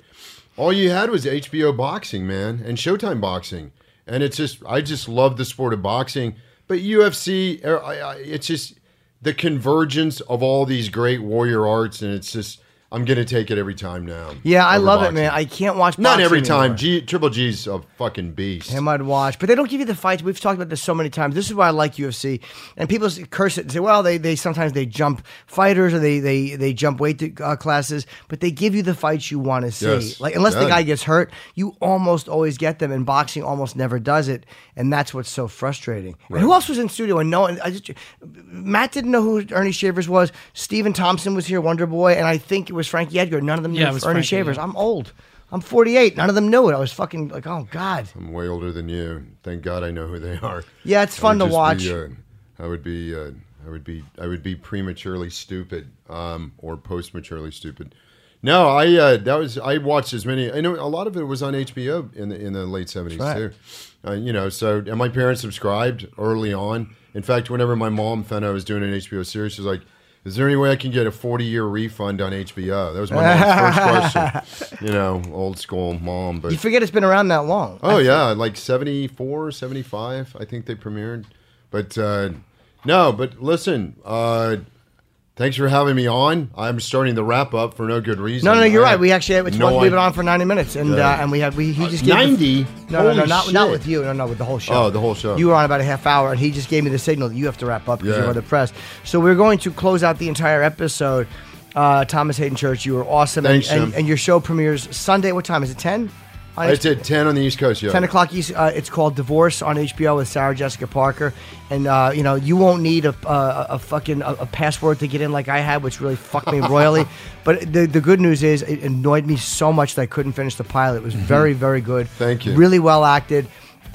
Speaker 7: All you had was HBO boxing, man, and Showtime boxing, and it's just I just love the sport of boxing. But UFC, er, it's just the convergence of all these great warrior arts, and it's just I'm gonna take it every time now.
Speaker 1: Yeah, I love it, man. I can't watch.
Speaker 7: Not every time. G, Triple G's a fucking beast.
Speaker 1: Him I'd watch, but they don't give you the fights. We've talked about this so many times. This is why I like UFC. And people curse it and say, "Well, they, they sometimes they jump fighters or they they they jump weight uh, classes, but they give you the fights you want to see.
Speaker 7: Yes.
Speaker 1: Like unless the guy gets hurt, you almost always get them. And boxing almost never does it, and that's what's so frustrating. And who else was in studio? And no one, I just Matt didn't know who Ernie Shavers was. Stephen Thompson was here, Wonder Boy, and I think it was Frankie Edgar. None of them
Speaker 5: Yeah,
Speaker 1: knew
Speaker 5: it was
Speaker 1: Ernie
Speaker 5: Frankie,
Speaker 1: Shavers.
Speaker 5: yeah.
Speaker 1: I'm old. I'm 48. None of them knew it. I was fucking like, oh god.
Speaker 7: I'm way older than you. Thank God I know who they are.
Speaker 1: Yeah, it's fun to watch.
Speaker 7: Be, uh, I would be. Uh, I would be. I would be prematurely stupid, um, or post-maturely stupid. No, I uh, that was I watched as many. I know a lot of it was on HBO in the in the late seventies
Speaker 1: right.
Speaker 7: too. Uh, you know, so and my parents subscribed early on. In fact, whenever my mom found out I was doing an HBO series, she was like, "Is there any way I can get a forty year refund on HBO?" That was my mom's first question. You know, old school mom, but
Speaker 1: You forget it's been around that long.
Speaker 7: Oh yeah, like 74, 75, I think they premiered. But uh, no, but listen, uh, thanks for having me on. I'm starting the wrap up for no good reason.
Speaker 1: No, no, you're
Speaker 7: I
Speaker 1: right. We actually had,
Speaker 7: no
Speaker 1: leave it
Speaker 7: idea-
Speaker 1: on for 90 minutes, and uh, and we had we he just gave the-
Speaker 7: 90?
Speaker 1: no, no, no, not not with you. No, no, with the whole show.
Speaker 7: Oh, the whole show.
Speaker 1: You were on about a half hour, and he just gave me the signal that you have to wrap up because
Speaker 7: Yeah.
Speaker 1: you're on the press. So we're going to close out the entire episode. Uh, Thomas Haden Church, you were awesome,
Speaker 7: Thanks,
Speaker 1: and, and, and your show premieres Sunday. What time is it? 10?
Speaker 7: I did 10 on the East Coast, yeah.
Speaker 1: 10 o'clock East. Uh, it's called Divorce on HBO with Sarah Jessica Parker, and uh, you know you won't need a a, a fucking a, a password to get in like I had, which really fucked me royally. But the the good news is it annoyed me so much that I couldn't finish the pilot. It was very very good.
Speaker 7: Mm-hmm. Thank you.
Speaker 1: Really well acted,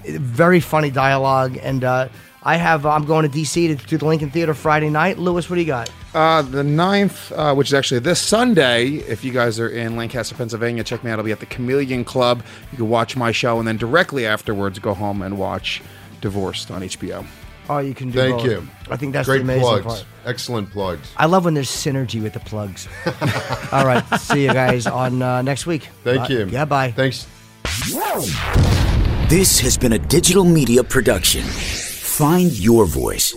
Speaker 1: very funny dialogue, and uh, I have I'm going to DC to, to the Lincoln Theater Friday night. Luis, what do you got?
Speaker 8: Uh, the 9th, uh, which is actually this Sunday, if you guys are in Lancaster, Pennsylvania, check me out. I'll be at the Chameleon Club. You can watch my show, and then directly afterwards, go home and watch Divorced on HBO.
Speaker 1: Oh, you can do.
Speaker 7: Thank
Speaker 1: both.
Speaker 7: you.
Speaker 1: I think that's
Speaker 7: Great
Speaker 1: the amazing
Speaker 7: plugs.
Speaker 1: part.
Speaker 7: Excellent plugs.
Speaker 1: I love when there's synergy with the plugs. All right, see you guys on uh, next week.
Speaker 7: Thank
Speaker 1: Bye.
Speaker 7: you.
Speaker 1: Yeah, bye.
Speaker 7: Thanks.
Speaker 3: This has been a digital media production. Find your voice